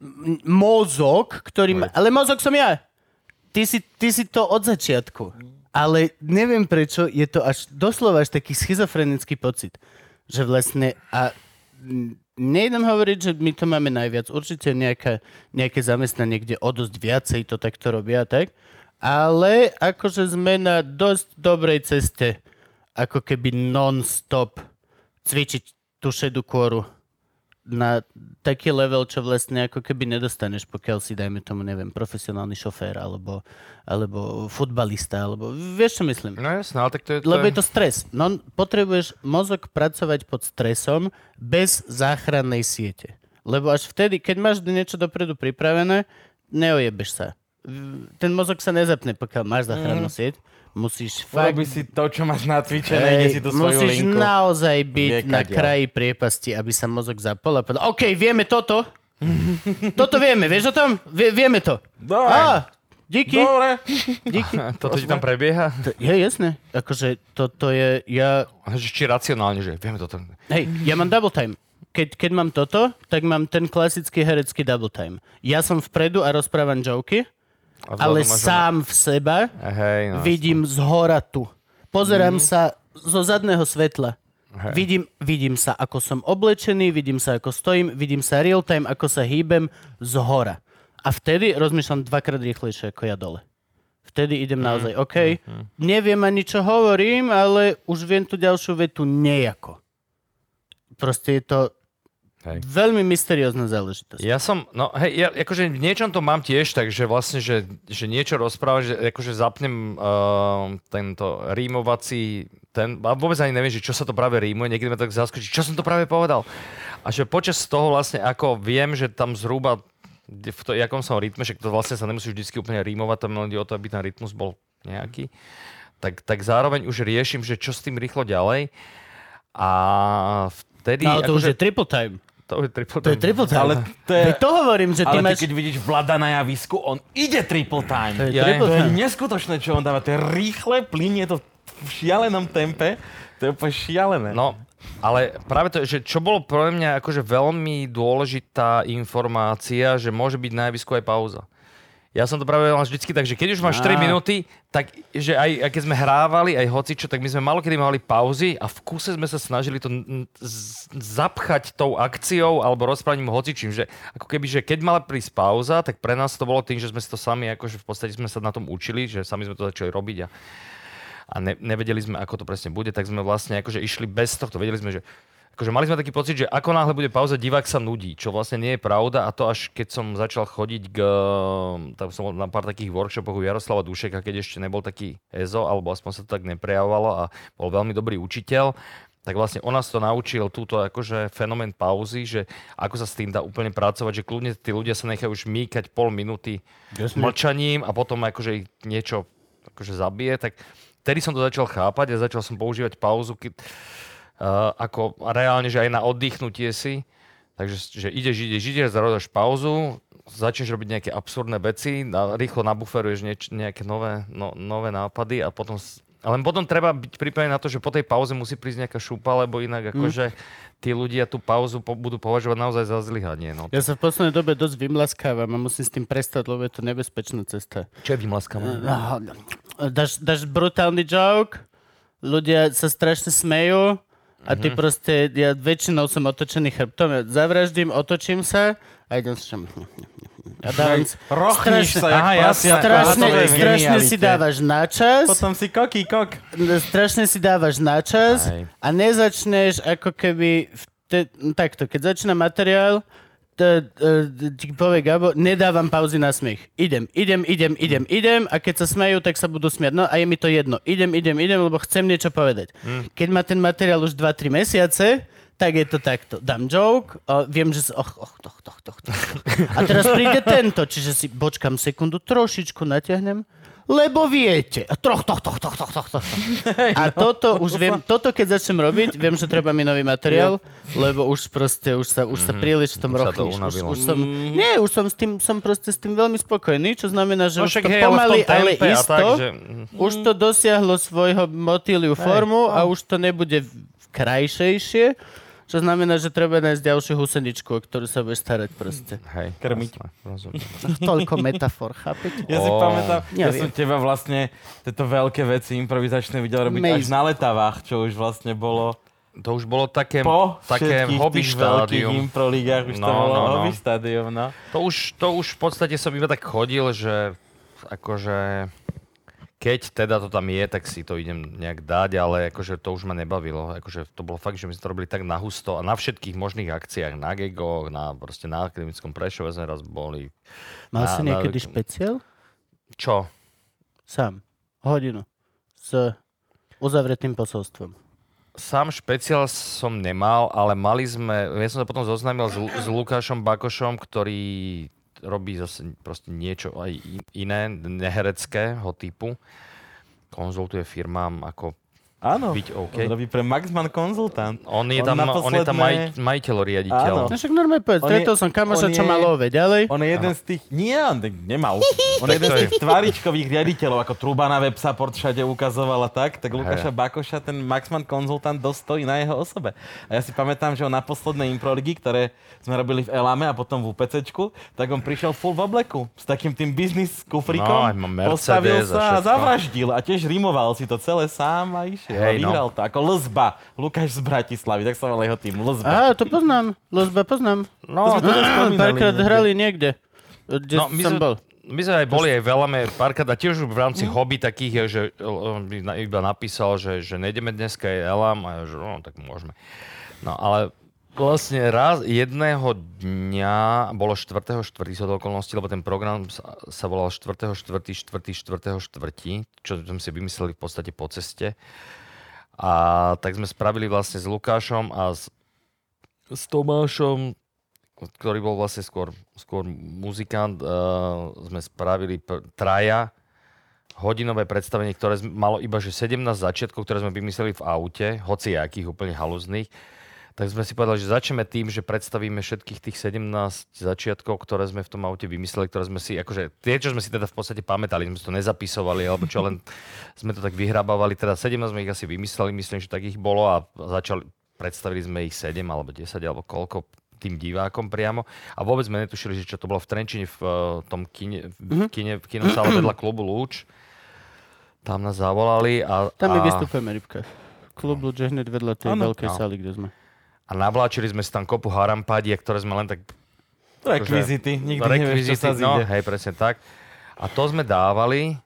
Speaker 1: m- mozog, ktorý ma, ale mozog som ja. Ty si, ty si to od začiatku. Ale neviem prečo, je to až doslova až taký schizofrenický pocit, že vlastne a nejdem hovoriť, že my to máme najviac. Určite nejaká, nejaké zamestnanie, kde o dosť viacej to takto robia, tak? Ale akože sme na dosť dobrej ceste, ako keby non-stop cvičiť tú šedú kôru na taký level, čo vlastne ako keby nedostaneš, pokiaľ si, dajme tomu, neviem, profesionálny šofér, alebo, alebo futbalista, alebo vieš, čo myslím?
Speaker 3: No jasné, ale tak to je...
Speaker 1: Lebo je to stres. No, potrebuješ mozog pracovať pod stresom bez záchrannej siete. Lebo až vtedy, keď máš niečo dopredu pripravené, neojebeš sa. Ten mozog sa nezapne, pokiaľ máš záchrannú
Speaker 2: Mhm.
Speaker 1: sieť. Musíš fakt...
Speaker 2: Urobí si to, čo máš nacvičené, ide si tú svoju
Speaker 1: musíš
Speaker 2: linku.
Speaker 1: naozaj byť
Speaker 2: Vie,
Speaker 1: na kraji priepasti, aby sa mozog zapol a povedal, OK, vieme toto. toto vieme, vieš o tom? Vie, vieme to.
Speaker 2: Dobre.
Speaker 1: Á, díky,
Speaker 2: Dobre.
Speaker 1: díky.
Speaker 3: Toto ti tam prebieha?
Speaker 1: To- Je jasné. Akože toto je, ja
Speaker 3: Či racionálne, že vieme toto.
Speaker 1: Hej, ja mám double time. Keď, keď mám toto, tak mám ten klasický herecký double time. Ja som vpredu a rozprávam joky, ale
Speaker 3: máš-
Speaker 1: sám v seba
Speaker 3: Hej, no.
Speaker 1: vidím z hora tu. Pozerám sa zo zadného svetla.
Speaker 3: Hej.
Speaker 1: Vidím, vidím sa, ako som oblečený, vidím sa, ako stojím, vidím sa real time, ako sa hýbem z hora. A vtedy rozmýšľam dvakrát rýchlejšie ako ja dole. Vtedy idem naozaj, OK, neviem ani čo hovorím, ale už viem tú ďalšiu vetu nejako. Proste je to
Speaker 3: Hej.
Speaker 1: veľmi mysteriózna záležitosť.
Speaker 3: Ja som, no hej, ja akože v niečom to mám tiež, takže vlastne, že, že niečo rozprávam, že akože zapnem uh, tento rímovací, ten, a vôbec ani neviem, že čo sa to práve rímuje, niekedy ma tak zaskočí, čo som to práve povedal. A že počas toho vlastne, ako viem, že tam zhruba v to, jakom som rytme, že to vlastne sa nemusí vždy úplne rímovať, tam len o to, aby ten rytmus bol nejaký, tak, tak zároveň už riešim, že čo s tým rýchlo ďalej. A vtedy...
Speaker 1: No, ale to už
Speaker 3: akože-
Speaker 1: je triple time.
Speaker 3: To je triple
Speaker 1: To je triple time.
Speaker 2: Ale to je-
Speaker 1: Veď to hovorím, že ty
Speaker 2: Ale
Speaker 1: máš...
Speaker 2: ty keď vidíš Vlada na javisku, on ide triple time.
Speaker 1: To je
Speaker 3: Ja-
Speaker 1: triple
Speaker 2: To je
Speaker 1: time.
Speaker 2: neskutočné, čo on dáva. To je rýchle, plinie to v šialenom tempe. To je úplne šialené.
Speaker 3: No, ale práve to, že čo bolo pre mňa akože veľmi dôležitá informácia, že môže byť na javisku aj pauza. Ja som to práve mal vždycky tak, že keď už máš 3
Speaker 1: Á.
Speaker 3: minúty, tak že aj, aj keď sme hrávali, aj hocičo, tak my sme malo kedy mali pauzy a v kuse sme sa snažili to z- zapchať tou akciou alebo rozprávaním hocičím, že ako keby, že keď mala prísť pauza, tak pre nás to bolo tým, že sme si to sami, akože v podstate sme sa na tom učili, že sami sme to začali robiť a a ne, nevedeli sme, ako to presne bude, tak sme vlastne akože išli bez tohto. Vedeli sme, že akože mali sme taký pocit, že ako náhle bude pauza, divák sa nudí, čo vlastne nie je pravda a to až keď som začal chodiť k, tam som na pár takých workshopoch u Jaroslava Dušeka, keď ešte nebol taký EZO, alebo aspoň sa to tak neprejavovalo a bol veľmi dobrý učiteľ, tak vlastne on nás to naučil túto akože fenomén pauzy, že ako sa s tým dá úplne pracovať, že kľudne tí ľudia sa nechajú už mýkať pol minúty
Speaker 1: Jasne.
Speaker 3: mlčaním a potom akože niečo akože zabije, tak vtedy som to začal chápať a začal som používať pauzu, keď, ako reálne, že aj na oddychnutie si. Takže že ideš, ideš, ideš, zarodáš pauzu, začneš robiť nejaké absurdné veci, na, rýchlo nabuferuješ nieč, nejaké nové, no, nové nápady a potom... Ale potom treba byť pripravený na to, že po tej pauze musí prísť nejaká šupa, lebo inak akože tí ľudia tú pauzu po, budú považovať naozaj za zlyhanie. No.
Speaker 1: Ja sa v poslednej dobe dosť vymlaskávam a musím s tým prestať, lebo je to nebezpečná cesta.
Speaker 3: Čo je vymlaskavé?
Speaker 1: No, Dáš, dáš brutálny joke, ľudia sa strašne smejú a ty proste, ja väčšinou som otočený chrbtom, ja zavraždím, otočím sa a idem s čom. A dávam si,
Speaker 2: Rochníš
Speaker 1: strašne-
Speaker 2: sa,
Speaker 3: Aha,
Speaker 2: prasiatka,
Speaker 1: strašne, strašne si dávaš na čas,
Speaker 2: Potom si koky kok.
Speaker 1: strašne si dávaš na čas
Speaker 3: Aj.
Speaker 1: a nezačneš ako keby te, takto, keď začína materiál, ti povie Gabo, nedávam pauzy na smiech. Idem, idem, idem, idem, idem a keď sa smejú, tak sa budú smiať. No a je mi to jedno. Idem, idem, idem, lebo chcem niečo povedať. Keď má ten materiál už 2-3 mesiace, tak je to takto. Dám joke, a viem, že... Och, och, toch, toch, toch, toch. A teraz príde tento, čiže si počkam sekundu, trošičku natiahnem, lebo viete. A troch, toch, toch, toch, toch, toch, toch. A toto už viem, toto keď začnem robiť, viem, že treba mi nový materiál, lebo už proste, už sa, už sa príliš v tom rochníš. Už, už som, nie, už som s tým, som proste s tým veľmi spokojný, čo znamená, že
Speaker 3: No
Speaker 1: už to
Speaker 3: hej, ale
Speaker 1: pomaly, ale
Speaker 3: tempe a
Speaker 1: isto,
Speaker 3: tak, že...
Speaker 1: už to dosiahlo svojho motýliu formu a už to nebude krajšejšie, čo znamená, že treba nájsť ďalšiu huseničku, o ktorú sa budeš starať proste.
Speaker 3: Hej,
Speaker 2: Krmiť.
Speaker 3: jasné, rozumiem.
Speaker 1: Toľko metafor, chápete?
Speaker 2: Ja si pamätám, ja
Speaker 1: neviem.
Speaker 2: som teba vlastne tieto veľké veci improvizačné videl robiť až
Speaker 1: Amazing.
Speaker 2: na letavách, čo už vlastne bolo
Speaker 3: To už bolo také,
Speaker 2: po
Speaker 3: také hobby štádium.
Speaker 2: improligách, už to
Speaker 3: No,
Speaker 2: bolo
Speaker 3: no, no.
Speaker 2: hobby štádium, no.
Speaker 3: To už, to už v podstate som iba tak chodil, že akože keď teda to tam je, tak si to idem nejak dať, ale akože to už ma nebavilo. Akože to bolo fakt, že my sme to robili tak nahusto a na všetkých možných akciách, na gegoch, na proste na akademickom Prešove sme raz boli.
Speaker 1: Mal
Speaker 3: Na-
Speaker 1: si
Speaker 3: na-
Speaker 1: niekedy špeciál?
Speaker 3: Čo?
Speaker 1: Sám. Hodinu. S uzavretým posolstvom.
Speaker 3: Sám špeciál som nemal, ale mali sme, ja som sa potom zoznámil s, s Lukášom Bakošom, ktorý robí zase proste niečo aj iné, nehereckého typu. Konzultuje firmám ako
Speaker 2: Áno,
Speaker 3: byť OK.
Speaker 2: on robí pre Maxman konzultant.
Speaker 3: On je
Speaker 2: On
Speaker 3: tam,
Speaker 2: na
Speaker 3: on je tam
Speaker 2: posledné-
Speaker 3: maj, majiteľ, riaditeľ.
Speaker 2: Áno.
Speaker 1: No však normálne povedz, stretol som kamoša,
Speaker 2: on
Speaker 1: čo
Speaker 2: je-
Speaker 1: má love. Ďalej?
Speaker 2: On je jeden z tých... Nie, on nemal. On je jeden z tých tváričkových riaditeľov, ako Truba na web support všade ukazoval a tak. Tak Lukáša Bakoša, ten Maxman konzultant, dosť stojí na jeho osobe. A ja si pamätám, že on na poslednej improligy, ktoré sme robili v Elame a potom v UPCčku, tak on prišiel full v obleku. S takým tým biznis kufrikom.
Speaker 3: No,
Speaker 2: postavil sa a zavraždil. A tiež rimoval si to celé sám a išiel. A
Speaker 3: Hej, no.
Speaker 2: vyhral to ako Lzba. Lukáš z Bratislavy, tak sa volá jeho tým. Lzba.
Speaker 1: Á, to poznám. Lozba poznám.
Speaker 3: No,
Speaker 2: To sme
Speaker 1: Párkrát hrali niekde. Kde
Speaker 3: no, my,
Speaker 1: som bol.
Speaker 3: my sme aj boli aj veľa párkrát a tiež v rámci hobby takých, je, že na- iba napísal, že, že nejdeme dneska je Elam a že no, tak môžeme. No ale vlastne raz jedného dňa, bolo 4. 4. z okolností, lebo ten program sa, sa volal 4. 4. 4. 4. 4. čo sme si vymysleli v podstate po ceste. A tak sme spravili vlastne s Lukášom a s, s Tomášom, ktorý bol vlastne skôr, skôr muzikant, uh, sme spravili pr- traja hodinové predstavenie, ktoré malo iba že 17 začiatkov, ktoré sme vymysleli v aute, hoci akých úplne haluzných. Tak sme si povedali, že začneme tým, že predstavíme všetkých tých 17 začiatkov, ktoré sme v tom aute vymysleli, ktoré sme si, akože tie, čo sme si teda v podstate pamätali, sme si to nezapisovali, alebo čo len sme to tak vyhrabávali, teda 17 sme ich asi vymysleli, myslím, že tak ich bolo a začali, predstavili sme ich 7 alebo 10 alebo koľko tým divákom priamo a vôbec sme netušili, že čo to bolo v Trenčine v uh, tom kine, v kine, v kinosále vedľa klubu Lúč. Tam nás zavolali a,
Speaker 1: Tam my
Speaker 3: a,
Speaker 1: vystupujeme, Rybka. Klub Luč je hneď vedľa tej
Speaker 2: Áno.
Speaker 1: veľkej
Speaker 3: No.
Speaker 1: sály, kde sme.
Speaker 3: A navláčili sme si tam kopu harampadiek, ktoré sme len tak
Speaker 2: Rekvizity, nikdy nevieš, čo sa
Speaker 3: no, hej, presne tak. A to sme dávali.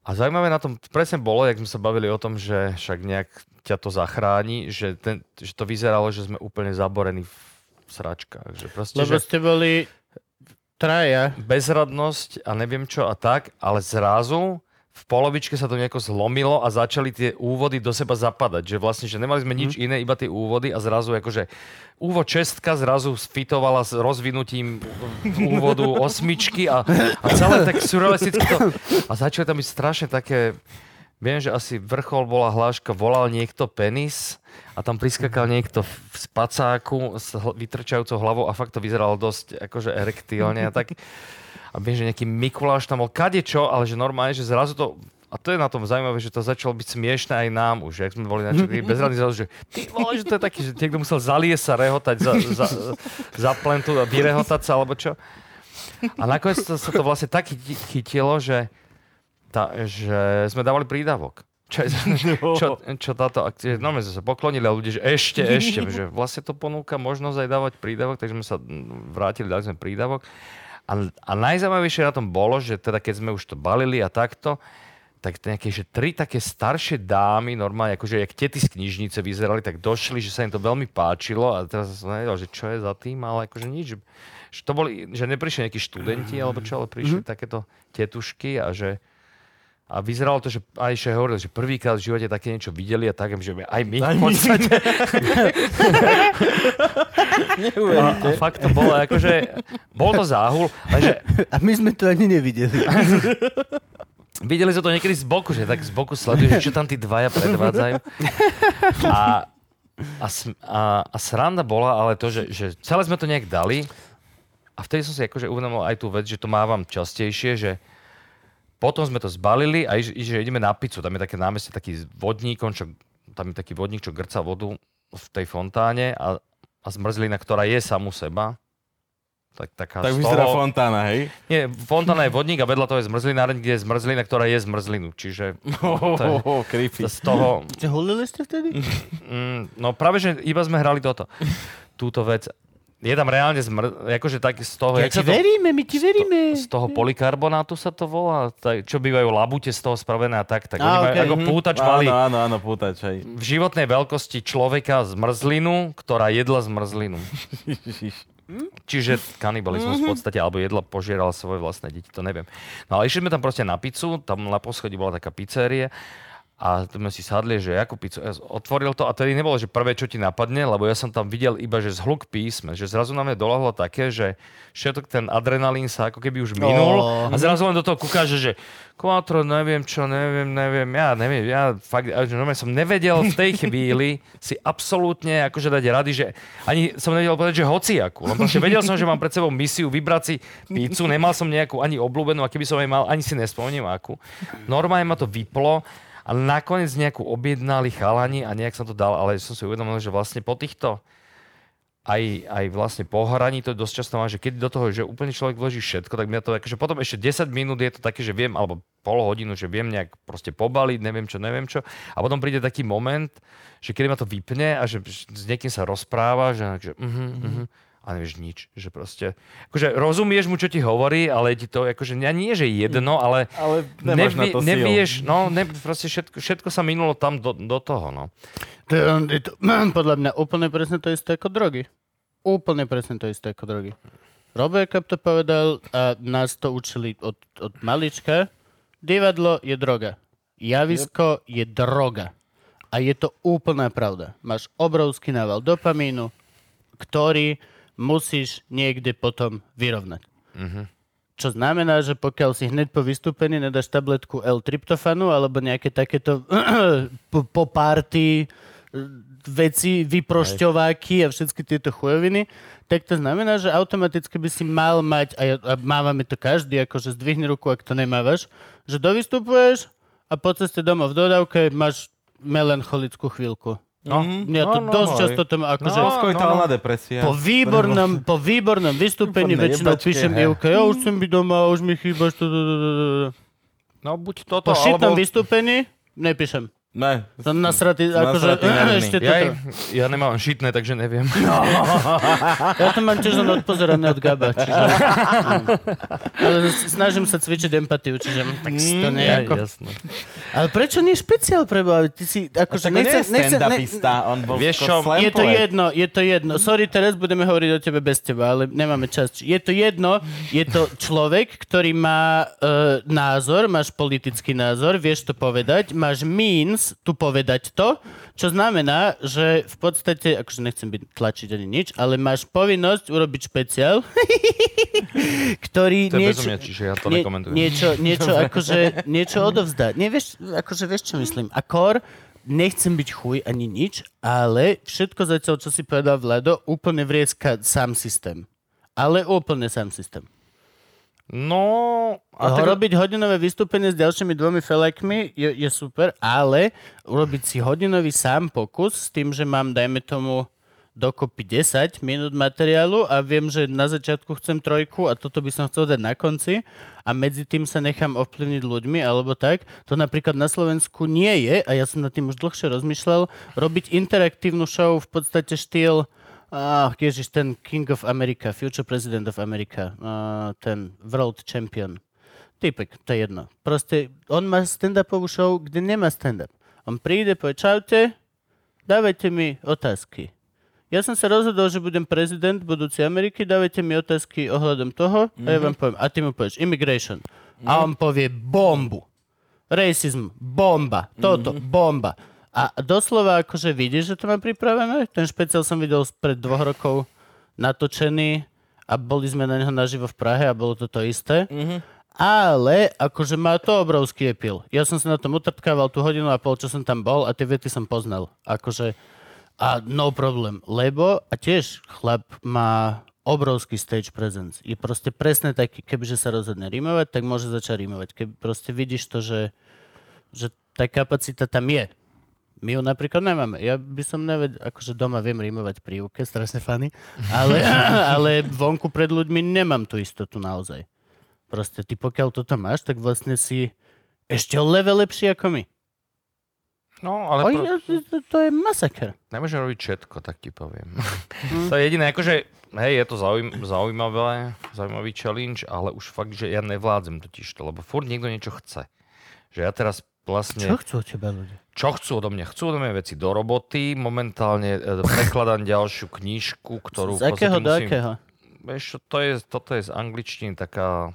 Speaker 3: A zaujímavé na tom presne bolo, jak sme sa bavili o tom, že však nejak ťa to zachráni, že, ten, že to vyzeralo, že sme úplne zaborení v sračkách. Že proste,
Speaker 1: Lebo
Speaker 3: že
Speaker 1: ste boli traja.
Speaker 3: bezradnosť a neviem čo a tak, ale zrazu v polovičke sa to nejako zlomilo a začali tie úvody do seba zapadať. Že vlastne, že nemali sme nič iné, iba tie úvody a zrazu akože úvod šestka zrazu sfitovala s rozvinutím úvodu osmičky a, a celé tak surrealisticky to... A začali tam byť strašne také... Viem, že asi vrchol bola hláška, volal niekto penis a tam priskakal niekto v spacáku s vytrčajúcou hlavou a fakt to vyzeralo dosť akože erektilne a tak. A viem, že nejaký Mikuláš tam bol kadečo, ale že normálne, že zrazu to a to je na tom zaujímavé, že to začalo byť smiešne aj nám už, jak sme boli na čo, bezradní zrazu, že ty vole, že to je taký, že niekto musel zalie sa, rehotať za, za, za plentu a vyrehotať sa, alebo čo. A nakoniec to, sa to vlastne tak chyti- chytilo, že, tá, že sme dávali prídavok. Čo, je, čo, čo táto akcia, no my sme sa poklonili a ľudia, že ešte, ešte, že vlastne to ponúka možnosť aj dávať prídavok, takže sme sa vrátili, dali sme prídavok. A, a najzaujímavejšie na tom bolo, že teda keď sme už to balili a takto, tak nejaké, že tri také staršie dámy, normálne, akože jak tety z knižnice vyzerali, tak došli, že sa im to veľmi páčilo a teraz som nevedel, že čo je za tým, ale akože nič. Že to boli, že neprišli nejakí študenti alebo čo, ale prišli mm-hmm. takéto tetušky a že a vyzeralo to, že aj ešte hovorili, že prvýkrát v živote také niečo videli a tak, že aj my v podstate. a, a fakt to bolo, akože, bol to záhul, lenže
Speaker 1: A my sme to ani nevideli.
Speaker 3: Videli sme to niekedy z boku, že tak z boku sledujú, že čo tam tí dvaja predvádzajú. A, a, a, a sranda bola ale to, že, že celé sme to nejak dali a vtedy som si akože uvedomil aj tú vec, že to mávam častejšie, že potom sme to zbalili a iš- že ideme na pizzu. Tam je také námestie, taký vodník, čo, tam je taký vodník, čo grca vodu v tej fontáne a, a zmrzlina, ktorá je samu seba. Tak, taká
Speaker 2: Tak vyzerá
Speaker 3: toho-
Speaker 2: fontána, hej?
Speaker 3: nie, fontána je vodník a vedľa toho je zmrzlináreň, kde je zmrzlina, ktorá je zmrzlinu. Čiže
Speaker 2: Oh,
Speaker 3: to je-
Speaker 2: oh, creepy.
Speaker 3: z toho...
Speaker 1: Ste hulili ste vtedy?
Speaker 3: Mm, no práve, že iba sme hrali toto. Túto vec. Je tam reálne zmr... Akože tak z toho...
Speaker 1: Ja
Speaker 3: jak
Speaker 1: ti
Speaker 3: sa to,
Speaker 1: veríme, my ti veríme.
Speaker 3: z toho polykarbonátu sa to volá, tak, čo bývajú labute z toho spravené a tak. tak
Speaker 1: Á,
Speaker 3: oni majú,
Speaker 1: okej,
Speaker 3: ako
Speaker 1: mhm.
Speaker 3: pútač mali
Speaker 2: Áno, áno, áno, pútač, hej.
Speaker 3: v životnej veľkosti človeka zmrzlinu, ktorá jedla zmrzlinu. Čiže kanibalizmus v podstate, alebo jedla požieral svoje vlastné deti, to neviem. No ale išli sme tam proste na pizzu, tam na poschodí bola taká pizzeria a sme si sadli, že akú pizzu. Ja otvoril to a tedy nebolo, že prvé, čo ti napadne, lebo ja som tam videl iba, že zhluk písme, že zrazu na mňa dolahlo také, že všetok ten adrenalín sa ako keby už minul
Speaker 1: Oh.
Speaker 3: a zrazu len do toho kúkáš, že, Quattro, neviem čo, neviem, neviem, ja neviem, ja fakt, ja, že som nevedel v tej chvíli si absolútne akože dať rady, že ani som nevedel povedať, že hociakú. Len proste vedel som, že mám pred sebou misiu vybrať si pizzu, nemal som nejakú ani obľúbenú a keby som aj mal, ani si nespomeniem akú. Normálne ma to vyplo a nakoniec nejakú objednali chalani a nejak som to dal, ale som si uvedomil, že vlastne po týchto aj, aj vlastne po hraní to dosť často má, že keď do toho, že úplne človek vloží všetko, tak mňa to akože potom ešte 10 minút je to také, že viem, alebo pol hodinu, že viem nejak proste pobaliť, neviem čo, neviem čo. A potom príde taký moment, že kedy ma to vypne a že s niekým sa rozpráva, že, že uh-huh, uh-huh, a nevieš nič. Že proste, akože rozumieš mu, čo ti hovorí, ale ti to akože nie, že jedno, ale
Speaker 2: Ale nemáš na to síl.
Speaker 3: nevieš, no ne, proste všetko, všetko sa minulo tam do, do toho, no.
Speaker 1: To je, je to, podľa mňa úplne presne to isté ako drogy. Úplne presne to isté ako drogy. Robo Jakab to povedal a nás to učili od, od malička. Divadlo je droga. Javisko je droga. A je to úplná pravda. Máš obrovský nával dopamínu, ktorý musíš niekde potom vyrovnať. Čo znamená, že pokiaľ si hneď po vystúpení nedáš tabletku L-tryptofanu alebo nejaké takéto po, po party veci, vyprošťováky a všetky tieto chujoviny, tak to znamená, že automaticky by si mal mať, a, a mávame to každý, akože zdvihni ruku, ak to nemávaš, že dovystupuješ a po ceste domov v dodávke máš melancholickú chvíľku.
Speaker 3: No,
Speaker 1: Ja to
Speaker 3: no, no,
Speaker 1: dosť
Speaker 3: hej.
Speaker 1: často tam akože...
Speaker 3: No,
Speaker 2: Poskojitálna depresia.
Speaker 1: Po výbornom, po výbornom vystúpení
Speaker 2: Výborné
Speaker 1: väčšinou
Speaker 2: jebačke,
Speaker 1: píšem. Ivke, ja už chcem byť doma, už mi chýbaš.
Speaker 3: No buď toto,
Speaker 1: Po šitom
Speaker 3: alebo...
Speaker 1: vystúpení nepíšem.
Speaker 2: Ne.
Speaker 1: Som nasratý, akože ešte
Speaker 3: Ja,
Speaker 1: toto.
Speaker 3: ja nemám šitné, takže neviem.
Speaker 1: Ja to mám tiež len odpozerané od Gaba, čiže... Ale snažím sa cvičiť empatiu, čiže tak si to nejako...
Speaker 3: jasné.
Speaker 1: Ale prečo nie špeciál pre Boha? Ty si, akože
Speaker 2: je
Speaker 1: nechcem, nechcem, ne,
Speaker 2: on bol
Speaker 3: Vieš čo,
Speaker 1: je to jedno, je to jedno. Sorry, teraz budeme hovoriť o tebe bez teba, ale nemáme čas. Je to jedno, je to človek, ktorý má uh, názor, máš politický názor, vieš to povedať, máš means tu povedať to, čo znamená, že v podstate, akože nechcem byť tlačiť ani nič, ale máš povinnosť urobiť špeciál, ktorý
Speaker 3: To
Speaker 1: niečo,
Speaker 3: bezo mňa, čiže ja to
Speaker 1: nie, niečo, niečo, akože, niečo odovzdá. Nie, vieš, akože vieš, čo myslím. Akor, nechcem byť chuj ani nič, ale všetko zatiaľ, čo si povedal Vlado, úplne vrieska sám systém. Ale úplne sám systém.
Speaker 3: No,
Speaker 1: A
Speaker 3: tak,
Speaker 1: robiť hodinové vystúpenie s ďalšími dvomi felekmi je, je super, ale urobiť si hodinový sám pokus s tým, že mám, dajme tomu, dokopy 10 minút materiálu a viem, že na začiatku chcem trojku a toto by som chcel dať na konci a medzi tým sa nechám ovplyvniť ľuďmi alebo tak. To napríklad na Slovensku nie je a ja som nad tým už dlhšie rozmýšľal, robiť interaktívnu show v podstate štýl Ah, ježiš, ten King of America, Future President of America, uh, ten World Champion. Typek, to je jedno. Proste, on má stand-upovú show, kde nemá stand-up. On príde, povie, čaute, dávajte mi otázky. Ja som sa rozhodol, že budem prezident budúcej Ameriky, dávajte mi otázky ohľadom toho a ja vám poviem. A ty mu povieš, immigration. A on povie bombu. Racism, bomba. Toto, bomba. A doslova akože vidíš, že to má pripravené. Ten špeciál som videl pred dvoch rokov natočený a boli sme na neho naživo v Prahe a bolo to to isté. Ale akože má to obrovský epil. Ja som sa na tom utrpkával tú hodinu a pol, čo som tam bol a tie vety som poznal. Akože a no problem, lebo a tiež chlap má obrovský stage presence. Je proste presne taký, kebyže sa rozhodne rímovať, tak môže začať rímovať. Keď proste vidíš to, že, že tá kapacita tam je. My ju napríklad nemáme. Ja by som nevedel, akože doma viem rímovať prívke, strašne fany, ale, ale vonku pred ľuďmi nemám tú istotu naozaj. Proste ty pokiaľ toto máš, tak vlastne si ešte o level lepší ako my.
Speaker 3: no ale
Speaker 1: Oj,
Speaker 3: pro,
Speaker 1: to, to je masaker.
Speaker 3: nemôžem robiť všetko, tak ti poviem. to je jediné, akože, hej, je to zaujím, zaujímavé, zaujímavý challenge, ale už fakt, že ja nevládzem totiž to, lebo furt niekto niečo chce. Že ja teraz vlastne...
Speaker 1: Čo chcú od teba ľudia?
Speaker 3: Čo chcú odo mňa? Chcú odo mňa veci do roboty. Momentálne e, prekladám ďalšiu knižku, ktorú...
Speaker 1: Z akého do
Speaker 3: musím-
Speaker 1: akého?
Speaker 3: Vieš, to je, toto je z angličtiny taká,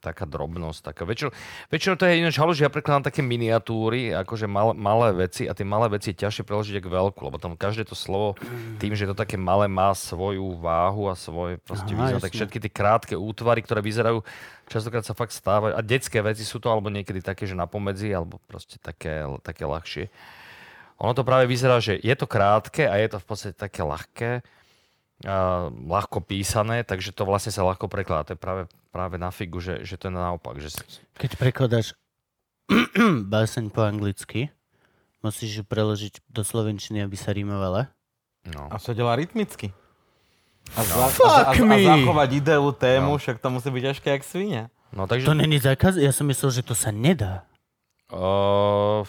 Speaker 3: taká drobnosť. Taká. Väčšinou, väčšinou to je ináč halu, že ja prekladám také miniatúry, akože malé, malé veci a tie malé veci je ťažšie preložiť ako veľkú, lebo tam každé to slovo tým, že to také malé, má svoju váhu a svoje proste
Speaker 1: Aha,
Speaker 3: význam. Tak všetky tie krátke útvary, ktoré vyzerajú, častokrát sa fakt stávajú. A detské veci sú to, alebo niekedy také, že napomedzi, alebo proste také, také ľahšie. Ono to práve vyzerá, že je to krátke a je to v podstate také ľahké, ľahko písané, takže to vlastne sa ľahko prekladá. To je práve, práve na figu, že, že to je naopak. Že,
Speaker 1: Keď prekladáš báseň po anglicky, musíš ju preložiť do slovenčiny, aby sa rímovala.
Speaker 3: no.
Speaker 2: A sedela rytmicky. A, za,
Speaker 1: Fuck
Speaker 2: a, a, a, zachovať ideu, tému,
Speaker 3: No.
Speaker 2: však to musí byť ťažké jak svinia.
Speaker 3: no takže...
Speaker 1: To není zákaz? Ja som myslel, že to sa nedá.
Speaker 3: Uh,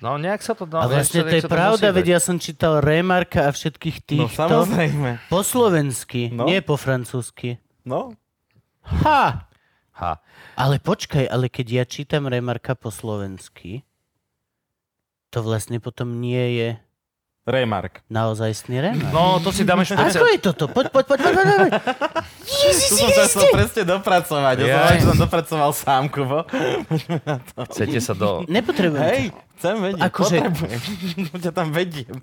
Speaker 3: no nejak sa to dá.
Speaker 1: A vlastne to je pravda, veď ja som čítal Remarka a všetkých
Speaker 2: No
Speaker 1: týchto
Speaker 2: samozrejme.
Speaker 1: po slovensky,
Speaker 2: No.
Speaker 1: nie po francúzsky.
Speaker 2: No.
Speaker 1: Ha!
Speaker 3: Ha.
Speaker 1: Ale počkaj, ale keď ja čítam Remarka po slovensky, to vlastne potom nie je
Speaker 2: Remark.
Speaker 1: naozajstný Remark.
Speaker 3: No to si dáme
Speaker 1: Ako
Speaker 3: špeciál...
Speaker 1: je toto? Poď, poď, poď, poď, poď, poď.
Speaker 2: Tu som sa chcel presne dopracovať. Ja som, aj som dopracoval sám, Kubo.
Speaker 3: Chcete sa do...
Speaker 1: Nepotrebujem.
Speaker 2: Hej, chcem vedieť.
Speaker 1: Akože-
Speaker 2: Potrebujem. ťa tam vediem.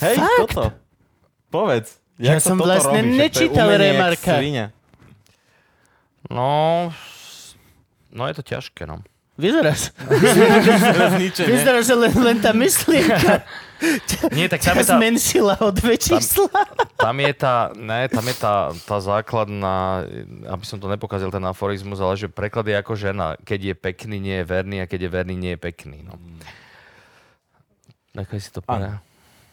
Speaker 2: Hej,
Speaker 1: Fakt?
Speaker 2: toto. Povedz.
Speaker 1: Ja som vlastne
Speaker 2: robí? Však to je
Speaker 1: nečítal Remarka.
Speaker 3: No... No je to ťažké, no.
Speaker 1: Vyzeráš. Vyzeráš, že len, len tá myšlienka
Speaker 3: Nie, tak tam je tá,
Speaker 1: zmenšila o dve čísla.
Speaker 3: tam je tá, ne, tam je tá, tá základná, aby som to nepokazil ten aforizmus, ale že preklad je ako žena. Keď je pekný, nie je verný a keď je verný, nie je pekný. No. Nechaj si to
Speaker 2: Áno.
Speaker 3: povedať.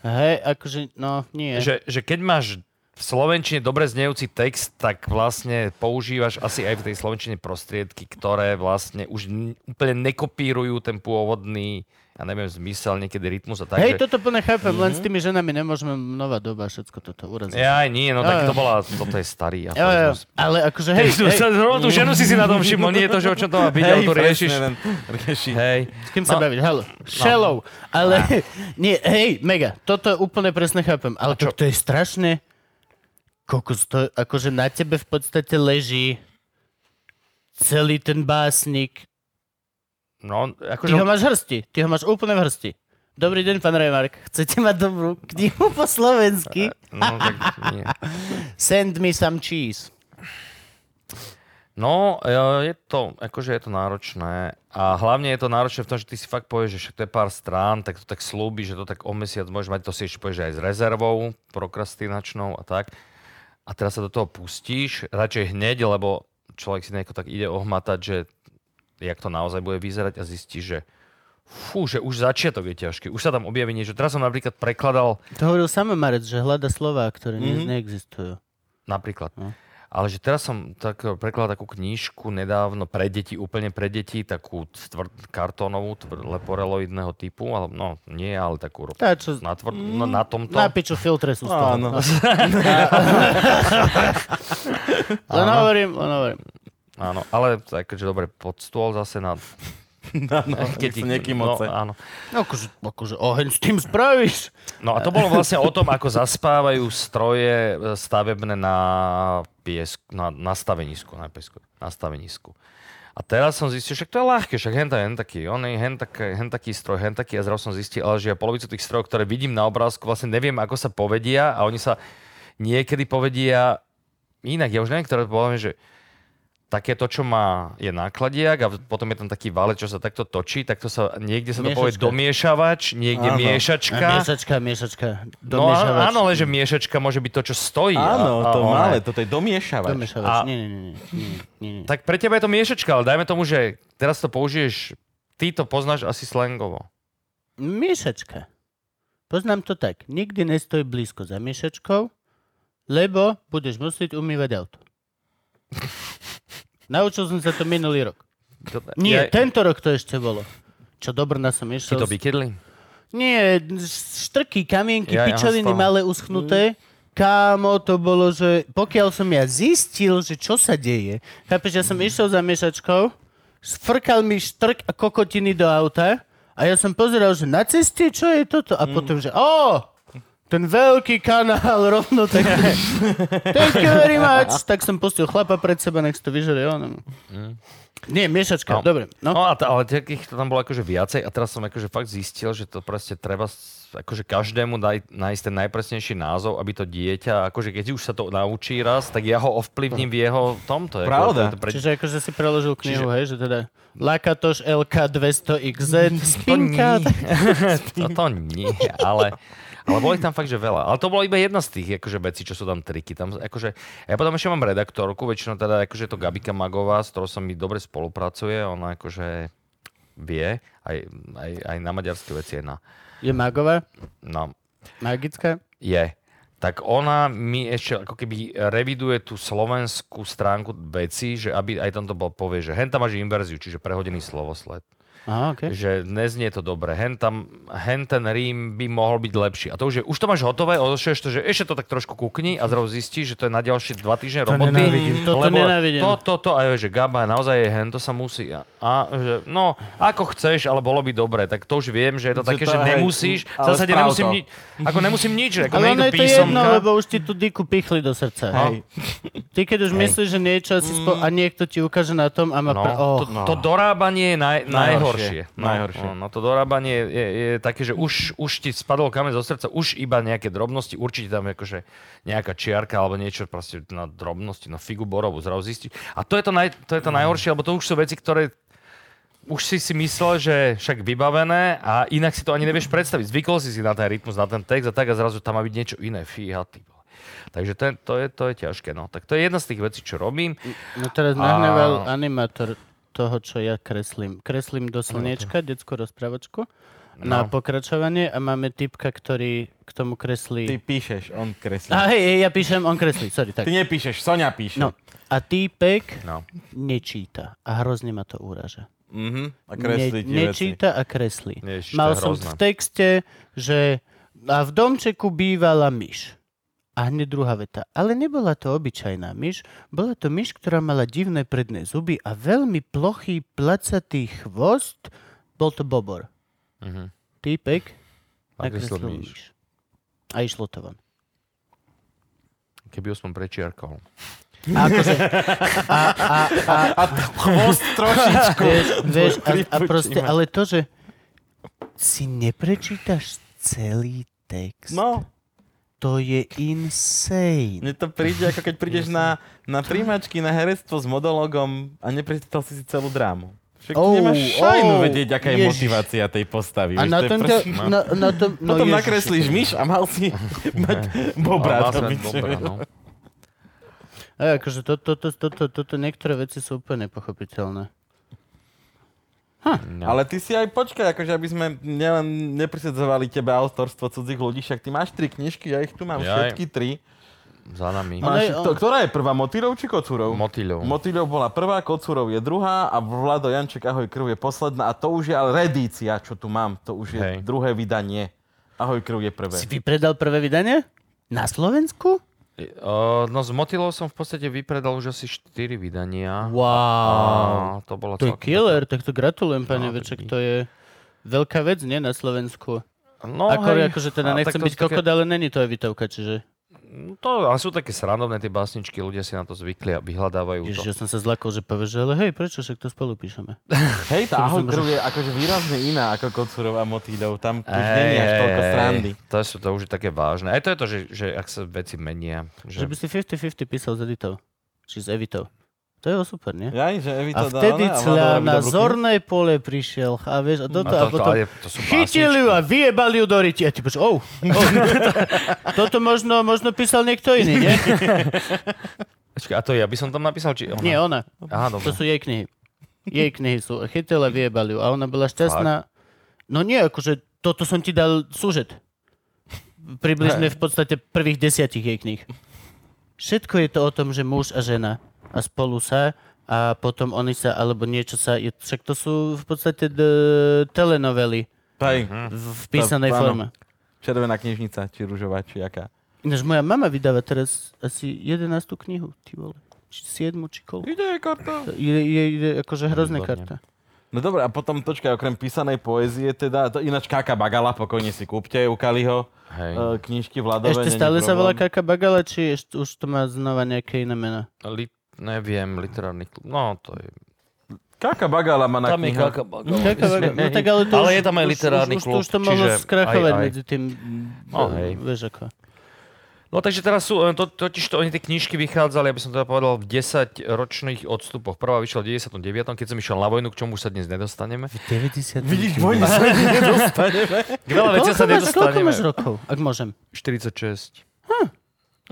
Speaker 1: Hej, akože, no, nie.
Speaker 3: Že, že keď máš v slovenčine dobre znejúci text, tak vlastne používaš asi aj v tej slovenčine prostriedky, ktoré vlastne už n- úplne nekopírujú ten pôvodný, ja neviem, zmysel, niekedy rytmus a tak.
Speaker 1: Hej,
Speaker 3: že-
Speaker 1: toto plne chápem, len s tými ženami nemôžeme nová doba všetko toto uraziť.
Speaker 3: Ja aj nie, no
Speaker 1: Jo,
Speaker 3: tak
Speaker 1: jo.
Speaker 3: to bola, toto je starý
Speaker 1: Jo, jo,
Speaker 3: aforizmus.
Speaker 1: ale akože hej,
Speaker 3: Hej,
Speaker 1: hej,
Speaker 3: Zrovna tú ženu si si na tom všimol, nie je to, že o čom to má byť, ale tu riešiš.
Speaker 2: ten rieši.
Speaker 3: Hej.
Speaker 1: s kým sa
Speaker 3: No.
Speaker 1: bavíš, halo, shallow, ale nie, hej, mega, toto úplne presne chápem, ale to, to je strašné, kokos, to akože na tebe v podstate leží celý ten básnik,
Speaker 3: No,
Speaker 1: ty
Speaker 3: akože...
Speaker 1: ho máš v hrsti, ty ho máš úplne v hrsti. Dobrý deň, pán Remark. Chcete mať dobrú knihu po slovensky?
Speaker 3: No, tak nie.
Speaker 1: Send me some cheese.
Speaker 3: No, e, je to, akože je to náročné. A hlavne je to náročné v tom, že ty si fakt povieš, že to je pár strán, tak to tak slúbi, že to tak o mesiac môžeš mať, to si ešte povieš že aj s rezervou prokrastinačnou a tak. A teraz sa do toho pustíš, radšej hneď, lebo človek si nejako tak ide ohmatať, že jak to naozaj bude vyzerať a zistí, že fú, že už začiatok je ťažký. Už sa tam objaví niečo. Teraz som napríklad prekladal
Speaker 1: To hovoril sám Marec, že hľada slova, ktoré mm-hmm. neexistujú.
Speaker 3: Napríklad.
Speaker 1: No.
Speaker 3: Ale že teraz som tak prekladal takú knížku nedávno pre deti, úplne pre deti, takú tvr, kartónovú, tvr, leporeloidného typu, ale no nie, ale takú
Speaker 1: Tá, čo
Speaker 3: na, tvr, no, na tomto.
Speaker 1: na piču filtre sú z toho.
Speaker 2: Áno.
Speaker 1: Len hovorím, len hovorím.
Speaker 3: Áno, ale takže dobre, pod stôl zase na...
Speaker 2: Áno, keď sa niekým
Speaker 3: no, áno.
Speaker 1: No, akože, akože oheň s tým spravíš.
Speaker 3: no a to bolo vlastne o tom, ako zaspávajú stroje e, stavebné na, piesku, na, na stavenisku, na, piesku, na stavenisku. A teraz som zistil, že to je ľahké, však hen, hen taký, on je hen, tak, hen taký stroj, hen taký, a zrazu som zistil, ale že ja polovicu tých strojov, ktoré vidím na obrázku, vlastne neviem, ako sa povedia a oni sa niekedy povedia inak. Ja už neviem, ktoré poviem, že také to, čo má, je nákladiak a potom je tam taký válec, čo sa takto točí, takto sa, niekde sa to povie
Speaker 1: Miešačka.
Speaker 3: domiešavač, niekde
Speaker 2: Áno.
Speaker 1: A
Speaker 3: miešačka.
Speaker 1: miešačka, miešačka.
Speaker 3: No áno,
Speaker 1: Domiešavač.
Speaker 3: ale že miešačka môže byť to, čo stojí.
Speaker 2: Áno,
Speaker 3: a, a
Speaker 2: to malé, toto je domiešavač.
Speaker 1: Domiešavač.
Speaker 3: A-
Speaker 1: nie, nie, nie, nie, nie, nie.
Speaker 3: Tak pre teba je to miešačka, ale dajme tomu, že teraz to použiješ, ty to poznáš asi slangovo.
Speaker 1: Miešačka. Poznám to tak. Nikdy nestoj blízko za miešačkou, lebo budeš musieť umývať auto. Naučil som sa to minulý rok.
Speaker 3: To,
Speaker 1: Nie,
Speaker 3: ja,
Speaker 1: tento rok to ešte bolo. Čo do Brna som
Speaker 3: Ti
Speaker 1: išiel.
Speaker 3: to vykydli?
Speaker 1: Nie, štrky, kamienky,
Speaker 3: Ja- ja
Speaker 1: pičoviny
Speaker 3: toho.
Speaker 1: malé uschnuté. Kámo, to bolo, že pokiaľ som ja zistil, že čo sa deje, chápeš, ja som išiel za miešačkou, sfrkal mi štrk a kokotiny do auta a ja som pozeral, že na ceste, čo je toto? A potom, že o, ten veľký kanál rovno tak. Thank you very much. Tak som pustil chlapa pred seba, nech si to vyžere on. Nie, miešačka,
Speaker 3: No.
Speaker 1: dobre. No.
Speaker 3: No a t- ale takých to tam bolo akože viacej a teraz som akože fakt zistil, že to proste treba akože každému daj, nájsť ten najpresnejší názov, aby to dieťa, akože keď už sa to naučí raz, tak ja ho ovplyvním v jeho tomto. ako-
Speaker 2: Pravda.
Speaker 3: to- to pre-
Speaker 1: Čiže akože si preložil knihu,
Speaker 3: Čiže-
Speaker 1: hej, že teda Lakatoš LK 200XZ,
Speaker 3: To
Speaker 1: spinka.
Speaker 3: nie. to, to nie, ale, ale boli tam fakt, že veľa. Ale to bola iba jedna z tých akože, vecí, čo sú tam triky. Tam, akože, ja potom ešte mám redaktorku, väčšinou teda akože to Gabika Magová, s ktorou sa mi dobre spolupracuje. Ona akože vie, aj, aj, aj na maďarské veci, aj na,
Speaker 1: Je magová,
Speaker 3: na
Speaker 1: magická.
Speaker 3: je. Tak ona mi ešte ako keby reviduje tú slovenskú stránku veci, že aby aj tam to bol povie, že hen tam máš inverziu, čiže prehodený slovosled.
Speaker 1: Aha, okay.
Speaker 3: že neznie to dobre, hen, tam, hen ten rím by mohol byť lepší. A to už, je, už to máš hotové, odošuješ to, že ešte to tak trošku kukni a zrazu zistíš, že to je na ďalšie dva týždne roboty.
Speaker 1: nenávidím, toto
Speaker 3: lebo
Speaker 1: nenávidím.
Speaker 3: To, to, to, a je, že Gaba, naozaj je hen, to sa musí. A, a že, no, ako chceš, ale bolo by dobre. Tak to už viem, že je to
Speaker 2: Že
Speaker 3: také,
Speaker 2: to
Speaker 3: že nemusíš. V zásade nemusím,
Speaker 2: to.
Speaker 3: ni- ako nemusím nič, ako
Speaker 1: Ale ono
Speaker 3: je
Speaker 1: je
Speaker 3: to
Speaker 1: to jedno, lebo už ti tú diku pichli do srdca.
Speaker 2: Hej.
Speaker 1: Ty keď už myslíš, že niečo si spo... a niekto ti ukáže na tom a má...
Speaker 3: No,
Speaker 1: Pre... Oh.
Speaker 3: to, to dorábanie je naj, najhoršie. No,
Speaker 2: Najhoršie.
Speaker 3: No, no, to dorábanie je, je, je také, že už, už ti spadol kameň zo srdca, už iba nejaké drobnosti, určite tam akože nejaká čiarka alebo niečo proste na drobnosti, na figu borovú zrazu zistí. A to je to, naj, to je to najhoršie, lebo to už sú veci, ktoré už si si myslel, že však vybavené a inak si to ani nevieš predstaviť. Zvykol si si na ten rytmus, na ten text a tak a zrazu tam má byť niečo iné. Fíha, ty. Takže to, je- to, je, to je ťažké. No. Tak to je jedna z tých vecí, čo robím.
Speaker 1: No teraz
Speaker 3: A-
Speaker 1: nahneval animátor toho, čo ja kreslím. Kreslím do slniečka, detskú rozprávačku na
Speaker 3: No.
Speaker 1: pokračovanie a máme typka, ktorý k tomu kreslí.
Speaker 2: Ty píšeš, on kreslí.
Speaker 1: A hej, ja píšem, on kreslí, sorry, tak.
Speaker 2: Ty nepíšeš, Sonia píše.
Speaker 1: No, a týpek
Speaker 3: No.
Speaker 1: nečíta a hrozne ma to úraža.
Speaker 2: Mhm. A kreslí veci.
Speaker 1: nečíta a kreslí.
Speaker 3: Ježiš, to
Speaker 1: Mal som v texte, že a v domčeku bývala myš. A hneď druhá veta. Ale nebola to obyčajná myš, bola to myš, ktorá mala divné predné zuby a veľmi plochý, placatý chvost. Bol to bobor.
Speaker 3: Mhm.
Speaker 1: Týpek nakreslil
Speaker 3: myš.
Speaker 1: myš. A išlo to von.
Speaker 3: Keby ho som prečiarkol.
Speaker 1: A akože, a, a, a,
Speaker 2: A chvost trošičku.
Speaker 1: vieš, vieš, a, a proste, ale to, že si neprečítaš celý text,
Speaker 2: No,
Speaker 1: to je insane.
Speaker 2: mne to príde, ako keď prídeš na, na príjmačky na herectvo s monologom a neprečítal si si celú drámu. Však
Speaker 1: Oh,
Speaker 2: nemáš šajnu
Speaker 1: oh,
Speaker 2: vedieť, aká je
Speaker 1: Ježiš.
Speaker 2: motivácia tej postavy.
Speaker 1: A na
Speaker 2: to je
Speaker 1: tomto...
Speaker 2: presne-
Speaker 1: Na, na tom, no
Speaker 2: Potom
Speaker 1: ježiši.
Speaker 2: nakreslíš myš a mal si mať bobra. To
Speaker 3: no.
Speaker 1: A akože toto to, to, to, to, to, niektoré veci sú úplne nepochopiteľné.
Speaker 3: No.
Speaker 2: Ale ty si aj počkaj, akože aby sme nielen neprisedzovali tebe autorstvo cudzích ľudí, však ty máš tri knižky, ja ich tu mám
Speaker 3: Jaj.
Speaker 2: všetky tri.
Speaker 3: Za nami.
Speaker 2: Máš, kto, ktorá je prvá, Motýlov či Kocúrov?
Speaker 3: Motýľov.
Speaker 2: Motýľov bola prvá, Kocúrov je druhá a Vlado Janček Ahoj krv je posledná a to už je ale redícia, čo tu mám, to už je
Speaker 3: Hej.
Speaker 2: druhé vydanie. Ahoj krv je prvé.
Speaker 1: Si vypredal prvé vydanie? Na Slovensku?
Speaker 3: No s Motýľov som v podstate vypredal už asi 4 vydania.
Speaker 1: Wow.
Speaker 3: A to bola
Speaker 1: To je killer, tak to gratulujem, pane
Speaker 3: No,
Speaker 1: Veček, to je veľká vec, nie, na Slovensku.
Speaker 3: No,
Speaker 1: Ako,
Speaker 3: hej.
Speaker 1: akože teda nechcem byť
Speaker 3: sú také-
Speaker 1: kokot, ale není to evitovka, čiže...
Speaker 3: No To, ale sú také srandovné tie básničky, ľudia si na to zvykli a vyhľadávajú to.
Speaker 1: Ježiš, ja som sa zlakol, že povieš, že ale hej, prečo však to spolu píšeme?
Speaker 2: Hej, tá
Speaker 1: To
Speaker 2: Ahoj krv je akože výrazne iná ako Kocúrov a Motýľov, tam už není až
Speaker 3: Ej,
Speaker 2: toľko
Speaker 3: ej,
Speaker 2: strandy.
Speaker 3: To, sú, to už je také vážne. Aj to je to, že, že ak sa veci menia.
Speaker 1: Že
Speaker 3: Že...
Speaker 1: by si 50-50 písal s Editou. Či s Evitou. To je super, nie?
Speaker 2: Jaj, že
Speaker 1: A
Speaker 2: Evita dá
Speaker 1: vtedy
Speaker 2: ona a Vlado
Speaker 1: cla
Speaker 2: robí
Speaker 1: na zorné pole prišiel a vieš, a, toto,
Speaker 3: A
Speaker 1: a,
Speaker 3: to, to,
Speaker 1: potom
Speaker 3: to sú
Speaker 1: chytil ju a vyjebali ju do riti. A ty poč, oh, oh. toto možno, možno písal niekto iný, nie?
Speaker 3: Počkaj, a to ja by som tam napísal, či ona?
Speaker 1: Nie, ona.
Speaker 3: Aha, dobre.
Speaker 1: To sú jej knihy. Jej knihy sú. Chytil a vyjebali ju. A ona bola šťastná. No nie, akože toto som ti dal súžet. Približne v podstate prvých desiatich jej kníh. Všetko je to o tom, že muž a žena a spolu sa a potom oni sa, alebo niečo sa, je, však to sú v podstate d, telenovely
Speaker 2: Hej,
Speaker 1: v, písanej
Speaker 2: To-
Speaker 1: forme.
Speaker 2: červená knižnica, či ružová, či aká.
Speaker 1: Ináč moja mama vydáva teraz asi 11. knihu, ty vole. Či 7, či koľko.
Speaker 2: Ide, karta.
Speaker 1: Je, je, je akože hrozná karta.
Speaker 2: No dobre, a potom počkaj, okrem písanej poézie teda, to ináč Kaka Bagala, pokojne si kúpte u Kaliho
Speaker 3: Hej.
Speaker 2: uh, knižky Vladové.
Speaker 1: Ešte stále sa volá. Kaka Bagala, či ešte, už to má znova nejaké iné meno?
Speaker 3: Li, neviem, literárny klub. No, to je...
Speaker 2: Kaka Bagala má na
Speaker 3: Tam je
Speaker 2: knihách.
Speaker 3: Kaka Bagala.
Speaker 1: Kaka Bagala. No tak ale to
Speaker 3: Ale
Speaker 1: už,
Speaker 3: je tam aj literárny
Speaker 1: už,
Speaker 3: klub,
Speaker 1: už to
Speaker 3: čiže
Speaker 1: skrachovať medzi tým.
Speaker 3: No, hej.
Speaker 1: Vieš ako.
Speaker 3: No takže teraz sú, to, totiž to, oni tie knižky vychádzali, aby som teda povedal, v 10 ročných odstupoch. Prvá vyšla v 99. keď som išiel na vojnu, k čomu sa dnes nedostaneme.
Speaker 1: 90.
Speaker 2: Vidíš, vojny sa nedostaneme.
Speaker 3: K veľa vecí
Speaker 1: Koľko
Speaker 3: sa
Speaker 1: máš, koľko
Speaker 3: nedostaneme.
Speaker 1: máš rokov, ak môžem?
Speaker 3: 46.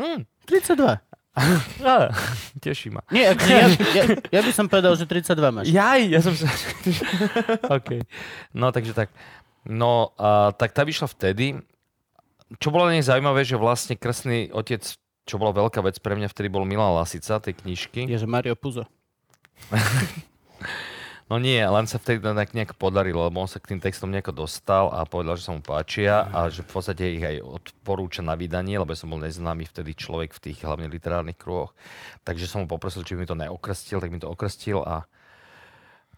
Speaker 3: Hm.
Speaker 1: 32.
Speaker 3: Á, teší ma.
Speaker 1: Nie, akože ja, ja, ja by som povedal, že 32 máš.
Speaker 3: Jaj, ja som sa... OK. No, takže tak. No, a, tak tá vyšla vtedy. Čo bolo na nej zaujímavé, že vlastne krstný otec, čo bola veľká vec pre mňa, vtedy bol Milan Lasica, tej knižky.
Speaker 1: Je, že Mario Puzo.
Speaker 3: No nie, len sa vtedy tak nejak podarilo, lebo on sa k tým textom nejako dostal a povedal, že sa mu páčia a že v podstate ich aj odporúča na vydanie, lebo som bol neznámy vtedy človek v tých hlavne literárnych kruhoch. Takže som mu poprosil, či by mi to neokrstil, tak mi to okrstil a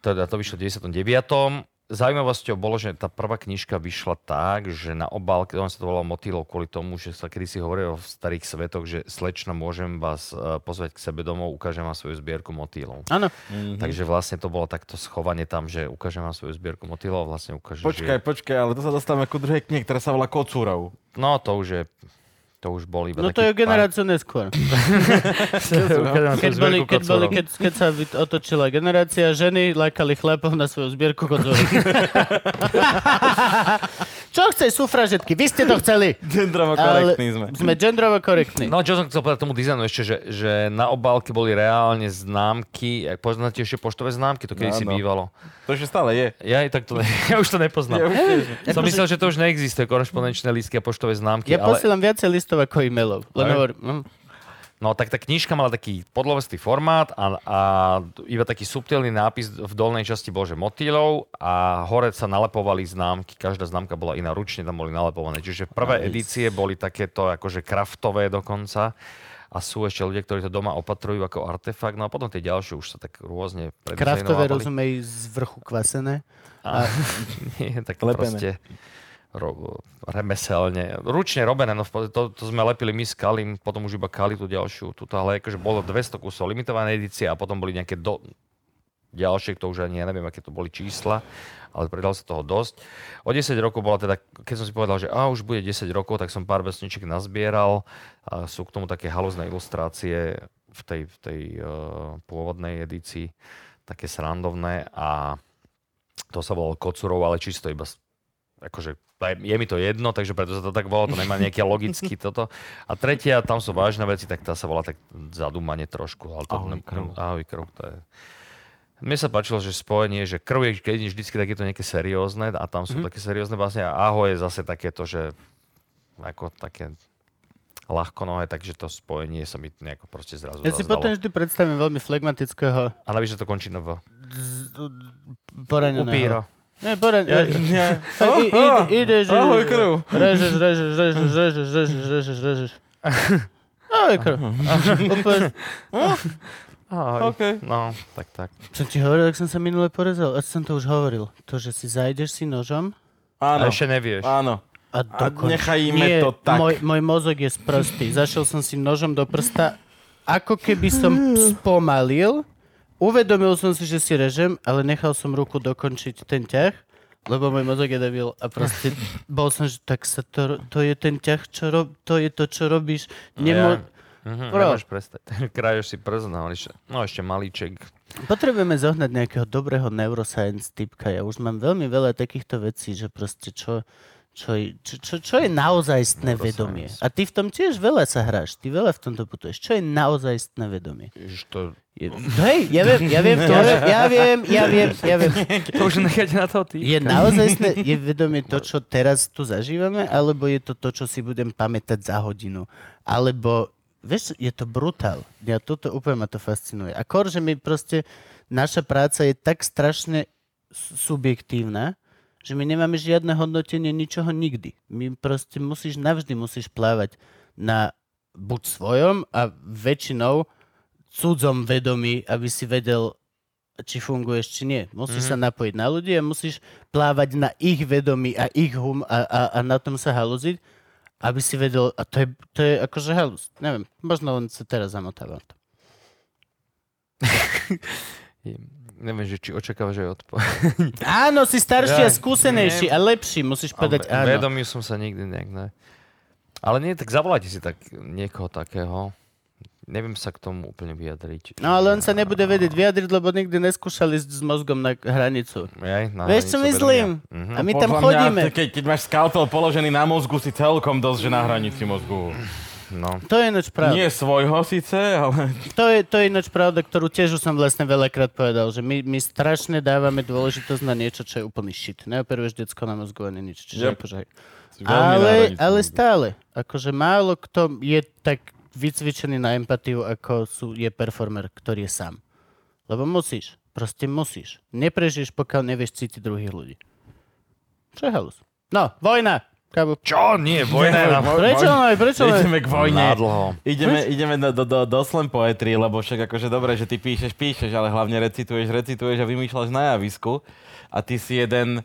Speaker 3: teda to vyšlo v 99. Zaujímavosťou bolo, že tá prvá knižka vyšla tak, že na obálke, on sa to volal Motýlov kvôli tomu, že sa kedysi hovorilo v starých svetoch, že slečna, môžem vás eh, pozvať k sebe domov, ukážem vám svoju zbierku motýlov.
Speaker 1: Áno.
Speaker 3: Mm-hmm. Takže vlastne to bolo takto schovanie tam, že ukážem vám svoju zbierku motýlov a vlastne ukážem,
Speaker 2: Počkaj,
Speaker 3: že...
Speaker 2: počkaj, ale to sa dostávame ku druhej knihe, ktorá sa volá Kocúrov.
Speaker 3: No to už je... To už bol iba
Speaker 1: No to je generácia neskôr. Keď, boli, keď, boli, keď, keď sa otočila generácia, ženy lákali chlapov na svoju zbierku kodzov. Čo chce sufražetky? Vy ste to chceli.
Speaker 2: Gendrovo korektní sme.
Speaker 1: sme gendrovo korektní.
Speaker 3: No, čo som chcel povedať tomu dizajnu ešte, že, že na obálke boli reálne známky, ak poznáte ešte poštové známky, to kedy si
Speaker 2: Áno.
Speaker 3: bývalo.
Speaker 2: To ešte stále je.
Speaker 3: Ja, tak to ja už to nepoznám.
Speaker 2: Ja už.
Speaker 3: Som myslel, že to už neexistuje, korešpondenčné lístky a poštové známky,
Speaker 1: Ja
Speaker 3: ale...
Speaker 1: posielam viacej listov ako e-mailov. Len hovorím, hm.
Speaker 3: No tak tá knižka mala taký podlovestý formát a, a iba taký subtilný nápis v dolnej časti bol, že motýlov a hore sa nalepovali známky. Každá známka bola iná, ručne tam boli nalepované. Čiže prvé
Speaker 1: Nice.
Speaker 3: edície boli takéto akože kraftové dokonca a sú ešte ľudia, ktorí to doma opatrujú ako artefakt. No a potom tie ďalšie už sa tak rôzne
Speaker 1: Kraftové rozumej z vrchu kvasené.
Speaker 3: A, nie, tak
Speaker 2: Lepené.
Speaker 3: proste ro, remeselne, ručne robené, no to, to sme lepili my s Kalim, potom už iba Kali tú ďalšiu, tuto, ale akože bolo 200 kusov limitované edície a potom boli nejaké do, ďalšie, to už ani ja neviem, aké to boli čísla, ale predal sa toho dosť. O 10 rokov bola teda, keď som si povedal, že a už bude 10 rokov, tak som pár besničiek nazbieral. A sú k tomu také halúzne ilustrácie v tej, v tej uh, pôvodnej edícii, také srandovné a to sa volalo Kocurov, ale čisto iba akože je, mi to jedno, takže preto sa to tak volá, to nemá nejaký logický toto. A tretia, tam sú vážne veci, tak tá sa volá tak zadúmanie trošku. Ale to,
Speaker 2: Ahoj, krv.
Speaker 3: Ahoj krv, to je... Mne sa páčilo, že spojenie, že krv je keď vždycky takéto nejaké seriózne a tam sú mm-hmm. také seriózne vlastne a ahoj je zase takéto, že ako také ľahko nohe, takže to spojenie sa mi nejako proste zrazu
Speaker 1: Ja si potom vždy predstavím veľmi flegmatického
Speaker 3: A navyše to končí na V.
Speaker 1: poraneného. Nie, poraň...
Speaker 2: Ja, ja.
Speaker 1: Tak i- ide- ide, že...
Speaker 2: Ahoj, krv.
Speaker 1: Režeš, režeš, režeš, režeš, režeš, režeš, režeš. Ahoj, krv. Úplne...
Speaker 3: Ahoj.
Speaker 2: OK.
Speaker 3: No, tak tak.
Speaker 1: Som ti hovoril, ak som sa minule porezal. Asi som to už hovoril. To, že si zajdeš si nožom
Speaker 2: Áno,
Speaker 3: A ešte nevieš.
Speaker 2: áno.
Speaker 1: a
Speaker 2: A
Speaker 1: dokonč.
Speaker 2: nechajíme
Speaker 1: Nie,
Speaker 2: to tak.
Speaker 1: Môj, môj mozog je sprostý. Zašiel som si nožom do prsta, ako keby som spomalil. Uvedomil som si, že si režem, ale nechal som ruku dokončiť ten ťah, lebo môj mozog je debil a proste bol som, že tak sa to, to je ten ťah, čo rob, to je to, čo robíš. Nemo...
Speaker 3: Ja. Mhm,
Speaker 1: Bro.
Speaker 3: nemôžeš prestať. Kraješ si prst, no, no ešte malíček.
Speaker 1: Potrebujeme zohnať nejakého dobrého neuroscience typka. Ja už mám veľmi veľa takýchto vecí, že proste čo, čo, čo, čo, čo je naozajstné
Speaker 3: Neuroscience.
Speaker 1: vedomie. A ty v tom tiež veľa sa hráš, ty veľa v tomto putuješ. Čo je naozajstné vedomie?
Speaker 3: Ježiš, to,
Speaker 1: Je, hej, ja viem, ja viem, ja viem, ja viem, ja viem, ja viem.
Speaker 3: to už necháte na to ty.
Speaker 1: Je naozajstné, je vedomie to, čo teraz tu zažívame, alebo je to to, čo si budem pamätať za hodinu? Alebo, vieš, je to brutál. Ja toto úplne ma to fascinuje. A kor, že mi proste, naša práca je tak strašne subjektívna, že my nemáme žiadne hodnotenie ničoho nikdy. My proste musíš, navždy musíš plávať na buď svojom a väčšinou cudzom vedomí, aby si vedel, či funguješ, či nie. Musíš mm-hmm. sa napojiť na ľudí a musíš plávať na ich vedomí a ich hum a, a, a na tom sa haluziť, aby si vedel, a to je, to je akože halus. Neviem, možno len sa teraz zamotávam.
Speaker 3: Neviem, že či očakávaš aj odpoveď.
Speaker 1: Áno, si starší a
Speaker 3: Ja,
Speaker 1: skúsenejší a lepší, musíš povedať áno.
Speaker 3: Vedomil som sa nikdy nejak, ne. Ale nie, tak zavolajte si tak niekoho takého. Neviem sa k tomu úplne vyjadriť.
Speaker 1: No ale on sa nebude vedieť vyjadriť, lebo nikdy neskúšal ísť s mozgom na hranicu.
Speaker 3: Jaj, na
Speaker 1: Vieš, čo myslím?
Speaker 3: Mhm.
Speaker 1: A my tam
Speaker 2: Podľa
Speaker 1: chodíme.
Speaker 2: Mňa, keď, keď máš skalpel položený na mozgu, si celkom dosť, že na hranici mozgu.
Speaker 3: No.
Speaker 1: To je ináč pravda.
Speaker 2: Nie svojho síce, ale...
Speaker 1: To je, to je ináč pravda, ktorú tiež už som vlastne veľakrát povedal, že my, my strašne dávame dôležitosť na niečo, čo je úplný shit. Neoperuješ decko na mozgu ani nič. Čiže
Speaker 2: Yep.
Speaker 1: akože, ale, ale stále, akože málo kto je tak vycvičený na empatiu, ako sú, je performer, ktorý je sám. Lebo musíš. Proste musíš. Neprežiješ, pokiaľ nevieš cítiť druhých ľudí. Čo je halus? No, vojna! Kabu.
Speaker 3: Čo? Nie, vojna je na...
Speaker 2: Voj-
Speaker 1: Prečo
Speaker 2: voj-
Speaker 1: len? Prečo len?
Speaker 2: Ideme k vojne.
Speaker 3: Nádlho.
Speaker 2: Ideme, ideme do, do, do, do slam poetry, lebo však akože dobre, že ty píšeš, píšeš, ale hlavne recituješ, recituješ a vymýšľaš na javisku. A ty si jeden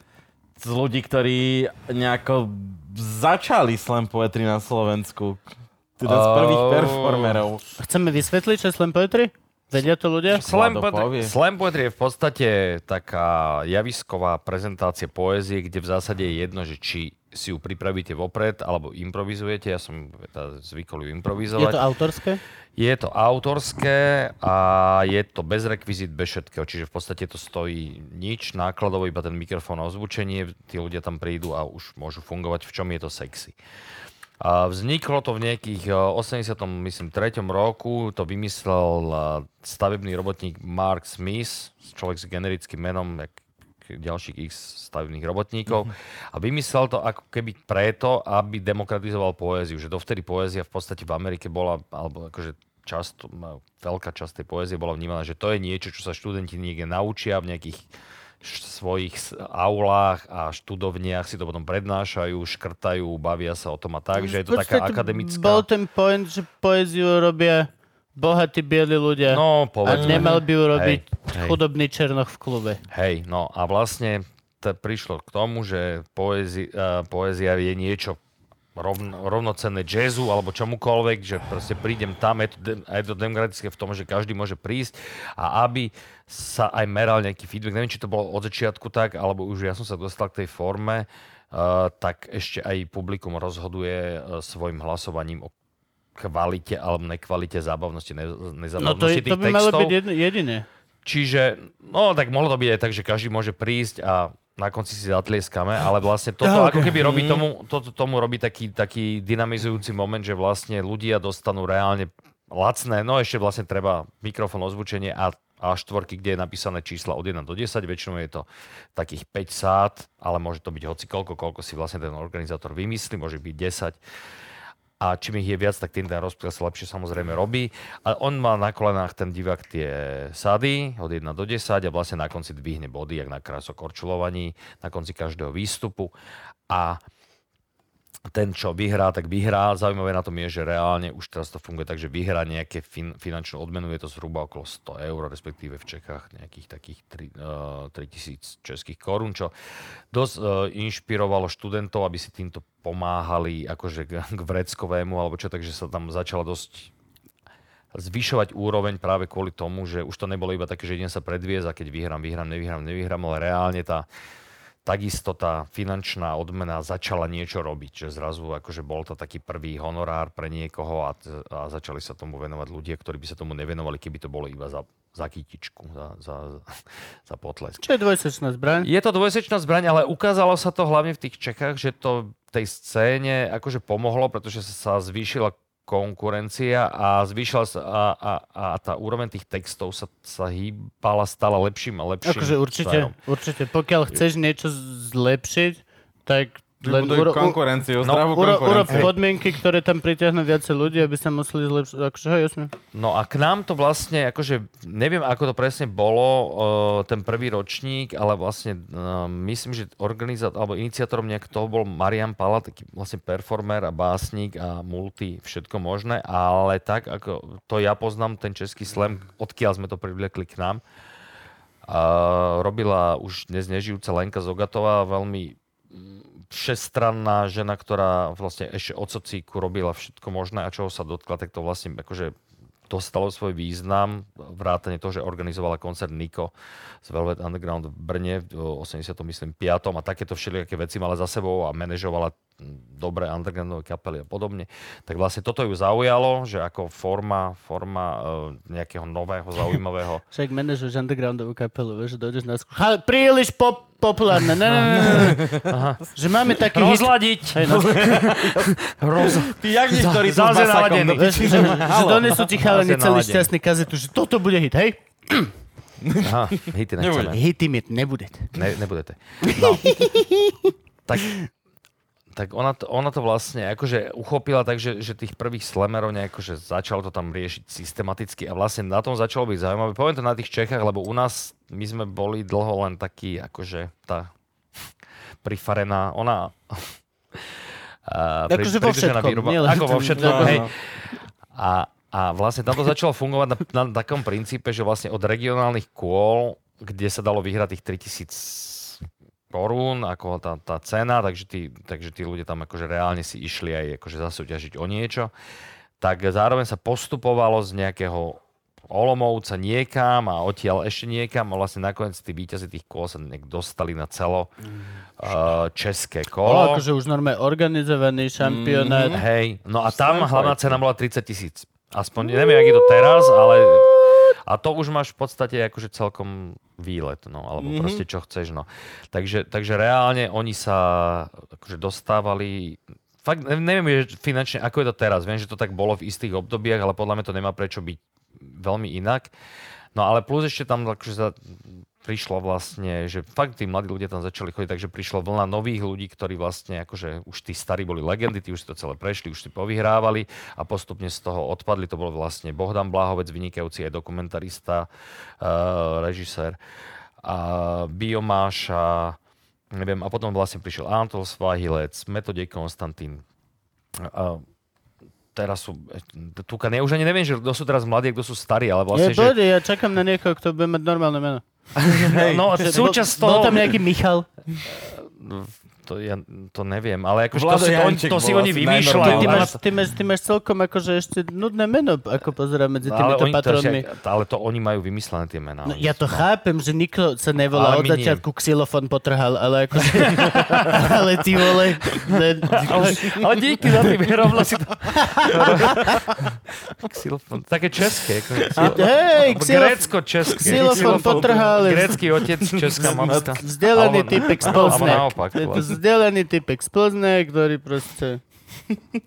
Speaker 2: z ľudí, ktorí nejako začali slam poetry na Slovensku. Teda z prvých performerov.
Speaker 1: Chceme vysvetliť, čo je slam poetry? Vedia to ľudia?
Speaker 3: Slam poetry, slam poetry je v podstate taká javisková prezentácia poézie, kde v zásade je jedno, že či si ju pripravíte vopred, alebo improvizujete. Ja som teda zvykol ju
Speaker 1: Je
Speaker 3: improvizovať.
Speaker 1: to autorské?
Speaker 3: Je to autorské a je to bez rekvizit, bez všetkého. Čiže v podstate to stojí nič, nákladovo iba ten mikrofón a ozvučenie. Tí ľudia tam prídu a už môžu fungovať, v čom je to sexy. Vzniklo to v nejakých eh, 80. myslím 3. roku. To vymyslel eh, stavebný robotník Mark Smith, človek s generickým menom, jak ďalších x stavebných robotníkov. A vymyslel to ako keby preto, aby demokratizoval poéziu. Že dovtedy poézia v podstate v Amerike bola, alebo akože často, veľká časť tej poézie bola vnímaná, že to je niečo, čo sa študenti niekde naučia v nejakých svojich aulách a študovniach si to potom prednášajú, škrtajú, bavia sa o tom a tak, že je to taká akademická...
Speaker 1: Bol ten point, že poéziu robia bohatí bieli ľudia.
Speaker 3: No,
Speaker 1: a
Speaker 3: povedzme.
Speaker 1: nemal by ju robiť
Speaker 3: Hej, hej.
Speaker 1: chudobný černoch v klube.
Speaker 3: Hej, no a vlastne to prišlo k tomu, že poézi, uh, poézia je niečo rovno, rovnocenné jazzu alebo čomukoľvek, že proste prídem tam, je to, de- je to demokratické v tom, že každý môže prísť a aby sa aj meral nejaký feedback. Neviem, či to bolo od začiatku tak, alebo už ja som sa dostal k tej forme, uh, tak ešte aj publikum rozhoduje uh, svojim hlasovaním o kvalite alebo nekvalite zábavnosti, ne,
Speaker 1: No
Speaker 3: nezábavnosti
Speaker 1: to,
Speaker 3: tých
Speaker 1: to by malo
Speaker 3: textov.
Speaker 1: byť jedno, jediné.
Speaker 3: Čiže, no tak mohlo to byť aj tak, že každý môže prísť a na konci si zatlieskame, ale vlastne toto
Speaker 1: Tak.
Speaker 3: ako keby robí tomu, toto tomu robí taký, taký dynamizujúci moment, že vlastne ľudia dostanú reálne lacné, no ešte vlastne treba mikrofón ozvučenie a a štvorky, kde je napísané čísla od 1 do 10, väčšinou je to takých 5 sád, ale môže to byť hoci koľko, koľko si vlastne ten organizátor vymyslí, môže byť 10 a čím ich je viac, tak tým ten rozptyl sa lepšie samozrejme robí. A on má na kolenách ten divák tie sady od 1 do 10 a vlastne na konci dvihne body, jak na krásokorčulovaní, na konci každého výstupu. A ten, čo vyhrá, tak vyhrá. Zaujímavé na tom je, že reálne už teraz to funguje tak, že vyhrá nejaké fin- finančnú odmenu, je to zhruba okolo 100 eur, respektíve v Čechách nejakých takých tri- eh, 3000 českých korún, čo dosť eh, inšpirovalo študentov, aby si týmto pomáhali akože k vreckovému, alebo čo, takže sa tam začala dosť zvyšovať úroveň práve kvôli tomu, že už to nebolo iba také, že idem sa predviesť a keď vyhrám, vyhrám, nevyhrám, nevyhrám, ale reálne tá takisto tá finančná odmena začala niečo robiť, že zrazu akože bol to taký prvý honorár pre niekoho a, a začali sa tomu venovať ľudia, ktorí by sa tomu nevenovali, keby to bolo iba za, za kytičku, za, za, za potlesk.
Speaker 1: Čo je dvojsečná zbraň?
Speaker 3: Je to dvojsečná zbraň, ale ukázalo sa to hlavne v tých Čechách, že to tej scéne akože pomohlo, pretože sa zvýšila konkurencia a zvýšila sa a, a, a tá úroveň tých textov sa, sa hýbala stále lepším a lepším.
Speaker 1: Akože určite,
Speaker 3: smerom.
Speaker 1: určite. Pokiaľ chceš niečo zlepšiť, tak len uro,
Speaker 2: konkurenciu,
Speaker 3: No,
Speaker 2: zdravú
Speaker 1: uro, urob
Speaker 2: konkurenciu.
Speaker 1: podmienky, ktoré tam priťahnú viacej ľudí, aby sa museli zlepšiť. Akože, hej, jasne.
Speaker 3: No a k nám to vlastne, akože neviem, ako to presne bolo, uh, ten prvý ročník, ale vlastne uh, myslím, že organizátor, alebo iniciátorom nejak toho bol Marian Pala, taký vlastne performer a básnik a multi, všetko možné, ale tak, ako to ja poznám, ten český slam, odkiaľ sme to privlekli k nám, uh, robila už dnes nežijúca Lenka Zogatová, veľmi všestranná žena, ktorá vlastne ešte od sociíku robila všetko možné a čoho sa dotkla, tak to vlastne akože dostalo svoj význam, vrátane toho, že organizovala koncert Niko z Velvet Underground v Brne v 80. myslím 5. a takéto všelijaké veci mala za sebou a manažovala dobré undergroundové kapely a podobne. Tak vlastne toto ju zaujalo, že ako forma, forma uh, nejakého nového, zaujímavého
Speaker 1: Však manažuješ undergroundovú kapelu, vieš, že dojdeš na skúšku. Ha, príliš pop, populárne. Ne, ne, ne, ne. Že máme taký hit.
Speaker 3: rozladiť.
Speaker 1: Hej, no,
Speaker 3: Roz...
Speaker 2: Ty jak niektorí sú s masakom
Speaker 1: vieš,
Speaker 2: piči.
Speaker 1: že, že donesú ti chalani celý šťastný kazetu, že toto bude hit, hej?
Speaker 3: Aha, hity nechceme.
Speaker 1: Hity mi nebude.
Speaker 3: Ne, nebudete. No. tak, tak ona, to, ona to vlastne akože uchopila tak, že, že tých prvých slemerov nejako, že začalo to tam riešiť systematicky a vlastne na tom začalo byť zaujímavé. Poviem to na tých Čechách, lebo u nás my sme boli dlho len takí, akože tá prifarená, ona
Speaker 1: Akože vo všetkom,
Speaker 3: výroba.
Speaker 1: nielen-
Speaker 3: Ako vo všetkom,
Speaker 1: no,
Speaker 3: hej.
Speaker 1: no.
Speaker 3: A, a vlastne tam to začalo fungovať na, na takom princípe, že vlastne od regionálnych kôl, kde sa dalo vyhrať tých 3000 korún, ako tá, tá cena, takže tí, takže tí ľudia tam akože reálne si išli aj akože zasúťažiť o niečo, tak zároveň sa postupovalo z nejakého Olomovca niekam a odtiaľ ešte niekam a vlastne nakoniec tí víťazi tých kôl sa dostali na celo uh, české
Speaker 1: Bolo
Speaker 3: kolo.
Speaker 1: akože už normálne organizovaný šampionát.
Speaker 3: Hej, no a tam hlavná cena bola 30 tisíc. Aspoň, neviem, jak je to teraz, ale... A to už máš v podstate akože celkom výlet, no, alebo mm-hmm. proste čo chceš, no. Takže, takže reálne oni sa akože dostávali... Fakt ne- neviem že finančne, ako je to teraz. Viem, že to tak bolo v istých obdobiach, ale podľa mňa to nemá prečo byť veľmi inak. No ale plus ešte tam akože sa prišlo vlastne, že fakt tí mladí ľudia tam začali chodiť, takže prišlo vlna nových ľudí, ktorí vlastne akože už tí starí boli legendy, tí už si to celé prešli, už si povyhrávali a postupne z toho odpadli. To bol vlastne Bohdan Bláhovec, vynikajúci aj dokumentarista, uh, režisér a Biomáš a neviem, a potom vlastne prišiel Antol Svahilec, Metodej Konstantín. A teraz sú, Tukan, ja už ani neviem, že kto sú teraz mladí kto sú starí, ale
Speaker 1: Je,
Speaker 3: vlastne, že...
Speaker 1: bode, ja čakám na niekoho, kto bude mať normálne meno.
Speaker 3: No,
Speaker 1: Že
Speaker 3: súčasť
Speaker 1: bol, bol
Speaker 3: toho...
Speaker 1: tam nejaký Michal.
Speaker 3: To, ja to neviem, ale akože to
Speaker 2: Vlado
Speaker 3: si, to,
Speaker 2: Janček
Speaker 3: to si oni vymýšľajú.
Speaker 1: Ty, ty,
Speaker 2: ale-
Speaker 1: máš, ty, máš, ty máš celkom akože ešte nudné meno, ako pozerám medzi
Speaker 3: ale,
Speaker 1: týmito
Speaker 3: oni to,
Speaker 1: patronmi.
Speaker 3: však, ale to oni majú vymyslené tie mená.
Speaker 1: No, ja to chápem, že nikto sa nevolá
Speaker 3: Ale
Speaker 1: od
Speaker 3: my nie.
Speaker 1: začiatku xylofón potrhal, ale akože... ale ty vole... Ne,
Speaker 3: ale, ale díky za tým, rovno si to... Xylofón, také české. Ako,
Speaker 1: hej, xylof-
Speaker 3: Grécko-české.
Speaker 1: xylofón potrhal.
Speaker 3: Grécky otec, česká matka.
Speaker 1: Vzdelaný typek z
Speaker 3: alebo
Speaker 1: Plzne.
Speaker 3: naopak,
Speaker 1: To vzdelaný typek z Plzne, ktorý proste...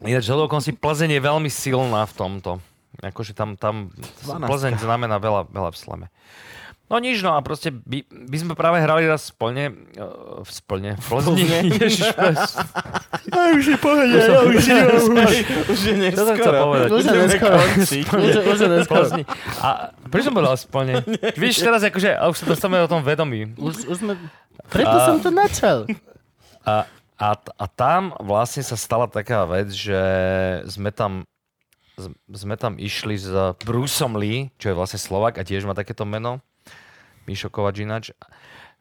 Speaker 3: Ináč, si Plzeň je veľmi silná v tomto. Akože tam, tam
Speaker 2: 12.
Speaker 3: Plzeň znamená veľa, veľa v slame. No nič, no a proste by, by sme práve hrali raz splne, uh, v splne, v Plzni.
Speaker 1: Už je pohode, ja už je,
Speaker 2: Už je
Speaker 3: chcel povedať?
Speaker 1: Už je neskoro. Už je- už je neskoro.
Speaker 3: A prečo som povedal splne? Víš, teraz akože, a už sa dostávame o tom vedomí.
Speaker 1: Už, už sme... Preto som to načal.
Speaker 3: A, a, a tam vlastne sa stala taká vec, že sme tam sme tam išli s Bruceom Lee, čo je vlastne Slovak a tiež má takéto meno. Mišo Kovač ináč.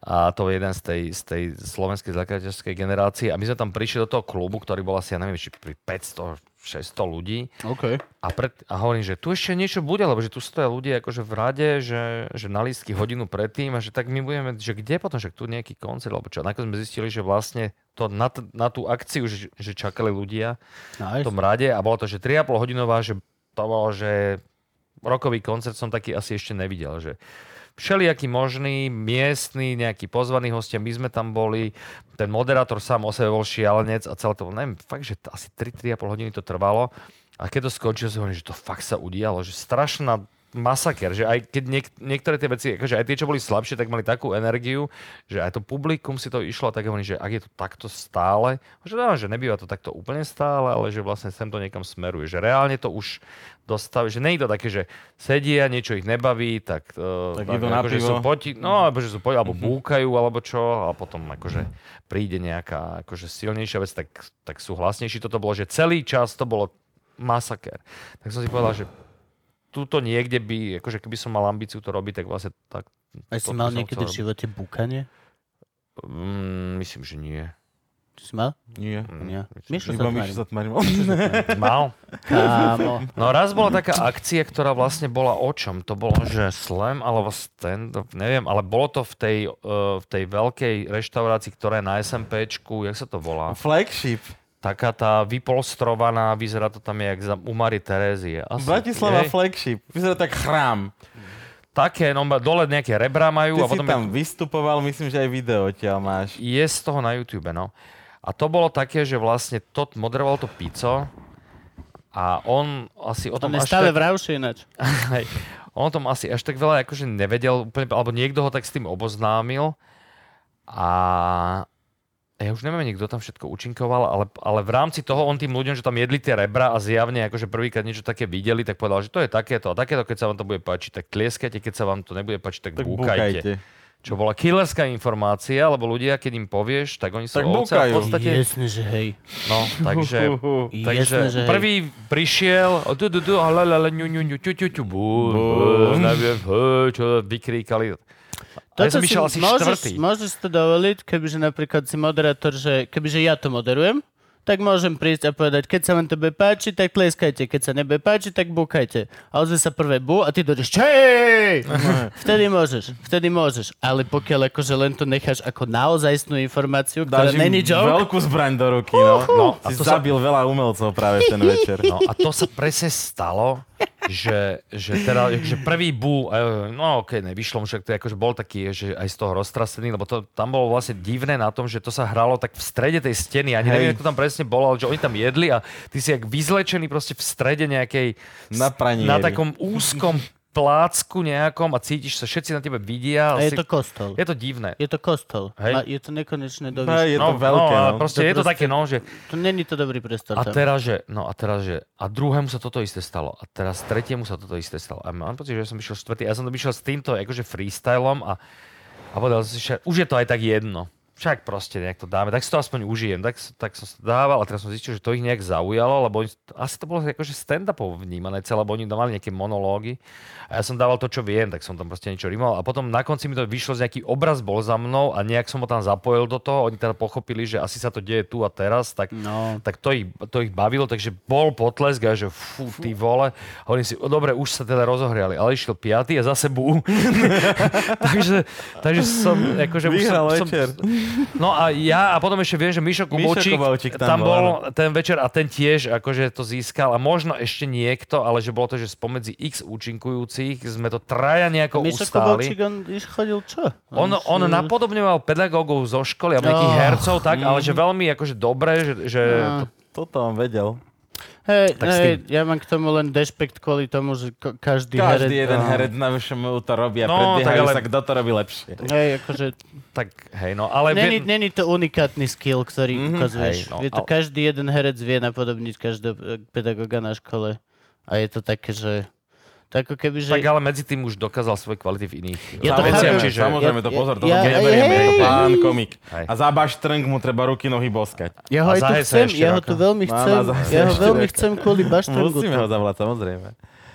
Speaker 3: A to je jeden z tej, z tej slovenskej zakladateľskej generácie. A my sme tam prišli do toho klubu, ktorý bol asi, ja neviem, či pri 500, 600 ľudí.
Speaker 1: OK.
Speaker 3: A, pred, a hovorím, že tu ešte niečo bude, lebo že tu stoja ľudia akože v rade, že, že na lístky hodinu predtým a že tak my budeme, že kde potom, že tu nejaký koncert, alebo čo. Nakoniec sme zistili, že vlastne to na, t- na tú akciu, že, že čakali ľudia v
Speaker 1: Nice.
Speaker 3: tom rade a bolo to, že 3,5 hodinová, že to bolo, že rokový koncert som taký asi ešte nevidel, že všelijaký možný, miestny, nejaký pozvaný hostia, my sme tam boli, ten moderátor sám o sebe bol šialenec a celé to bolo, neviem, fakt, že asi 3-3,5 hodiny to trvalo. A keď to skončilo, si hovorím, že to fakt sa udialo, že strašná masaker, že aj keď niek- niektoré tie veci, akože aj tie, čo boli slabšie, tak mali takú energiu, že aj to publikum si to išlo, tak hovorím, že ak je to takto stále, že, no, že nebýva to takto úplne stále, ale že vlastne sem to niekam smeruje, že reálne to už dostaví, že nie je to také, že sedia, niečo ich nebaví, tak, uh,
Speaker 2: Tak idú na
Speaker 3: akože
Speaker 2: pivo.
Speaker 3: sú poti, no, alebo že sú poti, alebo búkajú, alebo čo, a potom akože príde nejaká akože silnejšia vec, tak, tak sú hlasnejší. Toto bolo, že celý čas to bolo masaker. Tak som si povedal, že túto niekde by, akože keby som mal ambíciu to robiť, tak vlastne tak...
Speaker 1: A si mal niekedy v živote búkanie?
Speaker 3: Mm, myslím, že nie.
Speaker 1: Si mal?
Speaker 2: Nie.
Speaker 3: Mm,
Speaker 1: Nie.
Speaker 3: myslím,
Speaker 1: Mišo sa
Speaker 2: tmarím.
Speaker 3: Mal.
Speaker 1: Kámo.
Speaker 3: No raz bola taká akcia, ktorá vlastne bola o čom? To bolo, že slam alebo stand-up, neviem, ale bolo to v tej, uh, v tej veľkej reštaurácii, ktorá je na SMPčku, jak sa to volá?
Speaker 2: Flagship.
Speaker 3: Taká tá vypolstrovaná, vyzerá to tam jak za, u Mary Terézie. Asi,
Speaker 2: Bratislava
Speaker 3: hej?
Speaker 2: Flagship. Vyzerá tak chrám.
Speaker 3: Také, no dole nejaké rebra majú
Speaker 2: Ty
Speaker 3: a
Speaker 2: si
Speaker 3: potom
Speaker 2: tam
Speaker 3: je,
Speaker 2: vystupoval, myslím, že aj video odtiaľ máš.
Speaker 3: je z toho na YouTube, no. A to bolo také, že vlastne to moderoval to Pico a on asi o
Speaker 1: On
Speaker 3: tom
Speaker 1: je
Speaker 3: až
Speaker 1: stále
Speaker 3: tak,
Speaker 1: v Rauši ináč.
Speaker 3: On o tom asi až tak veľa akože nevedel úplne, alebo niekto ho tak s tým oboznámil a ja už neviem kto tam všetko účinkoval, ale, ale v rámci toho on tým ľuďom, že tam jedli tie rebra a zjavne akože prvýkrát niečo také videli, tak povedal, že to je takéto a takéto, keď sa vám to bude páčiť, tak tlieskajte, keď sa vám to nebude páčiť, tak,
Speaker 2: Tak
Speaker 3: búkajte.
Speaker 2: búkajte.
Speaker 3: Čo bola killerská informácia, lebo ľudia, keď im povieš, tak oni sú
Speaker 2: Tak
Speaker 3: ovce v podstate...
Speaker 1: Jasne, že hej.
Speaker 3: No, takže...
Speaker 1: Jasne,
Speaker 3: Takže
Speaker 1: že hej.
Speaker 3: prvý prišiel, a du, du, du, a la, la, la, ňu, ňu, ňu, ťu, ťu, ťu, bú,
Speaker 2: Bú.
Speaker 3: neviem, hej, čo vykríkali. A ja som išiel asi
Speaker 1: môžeš,
Speaker 3: štvrtý.
Speaker 1: môžeš to dovoliť, kebyže napríklad si moderátor, že kebyže ja to moderujem, tak môžem prísť a povedať, keď sa vám to bude páčiť, tak tleskajte, keď sa nebude páčiť, tak búkajte. A ozve sa prvé bu a ty dojdeš, čej! vtedy môžeš, vtedy môžeš. Ale pokiaľ akože len to necháš ako naozajstnú informáciu, ktorá
Speaker 2: Dáš
Speaker 1: není joke,
Speaker 2: veľkú zbraň do ruky, no. no
Speaker 3: A
Speaker 2: si
Speaker 3: to sa-
Speaker 2: zabil veľa umelcov práve v ten večer.
Speaker 3: No a to sa presne stalo, že, že teda, že prvý bu, eh, no okej, okay, nevyšlo mu, však to je akože bol taký, že aj z toho roztrasený, lebo to tam bolo vlastne divné na tom, že to sa hralo tak v strede tej steny, ani
Speaker 2: Hej.
Speaker 3: neviem, ako to tam presne bolo, ale že oni tam jedli a ty si jak vyzlečený proste v strede nejakej,
Speaker 2: Na pranieri.
Speaker 3: na takom úzkom plácku nejakom a cítiš sa, všetci na tebe vidia.
Speaker 1: a je
Speaker 3: si-
Speaker 1: to kostol.
Speaker 3: je to divné.
Speaker 1: Je to kostol.
Speaker 3: Hej.
Speaker 1: Je to nekonečné do
Speaker 2: Hej, je
Speaker 1: výšky.
Speaker 2: to veľké,
Speaker 3: no,
Speaker 2: no.
Speaker 3: a proste
Speaker 1: To
Speaker 3: je to také, no, že
Speaker 1: To není to dobrý priestor.
Speaker 3: A
Speaker 1: tam.
Speaker 3: teraz, že, no a teraz, že, a druhému sa toto isté stalo. A teraz tretiemu sa toto isté stalo. A mám pocit, že ja som išiel štvrtý. Ja som to išiel s týmto akože freestylom a, a povedal som si, že už je to aj tak jedno. Však proste nejak to dáme, tak si to aspoň užijem. Tak, tak som dával a teraz som zistil, že to ich nejak zaujalo, lebo oni, asi to bolo akože stand-upov vnímané celé, lebo oni mali nejaké monológy a ja som dával to, čo viem, tak som tam proste niečo rimoval a potom na konci mi to vyšlo, že nejaký obraz bol za mnou a nejak som ho tam zapojil do toho, oni teda pochopili, že asi sa to deje tu a teraz, tak
Speaker 1: No.
Speaker 3: tak to ich, to ich bavilo, takže bol potlesk a že fú, ty vole. A oni si, o, dobre, už sa teda rozohriali, ale išiel piatý a zase bú. takže, takže som, akože už
Speaker 2: Vyhral
Speaker 3: som,
Speaker 2: večer.
Speaker 3: som, No a ja, a potom ešte viem, že Mišo Kubovčík,
Speaker 2: Kubovčík tam
Speaker 3: tam
Speaker 2: bol,
Speaker 3: bol ten večer a ten tiež akože to získal a možno ešte niekto, ale že bolo to, že spomedzi x účinkujúcich sme to traja nejako
Speaker 1: Mišo
Speaker 3: ustáli.
Speaker 1: Kovalčík, on iš chodil čo?
Speaker 3: On, on
Speaker 1: si-
Speaker 3: napodobňoval pedagógov zo školy a nejakých
Speaker 1: Oh.
Speaker 3: hercov, tak, ale že veľmi akože dobre, že, že
Speaker 1: No.
Speaker 2: Toto on vedel.
Speaker 1: Hej, hej, ja mám k tomu len dešpekt kvôli tomu, že ko- každý,
Speaker 2: Každý
Speaker 1: herec...
Speaker 2: jeden
Speaker 1: no.
Speaker 2: herec na VŠMU to robí a
Speaker 3: No,
Speaker 2: predbiehajú
Speaker 3: tak ale-
Speaker 2: sa, kto to robí lepšie.
Speaker 1: Hej, akože,
Speaker 3: tak hej, no, ale...
Speaker 1: není, není to unikátny skill, ktorý
Speaker 2: Mhm.
Speaker 1: mm-hmm. ukazuješ.
Speaker 3: Hej, no,
Speaker 1: je to
Speaker 3: ale-
Speaker 1: každý jeden herec vie napodobniť každého eh, pedagoga na škole. A je to také, že... To ako keby, že...
Speaker 3: Tak ale medzi tým už dokázal svoje kvality v iných
Speaker 1: Ja to
Speaker 3: veciach,
Speaker 1: chápem.
Speaker 3: čiže...
Speaker 2: Samozrejme, to pozor, to
Speaker 1: ja-
Speaker 2: neberieme, je to pán komik.
Speaker 3: Hej.
Speaker 2: A za baštrnk mu treba ruky, nohy boskať.
Speaker 1: Ja ho aj tu chcem, ja ho tu veľmi chcem,
Speaker 2: na
Speaker 1: ja ho veľmi
Speaker 2: roka.
Speaker 1: chcem kvôli baštrangu.
Speaker 2: Musíme ho zavolať, samozrejme.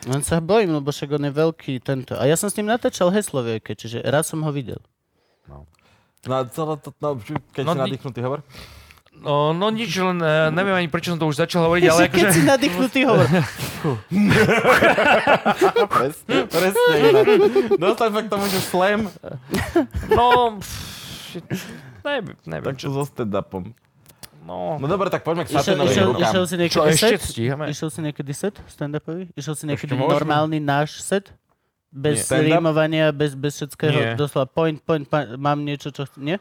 Speaker 1: Len sa bojím, lebo však on je veľký tento. A ja som s ním natáčal heslovieke, čiže raz som ho videl.
Speaker 2: No a celé to, no, keď
Speaker 3: No,
Speaker 2: si nadýchnutý hovor.
Speaker 3: No, no nič, len uh, neviem ani prečo som to už začal hovoriť, ale
Speaker 1: Keď si
Speaker 3: akože...
Speaker 1: nadýchnutý hovor.
Speaker 2: presne, presne sa k tomu, že slam,
Speaker 3: No, neviem, neviem
Speaker 2: tak
Speaker 3: čo...
Speaker 2: čo so stand-upom.
Speaker 3: No,
Speaker 2: No dobre, tak poďme k
Speaker 1: Išiel,
Speaker 2: Satanovým
Speaker 1: išiel,
Speaker 2: rukám.
Speaker 1: išiel si
Speaker 3: čo
Speaker 1: niekedy
Speaker 3: ešte
Speaker 1: set?
Speaker 3: stíhame?
Speaker 1: Išiel si niekedy set stand-upový? Išiel si niekedy
Speaker 2: môžeme.
Speaker 1: normálny náš set? Bez rímovania, bez, bez všetkého,
Speaker 3: Nie.
Speaker 1: doslova point, point, point, mám niečo, čo... Nie?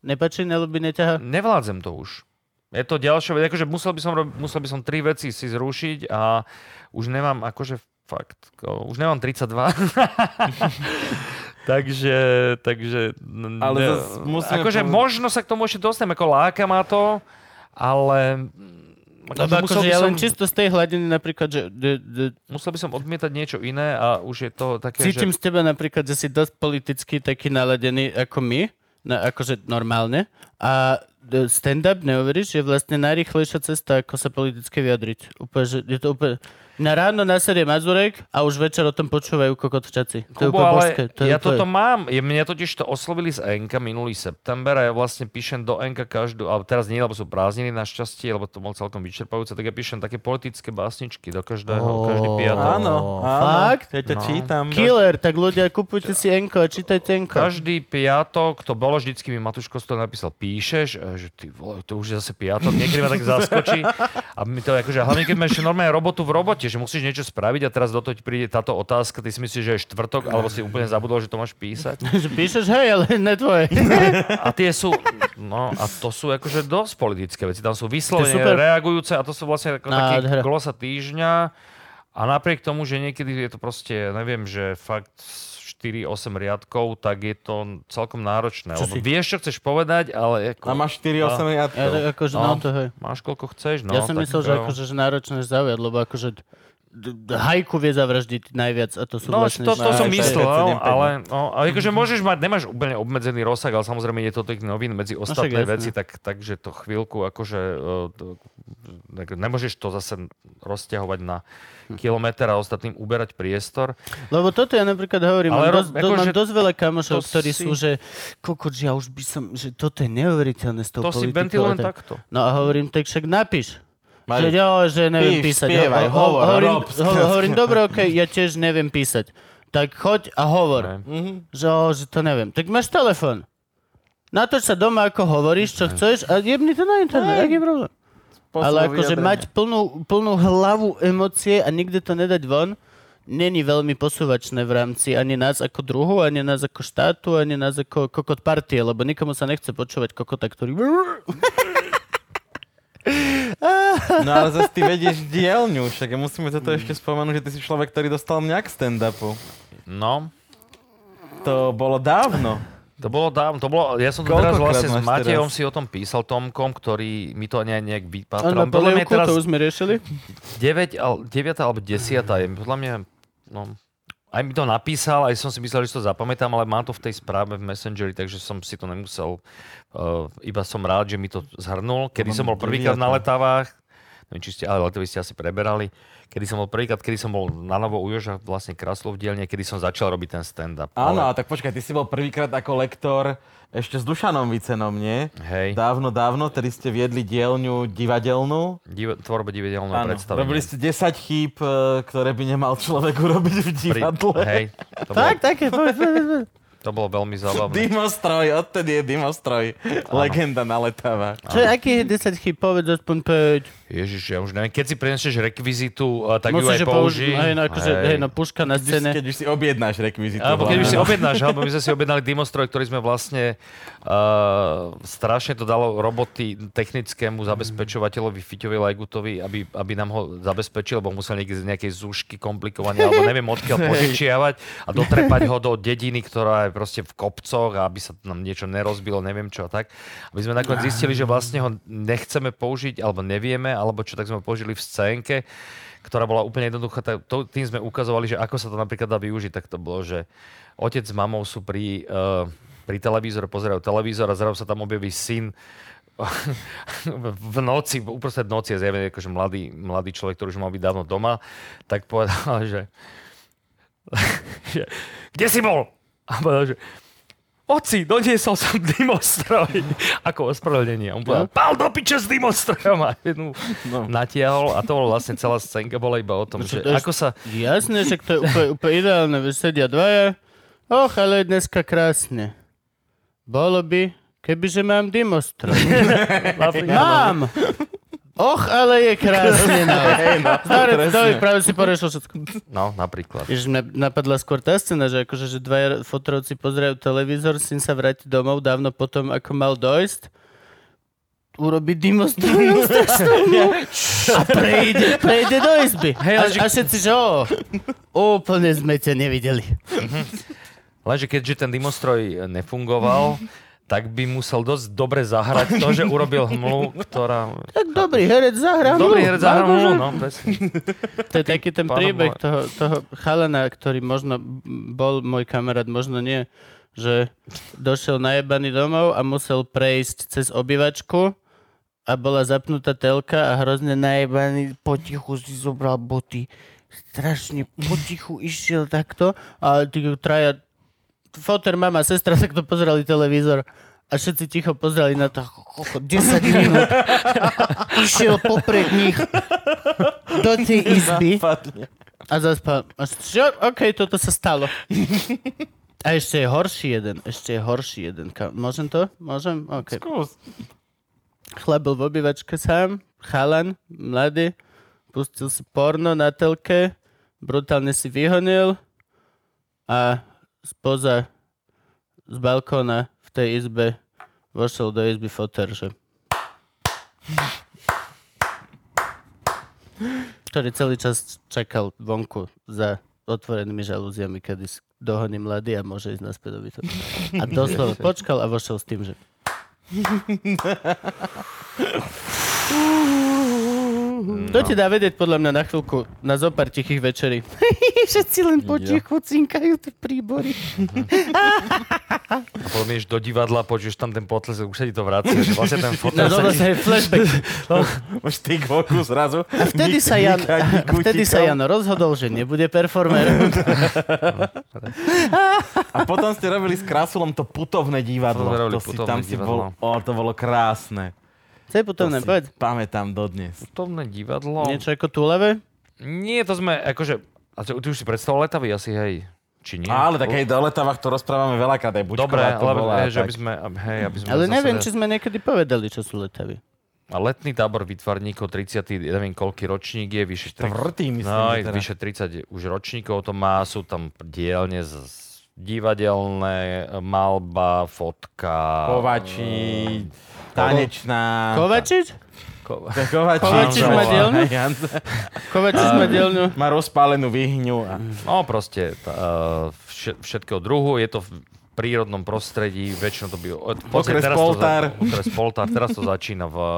Speaker 1: Nepačí, nelúbi, neťaha?
Speaker 3: Nevládzem to už. Je to ďalšia vec, akože musel by som, rob, musel by som tri veci si zrušiť a už nemám akože fakt, už nemám 32. takže, takže...
Speaker 2: Ale
Speaker 3: ne-
Speaker 2: musíme
Speaker 3: akože
Speaker 2: povedať-
Speaker 3: možno sa k tomu ešte dostanem, ako láka ma to, ale...
Speaker 1: Lebo
Speaker 3: musel,
Speaker 1: akože ja
Speaker 3: som,
Speaker 1: len čisto z tej hladiny napríklad, že d, d,
Speaker 3: musel by som odmietať niečo iné a už je to také,
Speaker 1: cítim
Speaker 3: že...
Speaker 1: z teba napríklad, že si dosť politicky taký naladený ako my, na, akože normálne. A stand-up, neuveríš, je vlastne najrychlejšia cesta, ako sa politicky vyjadriť. Úplne, že je to úplne... Na ráno nasadie Mazurek a už večer o tom počúvajú kokotčaci. To je
Speaker 3: Kubo,
Speaker 1: úplne
Speaker 3: ale
Speaker 1: božské. To je
Speaker 3: ja
Speaker 1: úplne...
Speaker 3: toto mám. Je, mňa totiž to oslovili z Enka minulý september a ja vlastne píšem do Enka každú, ale teraz nie, lebo sú prázdniny našťastie, lebo to bol celkom vyčerpajúce, tak ja píšem také politické básničky do každého,
Speaker 1: Ó,
Speaker 3: každý piatok.
Speaker 2: Áno, áno.
Speaker 1: Fakt?
Speaker 2: Ja ťa
Speaker 3: No.
Speaker 2: čítam.
Speaker 1: Killer, tak ľudia, kupujte si Enko a čítajte Enko.
Speaker 3: Každý piatok, to bolo vždycky mi Matuško z toho napísal, píšeš, a že ty vole, to už je zase piatok, niekedy ma tak zaskočí. A mi to akože, hlavne keď máš ešte normálne robotu v robote, že musíš niečo spraviť a teraz do toho ti príde táto otázka, ty si myslíš, že je štvrtok, alebo si úplne zabudol, že to máš písať.
Speaker 1: Píšeš, hej, ale ne tvoje.
Speaker 3: A tie sú, no a to sú akože dosť politické veci. Tam sú vyslovene
Speaker 1: super.
Speaker 3: reagujúce a to sú vlastne ako taký glosa týždňa. A napriek tomu, že niekedy je to proste, neviem, že fakt 4-8 riadkov, tak je to celkom náročné.
Speaker 1: Čo
Speaker 3: Lebo
Speaker 1: si-
Speaker 3: vieš, čo chceš povedať, ale ako,
Speaker 2: A máš 4-8
Speaker 1: Ja,
Speaker 2: riadkov.
Speaker 1: tak akože,
Speaker 3: No.
Speaker 1: no, to hej.
Speaker 3: máš koľko chceš. No,
Speaker 1: ja som
Speaker 3: tak,
Speaker 1: myslel, že, akože, že náročné zaujať, lebo akože hajku vie zavraždiť najviac a to sú
Speaker 3: No,
Speaker 1: vlastne...
Speaker 3: to, to som myslel,
Speaker 2: to je
Speaker 3: no, ale, no, ale akože môžeš mať, nemáš úplne obmedzený rozsah, ale samozrejme je to tých novín medzi ostatné
Speaker 1: jasné.
Speaker 3: veci, tak, takže to chvíľku akože uh, to, tak nemôžeš to zase rozťahovať na kilometr a ostatným uberať priestor.
Speaker 1: Lebo toto ja napríklad hovorím,
Speaker 3: Ale
Speaker 1: mám,
Speaker 3: ro-
Speaker 1: dosť,
Speaker 3: ako,
Speaker 1: do, mám
Speaker 3: že
Speaker 1: dosť veľa kamošov,
Speaker 3: to
Speaker 1: ktorí
Speaker 3: si-
Speaker 1: sú, že kokot, ja už by som, že toto je neuveriteľné s tou
Speaker 3: To si
Speaker 1: politikou.
Speaker 3: ventilujem
Speaker 1: a tak.
Speaker 3: takto.
Speaker 1: No a hovorím, tak však napíš.
Speaker 2: Maj-
Speaker 1: Že, jo, že neviem
Speaker 2: Píš,
Speaker 1: písať.
Speaker 2: spievaj,
Speaker 1: Ho- ho-
Speaker 2: hovor,
Speaker 1: hovorím,
Speaker 2: rob,
Speaker 1: ho- hovorím, dobre, okej, ja tiež neviem písať. Tak choď a hovor.
Speaker 2: Mhm.
Speaker 1: Že, o, že to neviem. Tak máš telefon. Natoč sa doma, ako hovoríš, čo chceš a jebni to na internet. Aký je problém? Ale akože mať plnú, plnú hlavu emócie a nikde to nedať von, není veľmi posúvačné v rámci ani nás ako druhu, ani nás ako štátu, ani nás ako kokot partie, lebo nikomu sa nechce počúvať kokota, ktorý...
Speaker 2: No ale zase ty vedieš dielňu, však musíme toto ešte spomenúť, že ty si človek, ktorý dostal mňa k stand-upu.
Speaker 3: No,
Speaker 2: To bolo dávno.
Speaker 3: to bolo dávno, to bolo, ja som to
Speaker 2: Koľkokrát
Speaker 3: teraz vlastne s Matejom
Speaker 2: teraz?
Speaker 3: si o tom písal, Tomkom, ktorý mi to nejak, nejak vypatral.
Speaker 1: na
Speaker 3: Podľa mňa teraz
Speaker 1: to už sme riešili?
Speaker 3: 9, al, 9 alebo 10 je, podľa mňa, no, aj mi to napísal, aj som si myslel, že si to zapamätám, ale mám to v tej správe v Messengeri, takže som si to nemusel. Uh, iba som rád, že mi to zhrnul. Kedy som bol prvýkrát na letávach, neviem, či ste, ale letovy ste asi preberali, kedy som bol prvýkrát, kedy som bol na novo u Joža, vlastne Kraslov dielne, kedy som začal robiť ten stand-up.
Speaker 2: Áno,
Speaker 3: Ale-
Speaker 2: tak počkaj, ty si bol prvýkrát ako lektor ešte s Dušanom Vicenom, nie?
Speaker 3: Hej,
Speaker 2: Dávno, dávno, tedy ste viedli dielňu divadelnú.
Speaker 3: div- tvorba divadelného
Speaker 2: Áno,
Speaker 3: predstavenia.
Speaker 2: robili ste 10 chýb, e, ktoré by nemal človek urobiť v
Speaker 3: Pri,
Speaker 2: divadle.
Speaker 3: hej, to bolo,
Speaker 1: Tak, také.
Speaker 3: To bolo veľmi zábavné.
Speaker 2: Dymostroj, odtedy je Dymostroj. Legenda na letávach.
Speaker 1: Čo, aký je 10 chyb? Povedz aspoň 5.
Speaker 3: Ježiš, ja už neviem. Keď si prinesieš rekvizitu, tak aj
Speaker 1: Musíš ju
Speaker 3: použij.
Speaker 1: použiť. Hej, no, akože, hej, no, puška na
Speaker 2: Keď už,
Speaker 1: scéne.
Speaker 2: keď už si objednáš rekvizitu.
Speaker 3: Alebo keď už si
Speaker 2: hlavne.
Speaker 3: objednáš, alebo my sme si objednali Dimostroj, ktorý sme vlastne uh, strašne to dalo roboty technickému zabezpečovateľovi Fiťovi Lajgutovi, aby, aby nám ho zabezpečil, lebo musel niekde z nejakej zúšky komplikované, alebo neviem odkiaľ požičiavať a dotrepať ho do dediny, ktorá je proste v kopcoch aby sa nám niečo nerozbilo, neviem čo a tak. Aby sme nakoniec zistili, že vlastne ho nechceme použiť, alebo nevieme, alebo čo, tak sme ho použili v scénke ktorá bola úplne jednoduchá, tým sme ukazovali, že ako sa to napríklad dá využiť, tak to bolo, že otec s mamou sú pri, uh, pri televízore, pozerajú televízor a zrazu sa tam objaví syn v noci, uprostred noci zjavne akože mladý, mladý človek, ktorý už mal byť dávno doma, tak povedal, že, že kde si bol? A povedal, že Oci, doniesol som dymostroj. Ako ospravedlnenie. On povedal, pál do piče s dymostrojom. A jednu
Speaker 2: No.
Speaker 3: natiahol a to bolo vlastne celá scénka, bola iba o tom, že
Speaker 1: to
Speaker 3: ako sa...
Speaker 1: Jasné, že to je úplne, úplne ideálne, sedia dvaja. Och, ale dneska krásne. Bolo by, kebyže mám dymostroj. mám! Och, ale je krásne. No. Zdare,
Speaker 2: presne.
Speaker 1: Dovi, práve si porešil všetko.
Speaker 3: No, napríklad.
Speaker 1: Ježiš, mňa napadla skôr tá scéna, že akože, že dvaja fotrovci pozerajú televízor, syn sa vráti domov dávno potom, ako mal dojsť, urobi dymostroj a prejde, prejde do izby.
Speaker 3: Hej,
Speaker 1: a, a všetci, že o, úplne sme ťa nevideli.
Speaker 3: Lenže keďže ten dymostroj nefungoval, tak by musel dosť dobre zahrať to, že urobil hmlu, ktorá...
Speaker 1: Tak dobrý herec zahrá
Speaker 3: Dobrý
Speaker 1: hru.
Speaker 3: herec
Speaker 1: Akože-
Speaker 3: hmlu, no, presne.
Speaker 1: To je taký ten príbeh toho, toho chalana, ktorý možno bol môj kamarát, možno nie, že došiel najebaný domov a musel prejsť cez obývačku a bola zapnutá telka a hrozne najebaný potichu si zobral boty. Strašne potichu išiel takto a tí traja foter, mama, sestra sa to pozerali televízor a všetci ticho pozerali na to koľko, 10 minút. Išiel popred nich do tej izby a zaspal. A čo? OK, toto sa stalo. A ešte je horší jeden. Ešte je horší jeden. Môžem to? Môžem? OK.
Speaker 2: Skús.
Speaker 1: Chlap bol v obývačke sám, chalan, mladý, pustil si porno na telke, brutálne si vyhonil a spoza z balkóna v tej izbe vošiel do izby foter, že ktorý celý čas čakal vonku za otvorenými žalúziami, kedy dohoní mladý a môže ísť naspäť do bytu. A doslova počkal a vošiel s tým, že To ti dá vedieť podľa mňa na chvíľku, na zopár tichých večerí. Všetci len potichu cinkajú tie príbory.
Speaker 3: A potom ideš do divadla, počuješ tam ten potlesk, už sa ti to vracia, že vlastne ten fotel
Speaker 1: No
Speaker 3: sa
Speaker 1: hej, flashback.
Speaker 2: Máš ty voku zrazu.
Speaker 1: A vtedy sa, Jan, a vtedy sa Jano rozhodol, že nebude performer.
Speaker 2: A potom ste robili s Krasulom to putovné divadlo.
Speaker 3: To
Speaker 2: To si, tam si bol,
Speaker 3: divadlo.
Speaker 2: o, to bolo krásne.
Speaker 1: Co je
Speaker 2: si
Speaker 1: povedz?
Speaker 2: pamätám dodnes.
Speaker 3: Putovné divadlo.
Speaker 1: Niečo ako túlave?
Speaker 3: Nie, to sme, akože, a ty, ty už si predstavoval letavy asi, hej. Či nie?
Speaker 2: Ale tak aj do letavách to rozprávame veľakrát, aj Bučková
Speaker 3: Dobre,
Speaker 2: to
Speaker 3: ale
Speaker 2: bola.
Speaker 3: hej, že aby sme, hej, aby sme
Speaker 1: Ale
Speaker 3: zase
Speaker 1: neviem,
Speaker 3: ne-
Speaker 1: či sme niekedy povedali, čo sú letavy.
Speaker 3: A letný tábor vytvarníkov, 30. neviem koľký ročník je, vyše 30.
Speaker 2: Štvrtý, myslím,
Speaker 3: No,
Speaker 2: teda.
Speaker 3: vyše 30 už ročníkov to má, sú tam dielne z, z divadelné, malba, fotka.
Speaker 2: Kovači, tanečná.
Speaker 1: Kovačič?
Speaker 3: Ko-
Speaker 2: Kovači.
Speaker 1: Kovačič má dielňu? Kovačič má dielňu.
Speaker 2: Má rozpálenú vyhňu. A...
Speaker 3: No proste tá, vše, všetkého druhu, je to v prírodnom prostredí, väčšinou to v podstate
Speaker 2: Okres
Speaker 3: teraz to za-
Speaker 2: Poltár.
Speaker 3: Okres Poltár, teraz to začína v uh,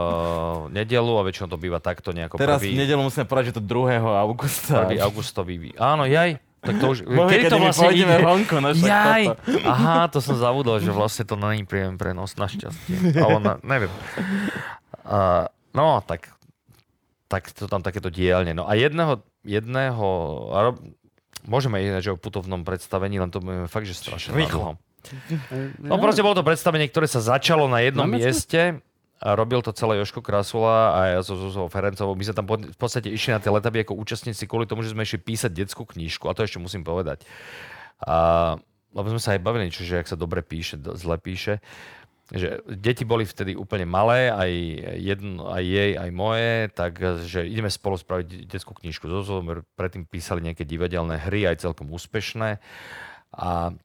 Speaker 3: nedelu a väčšinou to býva takto nejako
Speaker 2: Teraz v
Speaker 3: prvý,
Speaker 2: nedelu musíme povedať, že to 2. augusta.
Speaker 3: 1. augustový. vý- Áno, jaj. Tak to už...
Speaker 2: Bohe,
Speaker 3: kedy to
Speaker 2: kedy my
Speaker 3: vlastne ide?
Speaker 2: vonku, no
Speaker 3: Jaj, aha, to som zabudol, že vlastne to není príjem prenos, našťastie. Ale na, neviem. Uh, no, tak, tak to tam takéto dielne. No a jedného, jedného a rob, môžeme ísť že o putovnom predstavení, len to budeme fakt, že strašne
Speaker 2: Rýchlo.
Speaker 3: No proste bolo to predstavenie, ktoré sa začalo na jednom
Speaker 1: Máme čo?
Speaker 3: mieste robil to celé Joško Krasula a ja so Zuzou Ferencovou. My sme tam v podstate išli na tie letavy ako účastníci kvôli tomu, že sme išli písať detskú knižku a to ešte musím povedať. A, lebo sme sa aj bavili, čo, že ak sa dobre píše, zle píše. Že deti boli vtedy úplne malé, aj, jedno, aj jej, aj moje, takže ideme spolu spraviť detskú knižku. Zuzou predtým písali nejaké divadelné hry, aj celkom úspešné. A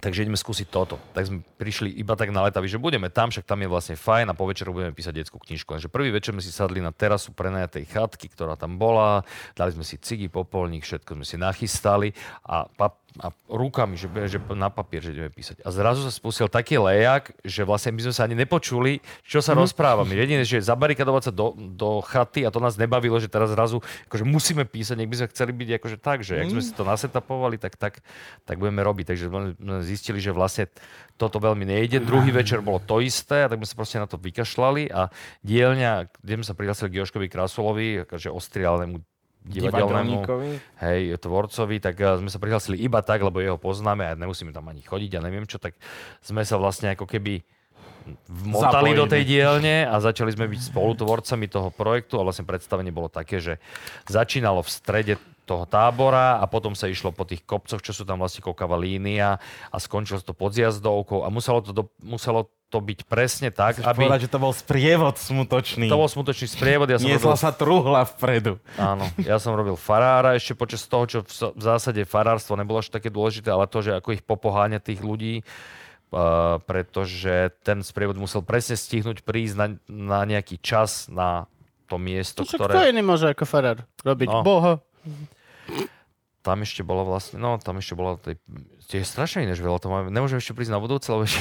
Speaker 3: Takže ideme skúsiť toto. Tak sme prišli iba tak na letavy, že budeme tam, však tam je vlastne fajn a po večeru budeme písať detskú knižku. Lenže prvý večer sme si sadli na terasu prenajatej chatky, ktorá tam bola, dali sme si cigy, popolník, všetko sme si nachystali a, pap- a rukami, že, že na papier, že ideme písať. A zrazu sa spustil taký lejak, že vlastne my sme sa ani nepočuli, čo sa mm. rozprávame. Jediné, že zabarikadovať sa do, do chaty a to nás nebavilo, že teraz zrazu akože musíme písať, nech by sme chceli byť akože tak, že ak sme si to nasetapovali, tak, tak, tak budeme robiť. Takže sme zistili, že vlastne toto veľmi nejde. Druhý večer bolo to isté a tak sme sa proste na to vykašľali a dielňa, kde sme sa prihlásili k Joškovi Krasulovi, akože ostrialému divadelnému hej, tvorcovi, tak eh, sme sa prihlásili iba tak, lebo jeho poznáme a nemusíme tam ani chodiť a neviem čo, tak sme sa vlastne ako keby vmotali
Speaker 2: Zapojili.
Speaker 3: do tej dielne a začali sme byť spolutvorcami toho projektu a vlastne predstavenie bolo také, že začínalo v strede toho tábora a potom sa išlo po tých kopcoch, čo sú tam vlastne kokavá línia a skončilo to pod zjazdovkou a muselo to, do, muselo to byť presne tak,
Speaker 2: Chceš
Speaker 3: aby...
Speaker 2: povedať, že to bol sprievod smutočný.
Speaker 3: To bol smutočný sprievod, ja som
Speaker 2: Niesla
Speaker 3: robil
Speaker 2: sa truhla vpredu.
Speaker 3: Áno, ja som robil farára ešte počas toho, čo v zásade farárstvo nebolo až také dôležité, ale to, že ako ich popoháňa tých ľudí, uh, pretože ten sprievod musel presne stihnúť prísť na, na nejaký čas na to miesto,
Speaker 1: Čo kto
Speaker 3: ktoré...
Speaker 1: iný môže ako farár robiť?
Speaker 3: No.
Speaker 1: Boha.
Speaker 3: Tam ešte bolo vlastne, no tam ešte bolo tej, tie je strašne iné, že veľa to máme. Nemôžem ešte prísť na budúce, lebo ešte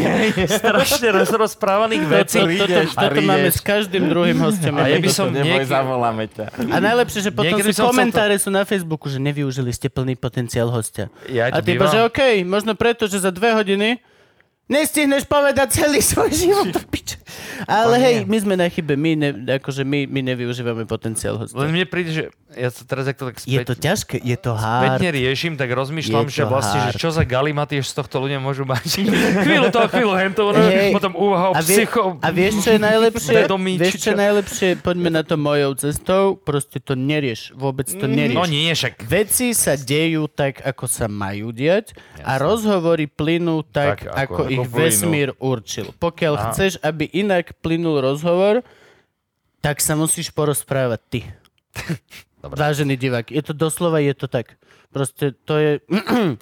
Speaker 3: strašne roz- rozprávaných vecí.
Speaker 1: Toto, toto, toto
Speaker 3: prídeš.
Speaker 1: máme s každým druhým hostom.
Speaker 3: A ja by som niekedy-
Speaker 2: zavoláme ťa.
Speaker 1: A najlepšie, že potom sú komentáre sú na Facebooku, že nevyužili ste plný potenciál hostia.
Speaker 3: Ja
Speaker 1: A
Speaker 3: to
Speaker 1: ty iba, že OK, možno preto, že za dve hodiny nestihneš povedať celý svoj život. Ale hej, my sme na chybe, my, ne, akože my, my nevyužívame potenciál
Speaker 3: Len
Speaker 1: hostia.
Speaker 3: mne príde, že ja sa teraz, to tak
Speaker 1: Je
Speaker 3: späť,
Speaker 1: to ťažké, je to hard.
Speaker 3: spätne riešim, tak rozmýšľam,
Speaker 1: Je
Speaker 3: že vlastne, že
Speaker 1: hard.
Speaker 3: čo za galimatiež z tohto ľudia môžu mať. chvíľu to, chvíľu hento, no,
Speaker 1: Hej.
Speaker 3: potom úvaha o
Speaker 1: A, vie,
Speaker 3: psycho...
Speaker 1: a vieš, čo je najlepšie?
Speaker 3: vedomí,
Speaker 1: vieš, čo je najlepšie? Poďme na to mojou cestou. Proste to nerieš. Vôbec to nerieš.
Speaker 3: No nie, však
Speaker 1: Veci sa dejú tak, ako sa majú diať a rozhovory plynú tak,
Speaker 3: Tak,
Speaker 1: ako,
Speaker 3: ako-
Speaker 1: ich
Speaker 2: plynú.
Speaker 1: vesmír určil. Pokiaľ
Speaker 3: Aha.
Speaker 1: chceš, aby inak plynul rozhovor, tak sa musíš porozprávať ty.
Speaker 3: Dobre.
Speaker 1: Vážený divák. Je to doslova, je to tak. Proste to je...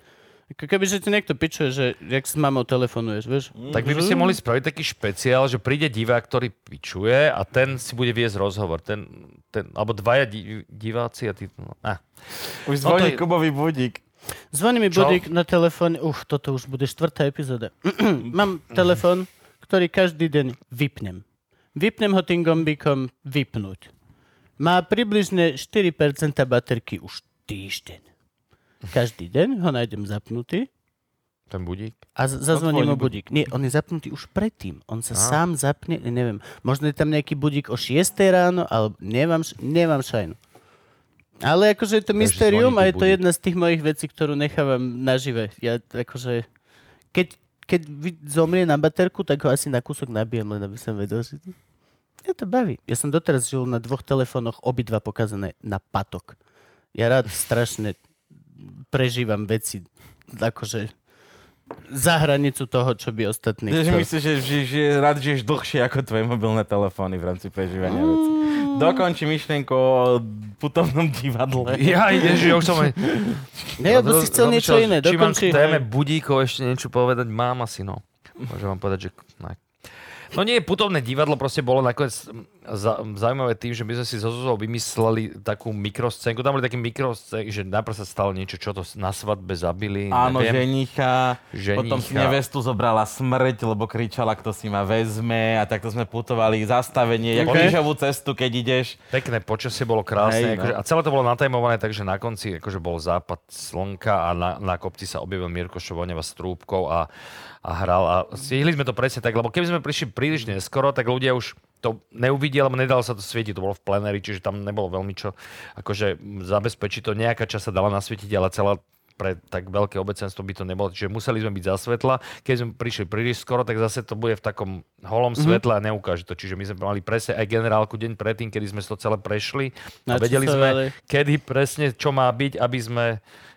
Speaker 1: Keby, že ti niekto pičuje, že jak s mamou telefonuješ, vieš?
Speaker 3: tak by by ste mohli spraviť taký špeciál, že príde divák, ktorý pičuje a ten si bude viesť rozhovor. Ten, ten, alebo dvaja di, diváci a ty... No, ah.
Speaker 2: Už
Speaker 3: No
Speaker 2: zvoní
Speaker 3: je-
Speaker 2: Kubový budík.
Speaker 1: Zvoní mi
Speaker 3: Čo?
Speaker 1: budík na telefón. Uf, toto už bude štvrtá epizóda. Mám telefón, ktorý každý deň vypnem. Vypnem ho tým gombíkom vypnúť. má približne 4% baterky už týždeň. Každý deň ho nájdem zapnutý
Speaker 3: Ten budík.
Speaker 1: a z- zazvoní mu budík. Nie, on je zapnutý už predtým. On sa
Speaker 3: Á.
Speaker 1: sám zapne, neviem, možno je tam nejaký budík o 6 ráno, ale nemám, š- nemám šajnu. Ale akože je to
Speaker 3: Takže
Speaker 1: mystérium a je to jedna z tých mojich vecí, ktorú nechávam nažive. Ja akože... Keď, keď zomrie na baterku, tak ho asi na kúsok nabijem, len aby som vedel, že... Ja to baví. Ja som doteraz žil na dvoch telefónoch, obidva pokazané na patok. Ja rád strašne prežívam veci, akože za hranicu toho, čo by ostatní
Speaker 2: Že
Speaker 1: chceli.
Speaker 2: myslíš, že, že, že rád žiješ dlhšie ako tvoje mobilné telefóny v rámci prežívania vecí. Dokonči myšlienku o putovnom divadle.
Speaker 3: Ja idem, že už som aj...
Speaker 1: Nie, lebo si chcel niečo iné.
Speaker 3: Či mám
Speaker 1: Dokonči.
Speaker 3: k téme budíkov ešte niečo povedať? Mám asi, no. Môžem vám povedať, že... No nie, putovné divadlo proste bolo nakoniec za, zaujímavé tým, že my sme si so Zuzou vymysleli takú mikroscénku. Tam boli také mikroscénky, že najprv sa stalo niečo, čo to na svadbe zabili.
Speaker 2: Áno,
Speaker 3: neviem.
Speaker 2: ženicha,
Speaker 3: Ženicha.
Speaker 2: potom si nevestu zobrala smrť, lebo kričala, kto si ma vezme a takto sme putovali zastavenie, jak
Speaker 1: Okay.
Speaker 2: krížovú cestu, keď ideš.
Speaker 3: Pekné počasie bolo krásne
Speaker 2: Hej, no.
Speaker 3: akože, a celé to bolo natajmované, takže na konci akože bol západ slnka a na, na kopci sa objavil Mirko Šovoneva s trúbkou a, a hral a stihli sme to presne tak, lebo keby sme prišli príliš neskoro, tak ľudia už to neuvideli, lebo nedalo sa to svietiť, to bolo v plenéri, čiže tam nebolo veľmi čo akože zabezpečiť to. Nejaká časť sa dala nasvietiť, ale celá pre tak veľké obecenstvo by to nebolo. Čiže museli sme byť za svetla. Keď sme prišli príliš skoro, tak zase to bude v takom holom
Speaker 1: Mhm.
Speaker 3: svetle a neukáže to. Čiže my sme mali presne aj generálku deň predtým, kedy sme to celé prešli a vedeli sme,
Speaker 1: veli?
Speaker 3: kedy presne čo má byť, aby sme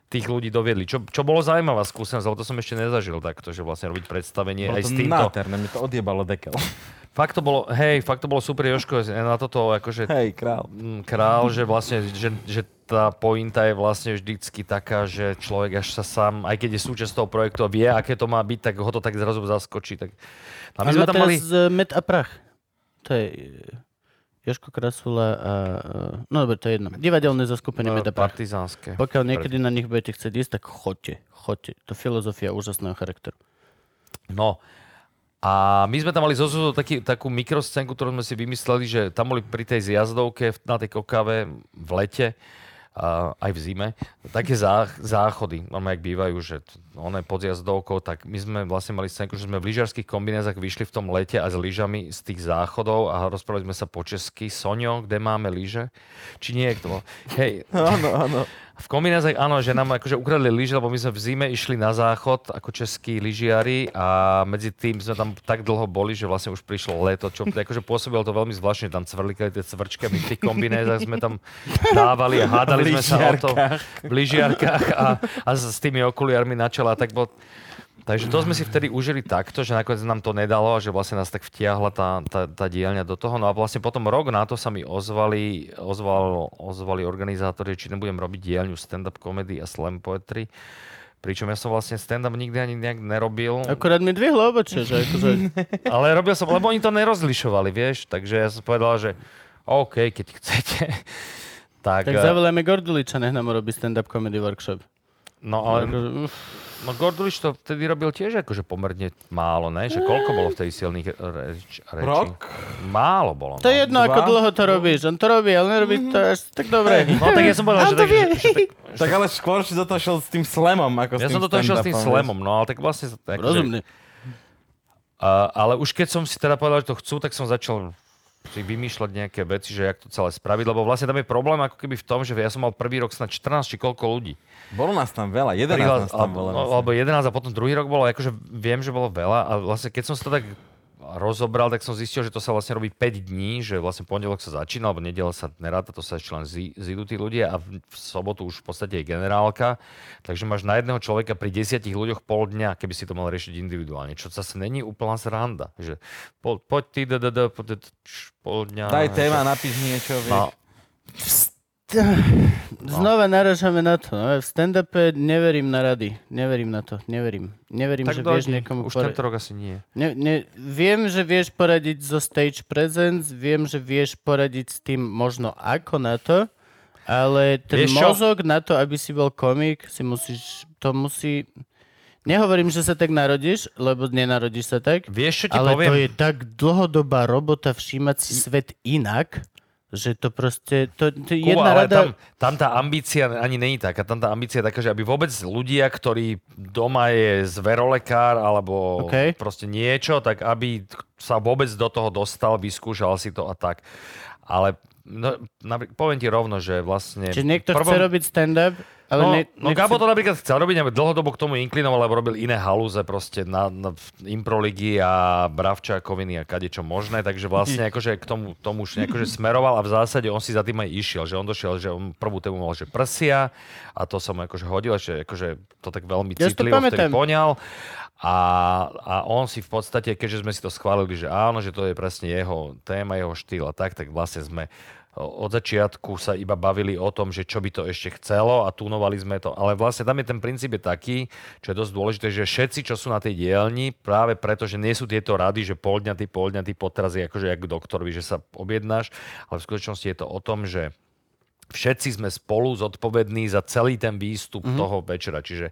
Speaker 3: tých ľudí doviedli. Čo, čo bolo zaujímavá skúsenosť, lebo to som ešte nezažil takto, že vlastne robiť predstavenie
Speaker 2: Bolo
Speaker 3: aj
Speaker 2: to
Speaker 3: s týmto.
Speaker 2: nádherné, mi to odjebalo dekel.
Speaker 3: Fakt to bolo, hej, fakt to bolo super, Joško, na toto akože
Speaker 2: Hej, král.
Speaker 3: mm, král, že vlastne, že, že tá pointa je vlastne vždycky taká, že človek až sa sám, aj keď je súčasť toho projektu a vie, aké to má byť, tak ho to tak zrazu zaskočí. Tak... A my sme tam mali...
Speaker 1: mali... Met a prach. To je Joško Krasula a... eh, No dobre, to je jedno. Divadelné zoskupenie Met a prach.
Speaker 3: Partizánske.
Speaker 1: Pokiaľ niekedy na nich budete chcieť ísť, tak choďte. Choďte. To filozofia úžasného charakteru.
Speaker 3: No. A my sme tam mali zo taký, takú mikroscénku, ktorú sme si vymysleli, že tam boli pri tej zjazdovke na tej kokave v lete, aj v zime, také zá, záchody, normálne, jak bývajú, že pod jazdovkou, tak my sme vlastne mali scénku, že sme v lyžiarských kombinézach vyšli v tom lete a s lyžami z tých záchodov a rozprávali sme sa po česky. Soňo, kde máme lyže? Či nie, to bolo? Hej,
Speaker 2: Áno, áno.
Speaker 3: V kombinézach áno, že nám akože ukradli lyže, lebo my sme v zime išli na záchod ako českí lyžiari a medzi tým sme tam tak dlho boli, že vlastne už prišlo leto, čo akože pôsobilo to veľmi zvláštne, tam cvrlikali tie cvrčky, my v tých kombinézach sme tam dávali a hádali sme sa o to v lyžiarkách a, a s, tými okuliarmi na čele a tak bol Takže to sme si vtedy užili takto, že nakoniec nám to nedalo a že vlastne nás tak vtiahla tá, tá, tá dielňa do toho. No a vlastne potom rok na to sa mi ozvali, ozval, ozvali organizátori, či nebudem robiť dielňu stand-up comedy a slam poetry. Pričom ja som vlastne stand-up nikdy ani nejak nerobil,
Speaker 1: Akurát mi dvihlo obočie, že akože...
Speaker 3: ale robil som, lebo oni to nerozlišovali, vieš, takže ja som povedal, že OK, keď chcete. Tak,
Speaker 1: Tak
Speaker 3: eh,
Speaker 1: zavoláme Gorduliča, nech nám urobí stand-up comedy workshop.
Speaker 3: no ale
Speaker 1: uf,
Speaker 3: No Gordulič to vtedy robil tiež akože pomerne málo, ne? Že koľko bolo vtedy silných reč, rečí?
Speaker 2: Rok?
Speaker 3: Málo bolo.
Speaker 1: to je
Speaker 3: No.
Speaker 1: jedno, ako
Speaker 2: Dva?
Speaker 1: dlho to robíš. On to robí, ale nerobí to až tak dobre.
Speaker 3: no tak ja som povedal, že, tak,
Speaker 1: vie.
Speaker 3: že, že tak,
Speaker 2: Tak ale skôr si do toho šiel s tým slamom, ako s
Speaker 3: ja som do toho išiel s tým slamom, no ale tak vlastne... sa- Akože,
Speaker 1: Rozumne.
Speaker 3: A, ale už keď som si teda povedal, že to chcú, tak som začal si vymýšľať nejaké veci, že jak to celé spraviť, lebo vlastne tam je problém ako keby v tom, že ja som mal prvý rok snad 14 či koľko ľudí.
Speaker 2: Bolo nás tam veľa, 11
Speaker 3: Prihlas-
Speaker 2: nás tam bolo.
Speaker 3: alebo,
Speaker 2: myslím.
Speaker 3: alebo 11 a potom druhý rok bolo, akože viem, že bolo veľa a vlastne keď som si to tak rozobral, tak som zistil, že to sa vlastne robí 5 dní, že vlastne pondelok sa začína, alebo nedela sa neráta, to sa ešte len zidú tí ľudia a v, sobotu už v podstate je generálka, takže máš na jedného človeka pri desiatich ľuďoch pol dňa, keby si to mal riešiť individuálne, čo zase není úplná sranda, že po, poď ty, d, d, d, poď, d, č, pol dňa.
Speaker 2: Daj téma, napíš niečo, vieš.
Speaker 3: No,
Speaker 1: Znova naražame na to. No. V stand-upe neverím na rady. Neverím na to. Neverím. Neverím,
Speaker 3: tak
Speaker 1: že vieš niekomu
Speaker 3: už
Speaker 1: pora-
Speaker 3: tento rok asi nie.
Speaker 1: Ne, ne, viem, že vieš poradiť zo stage presence, viem, že vieš poradiť s tým možno ako na to, ale ten
Speaker 3: Vieš čo?
Speaker 1: mozog na to, aby si bol komik, si musíš, to musí... Nehovorím, že sa tak narodíš, lebo nenarodíš sa tak,
Speaker 3: Vieš, čo ti
Speaker 1: ale
Speaker 3: poviem?
Speaker 1: to je tak dlhodobá robota všímať si svet inak, Že to proste, to, to
Speaker 3: Kuba,
Speaker 1: jedna
Speaker 3: ale
Speaker 1: rada...
Speaker 3: tam, tam tá ambícia ani není taká. Tam tá ambícia je taká, že aby vôbec ľudia, ktorí doma je zverolekár alebo
Speaker 1: OK.
Speaker 3: proste niečo, tak aby sa vôbec do toho dostal, vyskúšal si to a tak. Ale no, poviem ti rovno, že vlastne...
Speaker 1: Čiže niekto
Speaker 3: prvom-
Speaker 1: chce robiť stand-up, ale
Speaker 3: no,
Speaker 1: ne,
Speaker 3: no Gabo to napríklad chcel robiť, ale dlhodobo k tomu inklinoval, lebo robil iné halúze proste na, na improligy a bravčákoviny a kadečo možné, takže vlastne akože k tomu, tomu už akože smeroval a v zásade on si za tým aj išiel, že on došiel, že on prvú tému mal, že prsia a to som mu akože hodil, že akože to tak veľmi
Speaker 1: Ja
Speaker 3: citlivo vtedy poňal. A, a on si v podstate, keďže sme si to schválili, že áno, že to je presne jeho téma, jeho štýl a tak, tak vlastne sme od začiatku sa iba bavili o tom, že čo by to ešte chcelo a tunovali sme to. Ale vlastne tam je ten princíp je taký, čo je dosť dôležité, že všetci, čo sú na tej dielni, práve preto, že nie sú tieto rady, že polňatý, polňatý potraz je akože jak doktorovi, že sa objednáš, ale v skutočnosti je to o tom, že všetci sme spolu zodpovední za celý ten výstup mm-hmm. toho večera. Čiže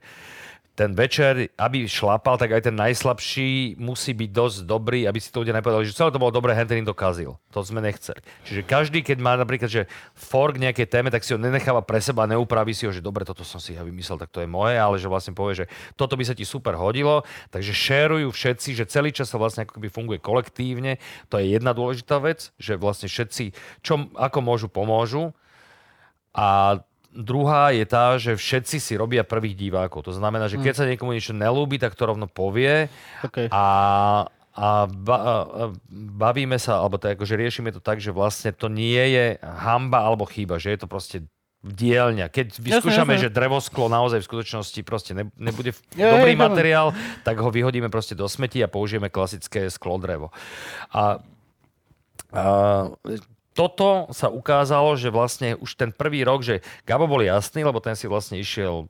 Speaker 3: ten večer, aby šlapal, tak aj ten najslabší musí byť dosť dobrý, aby si to ľudia nepovedali, že celé to bolo dobré, Henry to kazil. To sme nechceli. Čiže každý, keď má napríklad, že fork nejakej téme, tak si ho nenecháva pre seba, neupraví si ho, že dobre, toto som si ja vymyslel, tak to je moje, ale že vlastne povie, že toto by sa ti super hodilo, takže šerujú všetci, že celý čas sa vlastne ako keby funguje kolektívne. To je jedna dôležitá vec, že vlastne všetci, čo, ako môžu, pomôžu. A druhá je tá, že všetci si robia prvých divákov. To znamená, že keď sa niekomu niečo nelúbi, tak to rovno povie
Speaker 1: Okay.
Speaker 3: a, a, ba, a bavíme sa, alebo tak akože riešime to tak, že vlastne to nie je hamba alebo chyba, že je to proste dielňa. Keď vyskúšame,
Speaker 1: jasne.
Speaker 3: že drevosklo naozaj v skutočnosti proste ne, nebude dobrý materiál, tak ho vyhodíme proste do smeti a použijeme klasické sklo drevo. A, a toto sa ukázalo, že vlastne už ten prvý rok, že Gabo bol jasný, lebo ten si vlastne išiel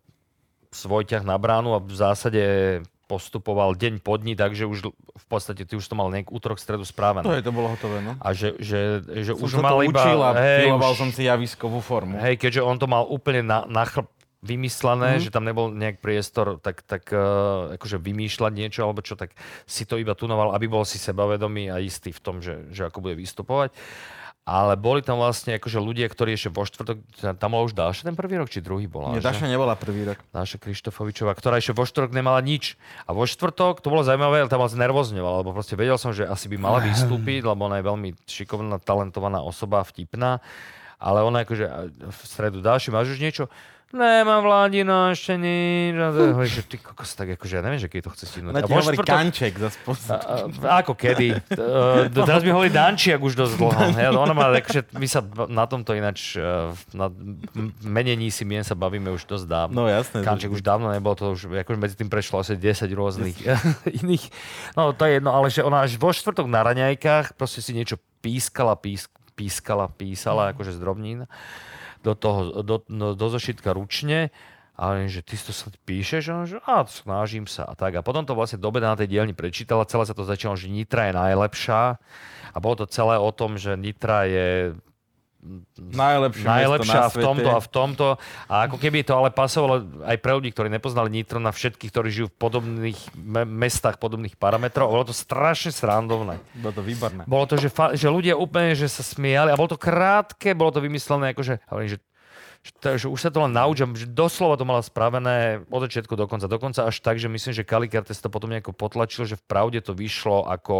Speaker 3: svoj ťah na bránu a v zásade postupoval deň po dni, takže už v podstate ty už to mal nejak útorok, stredu správené.
Speaker 2: To je, to bolo hotové, no.
Speaker 3: A že, že, že
Speaker 2: Som
Speaker 3: už mal iba...
Speaker 2: učil a filoval
Speaker 3: už,
Speaker 2: som si javiskovú formu.
Speaker 3: hej, keďže on to mal úplne na, na chlb vymyslené, mm-hmm. že tam nebol nejak priestor tak, tak uh, akože vymýšľať niečo alebo čo, tak si to iba tunoval, aby bol si sebavedomý a istý v tom, že, že ako bude vystupovať. Ale boli tam vlastne akože ľudia, ktorí ešte vo štvrtok, tam bola už Dáša ten prvý rok, či druhý bola?
Speaker 2: Nie,
Speaker 3: že?
Speaker 2: Daša nebola prvý rok.
Speaker 3: Dáša Krištofovičová, ktorá ešte vo štvrtok nemala nič. A vo štvrtok, to bolo zaujímavé, ale tam vás nervozňovala, lebo proste vedel som, že asi by mala vystúpiť, lebo ona je veľmi šikovná, talentovaná osoba, vtipná. Ale ona akože v stredu, Dáši, máš už niečo? Nemám vládino, ešte nič. A to- hovorí, že ty kokos, tak akože ja neviem, že keď to chce stihnúť.
Speaker 2: Ona
Speaker 3: A
Speaker 2: ti hovorí
Speaker 3: štvrtok-
Speaker 2: kanček za
Speaker 3: ako kedy? Uh, teraz mi hovorí Dančiak už dosť dlho. Hej, ona má, akože my sa na tomto ináč, uh, na menení si mien sa bavíme už dosť dávno.
Speaker 2: No jasné.
Speaker 3: Kanček už dávno nebolo, to už akože medzi tým prešlo asi 10 rôznych iných. No to je jedno, ale že ona až vo štvrtok na raňajkách proste si niečo pískala, písk, pískala, písala, akože z drobnín do toho, do, no, do zošitka ručne a hovorím, že ty to sa píšeš? A že a snažím sa a tak. A potom to vlastne do obeda na tej dielni prečítala, celé sa to začalo, že Nitra je najlepšia a bolo to celé o tom, že Nitra je
Speaker 2: Najlepšie,
Speaker 3: najlepšia
Speaker 2: mesto
Speaker 3: v
Speaker 2: na
Speaker 3: tomto a v tomto. A ako keby to ale pasovalo aj pre ľudí, ktorí nepoznali Nitro na všetkých, ktorí žijú v podobných me- mestách, podobných parametrov. Bolo to strašne srandovné.
Speaker 2: Bolo to výborné.
Speaker 3: Bolo to, že, fa- že ľudia úplne že sa smiali a bolo to krátke, bolo to vymyslené akože, že že, to, že už sa to len naučím, že doslova to mala spravené od začiatku do konca. Dokonca až tak, že myslím, že Kalikartes to potom nejako potlačil, že v pravde to vyšlo ako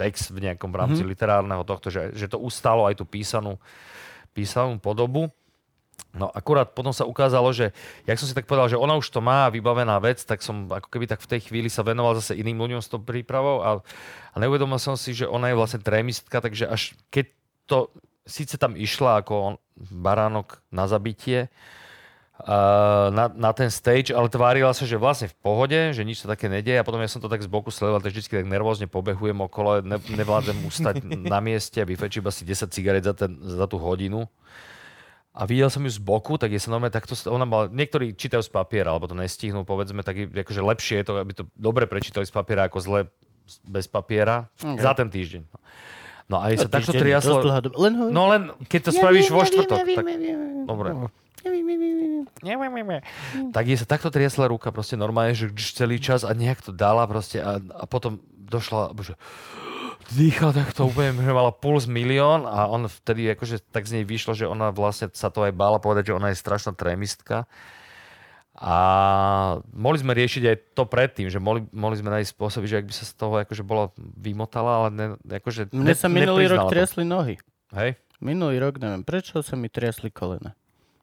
Speaker 3: text v nejakom rámci mm-hmm. literárneho tohto, že, že to ustalo aj tú písanú, písanú podobu. No akurát potom sa ukázalo, že jak som si tak povedal, že ona už to má vybavená vec, tak som ako keby tak v tej chvíli sa venoval zase iným ľuďom s tou prípravou a, a neuvedomil som si, že ona je vlastne trémistka, takže až keď to síce tam išla ako on, baránok na zabitie, na, na ten stage, ale tvárila sa, že vlastne v pohode, že nič sa také nedieje a potom ja som to tak z boku sledoval, tak vždy tak nervózne pobehujem okolo, ne, nevládzem ustať na mieste a vyfečím asi 10 cigaret za, ten, za tú hodinu. A videl som ju z boku, tak je sa normálne takto, ona mala, niektorí čítajú z papiera, alebo to nestihnú, povedzme, tak akože lepšie je to, aby to dobre prečítali z papiera, ako zle bez papiera
Speaker 1: Okay.
Speaker 3: za ten týždeň. No a jej sa takto
Speaker 1: Týždeň,
Speaker 3: triaslo.
Speaker 1: dlhá doba. Len ho...
Speaker 3: No len keď to spravíš vo štvrtok, tak... Dobre. Tak jej sa takto triasla ruka proste normálne, že celý čas a nejak to dala proste a, a potom došla, bože, dýchal takto úplne, že mala puls milión a on vtedy akože tak z nej vyšlo, že ona vlastne sa to aj bála povedať, že ona je strašná trémistka. A mohli sme riešiť aj to predtým, že mohli, mohli sme nájsť spôsoby, že ak by sa z toho akože bola vymotala, ale ne, akože
Speaker 1: Mne
Speaker 3: ne,
Speaker 1: sa minulý rok
Speaker 3: to.
Speaker 1: triasli nohy.
Speaker 3: Hej?
Speaker 1: Minulý rok, neviem prečo, sa mi triasli kolena.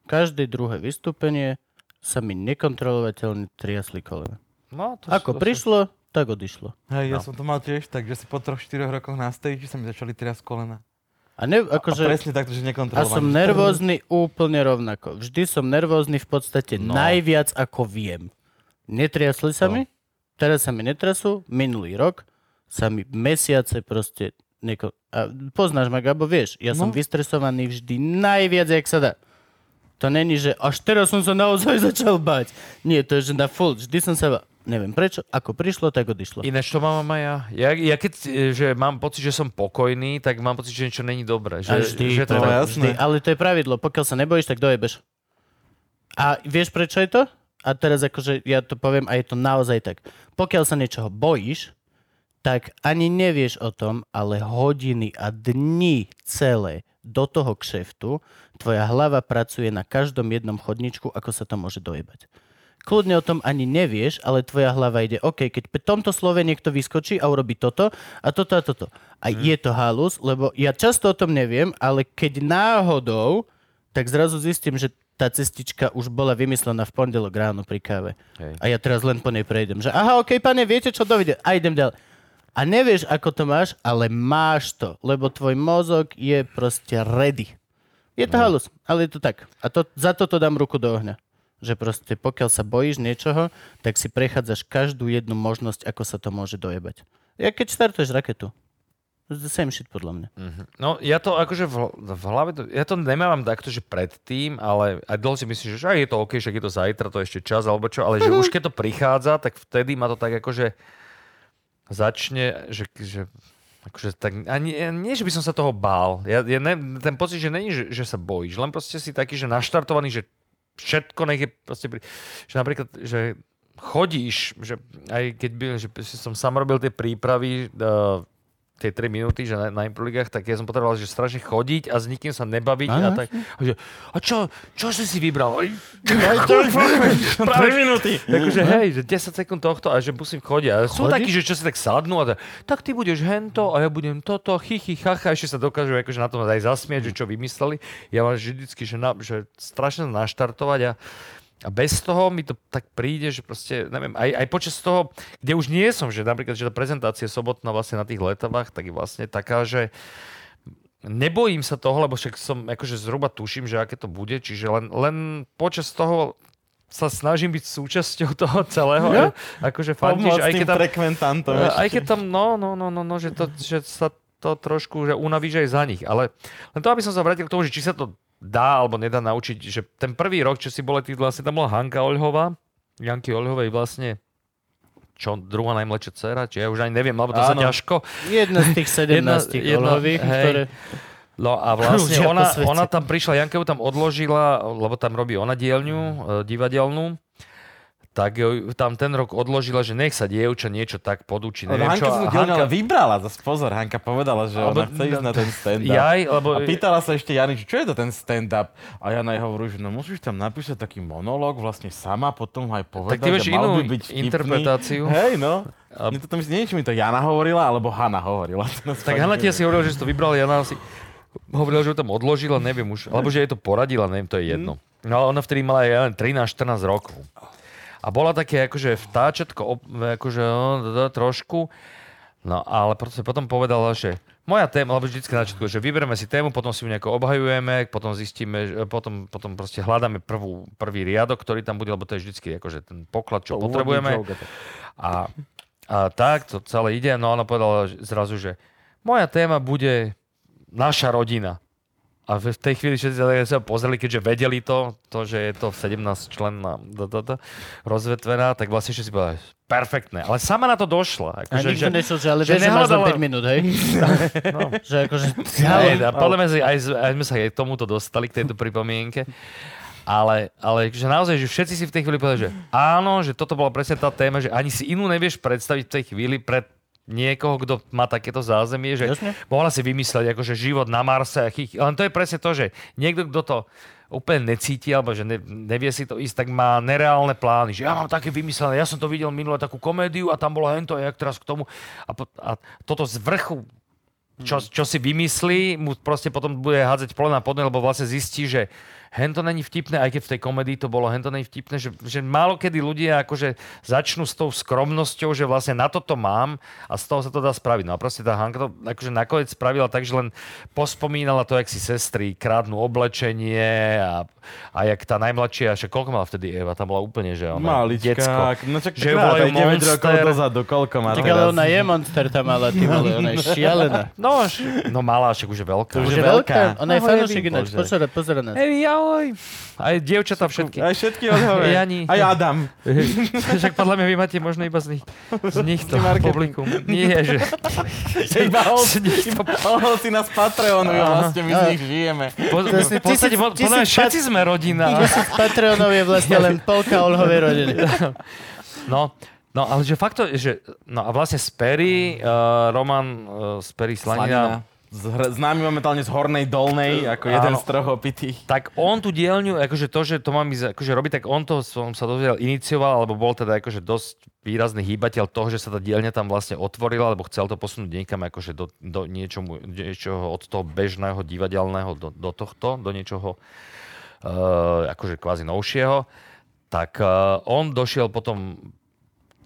Speaker 1: Každé druhé vystúpenie sa mi nekontrolovateľne triasli kolena.
Speaker 3: No, to
Speaker 1: Ako
Speaker 3: to
Speaker 1: prišlo, tak odišlo.
Speaker 2: Hej, ja
Speaker 3: No.
Speaker 2: som to mal tiež tak, že si po troch, štyroch rokoch na stage sa mi začali triasť kolena.
Speaker 1: A, ne,
Speaker 2: A
Speaker 1: akože,
Speaker 2: presne takto, že
Speaker 1: a som nervózny úplne rovnako. Vždy som nervózny v podstate
Speaker 3: No.
Speaker 1: najviac ako viem. Netriasli sa
Speaker 3: No.
Speaker 1: mi, teraz sa mi netrasú, minulý rok sa mi mesiace proste neko... A poznáš ma, Gabo, vieš, ja som
Speaker 2: No.
Speaker 1: vystresovaný vždy najviac, jak sa dá. To není, že až teraz som sa naozaj začal bať. Nie, to je, že na full. Vždy som sa... Neviem prečo, ako prišlo, tak odišlo.
Speaker 3: Ináč to mám aj ja. ja. Ja keď e, že mám pocit, že som pokojný, tak mám pocit, že niečo není dobré. Že,
Speaker 1: A vždy,
Speaker 3: že
Speaker 1: to,
Speaker 3: to,
Speaker 2: je
Speaker 1: je
Speaker 2: jasné.
Speaker 1: vždy, ale to je pravidlo. Pokiaľ sa nebojíš, tak dojebeš. A vieš, prečo je to? A teraz akože ja to poviem a je to naozaj tak. Pokiaľ sa niečoho bojíš, tak ani nevieš o tom, ale hodiny a dni celé do toho kšeftu tvoja hlava pracuje na každom jednom chodničku, ako sa to môže dojebať. Kľudne o tom ani nevieš, ale tvoja hlava ide, OK, keď pri tomto slove niekto vyskočí a urobí toto a toto a toto. A je to halus, lebo ja často o tom neviem, ale keď náhodou, tak zrazu zistím, že tá cestička už bola vymyslená v pondelok ráno pri káve.
Speaker 3: Hej.
Speaker 1: A ja teraz len po nej prejdem, že aha, OK, pane, viete čo, dovidenia. A idem ďalej. A nevieš, ako to máš, ale máš to, lebo tvoj mozog je proste ready. Je to halus, ale je to tak. A to, za toto dám ruku do ohňa. Že proste pokiaľ sa bojíš niečoho, tak si prechádzaš každú jednu možnosť, ako sa to môže dojebať. Ja keď štartuješ raketu. It's the same shit podľa mňa.
Speaker 3: No ja to akože v, v hlave, to, ja to nemávam takto, že predtým, ale aj dlho si myslím, že aj je to OK, že je to zajtra, to je ešte čas, alebo čo, ale že už keď to prichádza, tak vtedy ma to tak akože začne, že, že akože tak, ani, nie, že by som sa toho bál. Ja, ja ne, ten pocit, že není, že, že sa bojíš, len proste si taký, že naštartovaný, že všetko nech je proste, pri, že napríklad, že chodíš, že aj keď by, že som sám robil tie prípravy, uh, tie 3 minúty, že na, na improligách, tak ja som potreboval, že strašne chodiť a s nikým sa nebaviť a
Speaker 1: Áno,
Speaker 3: tak. A, že, a čo, čo si si vybral? Oj,
Speaker 2: 3 minúty.
Speaker 3: Takže hej, že 10 sekúnd tohto a že musím chodiť. A sú takí, že čo si tak sadnú a tak, tak ty budeš hento a ja budem toto, chichy, chacha, ešte sa dokážu akože na tom aj zasmiať, že čo vymysleli. Ja mám vždycky, že, na, že strašne naštartovať a a bez toho mi to tak príde, že proste, neviem, aj, aj počas toho, kde už nie som, že napríklad, že tá prezentácia sobotná vlastne na tých letavách, tak je vlastne taká, že nebojím sa toho, lebo však som akože zhruba tuším, že aké to bude, čiže len, len počas toho sa snažím byť súčasťou toho celého.
Speaker 1: Jo.
Speaker 3: Akože fandíš, aj keď tam,
Speaker 2: frekventantom.
Speaker 3: aj keď tam, no, no, no, no, no že, to, že sa to trošku, že unavíš aj za nich. Ale len to, aby som sa vrátil k tomu, že či sa to dá alebo nedá naučiť, že ten prvý rok, čo si boli tí, vlastne tam bola Hanka Oľhová, Janky Oľhovej vlastne čo, druhá najmladšia dcera, či ja už ani neviem, lebo to sa
Speaker 2: Áno.
Speaker 3: ťažko.
Speaker 1: Jedna z tých 17
Speaker 3: Jedna- hej.
Speaker 1: ktoré...
Speaker 3: No a vlastne ona, ona tam prišla, Janka ju tam odložila, lebo tam robí ona dielňu, e, divadelnú, tak ju tam ten rok odložila, že nech sa dievča niečo tak podučí. Neviem
Speaker 2: Hanka
Speaker 3: čo, a
Speaker 2: ale vybrala, zase pozor, Hanka povedala, že
Speaker 3: Alebo-
Speaker 2: ona chce ísť na ten stand-up.
Speaker 3: Jaj, lebo...
Speaker 2: A pýtala sa ešte Jany, čo je to ten stand-up? A Jana jej hovorí, že no musíš tam napísať taký monológ vlastne sama, potom ho aj povedať.
Speaker 3: ty máš
Speaker 2: a mal
Speaker 3: inú
Speaker 2: by byť vtipný.
Speaker 3: interpretáciu.
Speaker 2: Hej, no.
Speaker 3: A-
Speaker 2: Mne to tam neviem, či mi to Jana hovorila, alebo Hanna hovorila.
Speaker 3: Tak Hanna ti asi hovorila, že si to vybral, Jana si hovorila, že ju tam odložila, neviem už, alebo že jej to poradila, neviem, to je jedno. No ale ona vtedy mala, len 13-14 rokov. A bola také akože vtáčatko, akože no, trošku, no ale potom povedala, že moja téma, alebo vždycky na začiatku, že vyberieme si tému, potom si ju nejako obhajujeme, potom zistíme, potom, potom proste hľadáme prvú, prvý riadok, ktorý tam bude, lebo to je vždycky akože ten poklad, čo potrebujeme. A, a tak to celé ide. No ona povedala zrazu, že moja téma bude naša rodina. A v tej chvíli všetci sa- pozreli, keďže vedeli to, to, že je to 17 členná rozvetvená, tak vlastne všetci povedali, perfektné. Ale sama na to došla.
Speaker 1: A
Speaker 3: Akože,
Speaker 1: nikto
Speaker 3: že,
Speaker 1: nešiel, že ale
Speaker 3: že nehľadala-
Speaker 1: 5 minút, hej?
Speaker 3: no,
Speaker 1: Že akože...
Speaker 3: Hej, a podľa mňa aj, aj sme sa aj tomuto dostali, k tejto pripomienke. Ale, ale že naozaj, že všetci si v tej chvíli povedali, že áno, že toto bola presne tá téma, že ani si inú nevieš predstaviť v tej chvíli pred niekoho, kto má takéto zázemie, že
Speaker 1: Jasne.
Speaker 3: mohla si vymysleť akože život na Marse. Len to je presne to, že niekto, kto to úplne necíti, alebo že ne, nevie si to ísť, tak má nereálne plány. Že ja mám také vymyslené, ja som to videl minule takú komédiu a tam bolo hento a jak teraz k tomu. A, po- a toto z vrchu čo, čo si vymyslí, mu proste potom bude hádzať pole na podne, lebo vlastne zistí, že hento není vtipné, aj keď v tej komedii to bolo hento není vtipné, že, že málo kedy ľudia akože začnú s tou skromnosťou, že vlastne na toto mám a z toho sa to dá spraviť. No a proste tá Hanka to akože nakoniec spravila tak, že len pospomínala to, jak si sestry krádnu oblečenie a, a jak tá najmladšia, že koľko mala vtedy Eva, tam bola úplne, že ona, decko.
Speaker 2: Malička. No čak
Speaker 3: Že ju volajú
Speaker 2: aj 9
Speaker 3: Monster.
Speaker 2: rokov dozadu, koľko má
Speaker 1: Tak
Speaker 2: teraz?
Speaker 1: ale ona je monster tam mala, ty vole, ona je šialená.
Speaker 3: No, no malá, však už je veľká.
Speaker 2: To už je veľká.
Speaker 1: Ona je fanúšik ináč,
Speaker 2: Bože.
Speaker 1: pozera, pozera nás.
Speaker 3: Hej, ahoj. Aj dievčatá všetky.
Speaker 2: Aj všetky odhove.
Speaker 3: Jani.
Speaker 2: Aj Adam.
Speaker 3: Však podľa mňa vy máte možno iba z nich, z nich to publikum. Nie, že...
Speaker 2: Iba hol, iba si nás Patreonu, vlastne my z nich žijeme.
Speaker 3: Po, v podstate, podľa mňa všetci sme rodina.
Speaker 1: Tisíc Patreonov je vlastne len polka Olhovej rodiny.
Speaker 3: No, no ale že fakt to, že... No a vlastne z Perry, uh, Roman uh, z Perry Slanina,
Speaker 2: Zhr- Známy momentálne z Hornej Dolnej, ako jeden
Speaker 3: Áno.
Speaker 2: z troch opitých.
Speaker 3: tak on tú dielňu, akože to, že to mám ísť akože robiť, tak on to som sa dozvedel, inicioval, alebo bol teda akože dosť výrazný hýbateľ toho, že sa tá dielňa tam vlastne otvorila, alebo chcel to posunúť niekam akože do, do niečomu, niečoho od toho bežného divadelného do, do tohto, do niečoho uh, akože kvázi novšieho. Tak uh, on došiel potom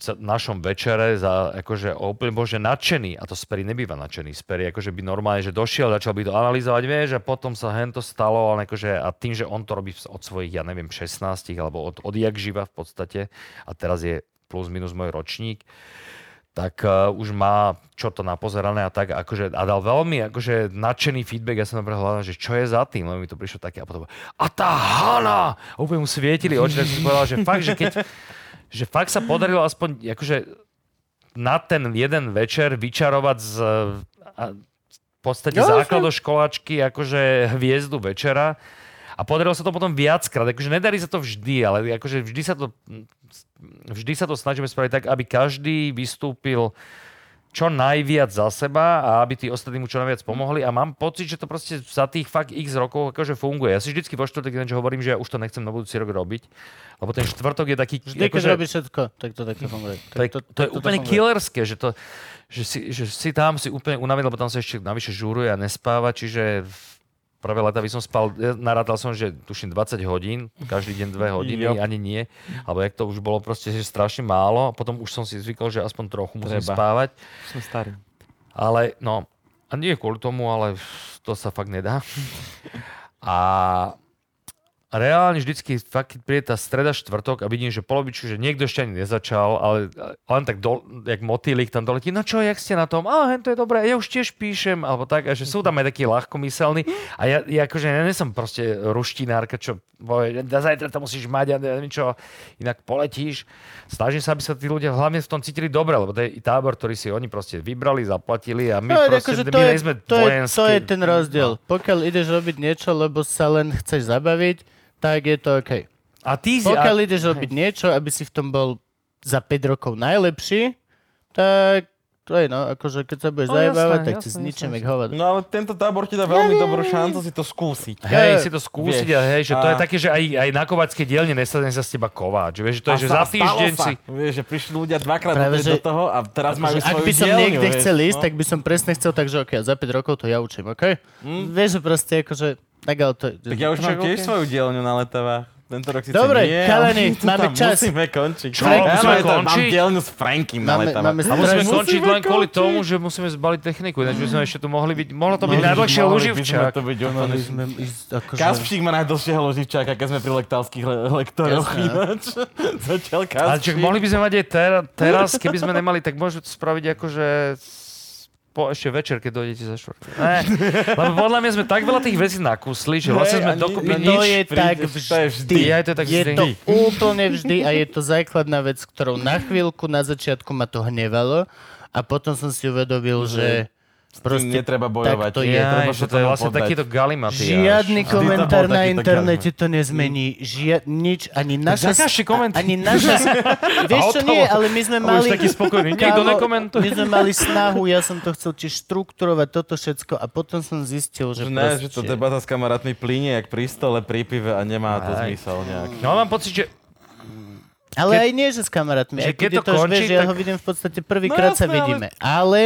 Speaker 3: našom večere za, akože úplne bože nadšený, a to Sperry nebýva nadšený, Sperry akože by normálne, že došiel, začal by to analyzovať, vieš, a potom sa hento stalo, ale akože, a tým, že on to robí od svojich, ja neviem, 16, alebo od, odjak živa v podstate, a teraz je plus minus môj ročník, tak uh, už má čo to napozerané a tak, akože, a dal veľmi akože nadšený feedback, ja som napríklad hľadal, že čo je za tým, lebo mi to prišlo také, a potom, a tá Hana! A úplne mu svietili oči, tak som povedal, že fakt, že keď, že fakt sa podarilo aspoň akože na ten jeden večer vyčarovať z a, v podstate
Speaker 1: Jo,
Speaker 3: základoškoláčky akože hviezdu večera a podarilo sa to potom viackrát. Akože nedarí sa to vždy, ale akože vždy sa to, vždy sa to snažíme spraviť tak, aby každý vystúpil čo najviac za seba a aby tí ostatní mu čo najviac pomohli a mám pocit, že to proste za tých fakt x rokov akože funguje. Ja si vždycky vo štvrtok ináč hovorím, že ja už to nechcem na budúci rok robiť, lebo ten štvrtok je taký...
Speaker 1: Vždy, keď robíš všetko, tak to takto funguje.
Speaker 3: To je, to, to je úplne killerské, že, to, že, si, že si tam si úplne unavený, lebo tam sa ešte navyše žúruje a nespáva, čiže v prvé leta by som spal, ja narátal som, že tuším 20 hodín, každý deň 2 hodiny,
Speaker 2: Jo.
Speaker 3: ani nie, alebo jak to už bolo proste že strašne málo, potom už som si zvykol, že aspoň trochu musím
Speaker 2: Treba.
Speaker 3: spávať,
Speaker 2: Sme starí.
Speaker 3: ale no, a nie kvôli tomu, ale to sa fakt nedá. A reálne vždycky fakt, príde tá streda štvrtok a vidím, že polovičku, že niekto ešte ani nezačal, ale len tak do, jak motýlik tam doletí, no čo, jak ste na tom? A, hen, to je dobré, ja už tiež píšem, alebo tak, a že sú tam aj takí ľahkomyselní a ja, ja akože ja nie som proste ruštinárka, čo povie, zajtra to musíš mať a neviem čo, inak poletíš. Snažím sa, aby sa tí ľudia hlavne v tom cítili dobre, lebo to je tábor, ktorý si oni proste vybrali, zaplatili a my
Speaker 1: No,
Speaker 3: proste,
Speaker 1: akože
Speaker 3: my
Speaker 1: je, to, je, to je ten rozdiel. Pokiaľ ideš robiť niečo, lebo sa len chceš zabaviť, tak je to OK.
Speaker 3: A ty si...
Speaker 1: Pokiaľ
Speaker 3: a,
Speaker 1: ideš robiť niečo, aby si v tom bol za 5 rokov najlepší, tak to je no, akože keď sa budeš
Speaker 3: No,
Speaker 1: zajebávať,
Speaker 3: jasné,
Speaker 1: tak
Speaker 3: jasné,
Speaker 1: si zničím
Speaker 3: jasné.
Speaker 1: jak hovado.
Speaker 2: No ale tento tábor ti dá veľmi dobrú šancu si to skúsiť.
Speaker 3: hej, si to skúsiť
Speaker 2: Vieš.
Speaker 3: a hej, že to
Speaker 2: A-
Speaker 3: je také, že aj, aj na kovackej dielne nesadne sa z teba kováč. Vieš, že to je,
Speaker 2: A
Speaker 3: že za týždeň si...
Speaker 2: Vieš, že prišli ľudia dvakrát
Speaker 1: Práve,
Speaker 2: do,
Speaker 1: že-
Speaker 2: do toho a teraz majú
Speaker 1: Akože, ak
Speaker 2: svoju
Speaker 1: by som
Speaker 2: dielňu,
Speaker 1: niekde
Speaker 2: vieš,
Speaker 1: chcel ísť,
Speaker 2: no.
Speaker 1: tak by som presne chcel, takže OK, za 5 rokov to ja učím, OK? Vieš, že proste akože, tak ale to...
Speaker 2: Tak ja už mám tiež svoju dielňu na letavách. Tento rok
Speaker 1: Dobre,
Speaker 2: nie,
Speaker 1: chalani, máme
Speaker 2: tam
Speaker 1: čas.
Speaker 2: Musíme končiť.
Speaker 3: Čo,
Speaker 2: ja
Speaker 3: musíme
Speaker 2: to-
Speaker 3: končiť?
Speaker 2: Mám dielňu s Frankim na
Speaker 1: Máme-
Speaker 2: letavách.
Speaker 1: máme
Speaker 3: A musíme
Speaker 1: Musíme
Speaker 3: skončiť len kvôli
Speaker 2: končiť.
Speaker 3: tomu, že musíme zbaliť techniku, ináč by sme ešte tu mohli byť, mohlo to byť
Speaker 2: Ježiš,
Speaker 3: najdlhšie luživčák.
Speaker 2: to byť úplne-
Speaker 1: Mali sme ísť akože...
Speaker 2: Kaspčík má najdlhšieho loživčáka, keď sme pri lektálskych le-
Speaker 1: no.
Speaker 2: ináč. Zatiaľ
Speaker 3: Ale čak, mohli by sme mať aj ter- teraz, keby sme nemali, tak to spraviť akože po ešte večer, keď dojdete za štvrtky. Ne, lebo podľa mňa sme tak veľa tých vecí nakúsli, že vlastne sme dokopy
Speaker 2: no
Speaker 1: To
Speaker 3: nič...
Speaker 1: je tak
Speaker 2: to je
Speaker 1: vždy.
Speaker 2: vždy.
Speaker 3: Ja, to je tak
Speaker 1: je
Speaker 3: vždy.
Speaker 1: to úplne vždy a je to základná vec, ktorou na chvíľku na začiatku ma to hnevalo a potom som si uvedomil, že
Speaker 2: Proste netreba bojovať.
Speaker 1: tak to je.
Speaker 2: Treba
Speaker 3: Jaj,
Speaker 2: sa
Speaker 3: že to je vlastne
Speaker 2: poddať.
Speaker 3: takýto galimatiáš.
Speaker 1: Žiadny
Speaker 2: to
Speaker 1: komentár na internete to nezmení. Žiad, nič, ani naša...
Speaker 3: zakažte koment.
Speaker 1: Ani naša... Vieš čo, nie, ale my sme
Speaker 3: A už
Speaker 1: mali...
Speaker 3: taký spokojný. Nikto nekomentuje.
Speaker 1: My sme mali snahu, ja som to chcel tiež štrukturovať toto všetko a potom som zistil, že
Speaker 2: ne, že to
Speaker 1: proste-
Speaker 2: debata s kamarátmi plíne jak pri stole, pri pive a nemá to
Speaker 3: Aj.
Speaker 2: zmysel nejak.
Speaker 3: No mám pocit, že
Speaker 1: Ale
Speaker 3: Keď-
Speaker 1: aj nie, že s kamarátmi.
Speaker 3: že
Speaker 1: keď,
Speaker 3: keď to
Speaker 1: to,
Speaker 3: končí,
Speaker 1: vieš, že ja
Speaker 3: tak-
Speaker 1: ho vidím v podstate prvýkrát
Speaker 2: No
Speaker 1: sa
Speaker 2: jasné, ale-
Speaker 1: vidíme. Ale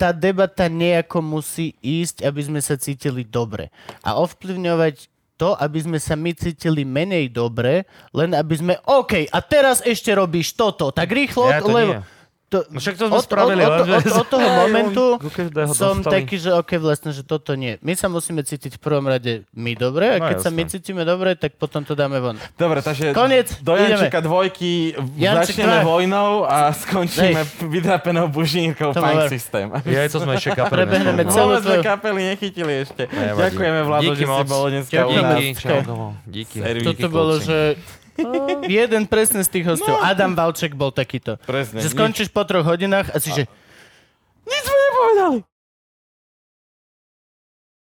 Speaker 1: tá debata nejako musí ísť, aby sme sa cítili dobre. A ovplyvňovať to, aby sme sa my cítili menej dobre, len aby sme, OK, a teraz ešte robíš toto, tak rýchlo,
Speaker 3: Ja to
Speaker 1: lebo...
Speaker 3: nie.
Speaker 1: To,
Speaker 3: No však to sme
Speaker 1: od,
Speaker 3: spravili,
Speaker 1: od, od, od, od toho momentu som
Speaker 3: dostali.
Speaker 1: taký, že OK, vlastne, že toto nie. My sa musíme cítiť v prvom rade my dobre a
Speaker 3: No
Speaker 1: keď sa my cítime dobre, tak potom to dáme von.
Speaker 2: Dobre, takže
Speaker 1: Koniec,
Speaker 2: do
Speaker 1: ideme.
Speaker 2: Jančeka dvojky
Speaker 1: Janček
Speaker 2: začneme
Speaker 1: dva.
Speaker 2: vojnou a skončíme vydrapenou bužínkou
Speaker 1: To
Speaker 2: Punk System.
Speaker 3: ja to sme ešte kapeli.
Speaker 1: Prebehneme
Speaker 3: nespomenuli.
Speaker 1: celú
Speaker 2: sme kapely nechytili ešte. Ďakujeme, Vlado,
Speaker 3: Díky
Speaker 2: že si
Speaker 3: moc.
Speaker 2: bol dneska u nás.
Speaker 3: Díky,
Speaker 1: Toto bolo,
Speaker 2: chlapci.
Speaker 1: jeden presne z tých hostov. Adam Valček bol takýto.
Speaker 2: Presne.
Speaker 1: Že skončíš po troch hodinách a si, že
Speaker 2: Nič sme nepovedali.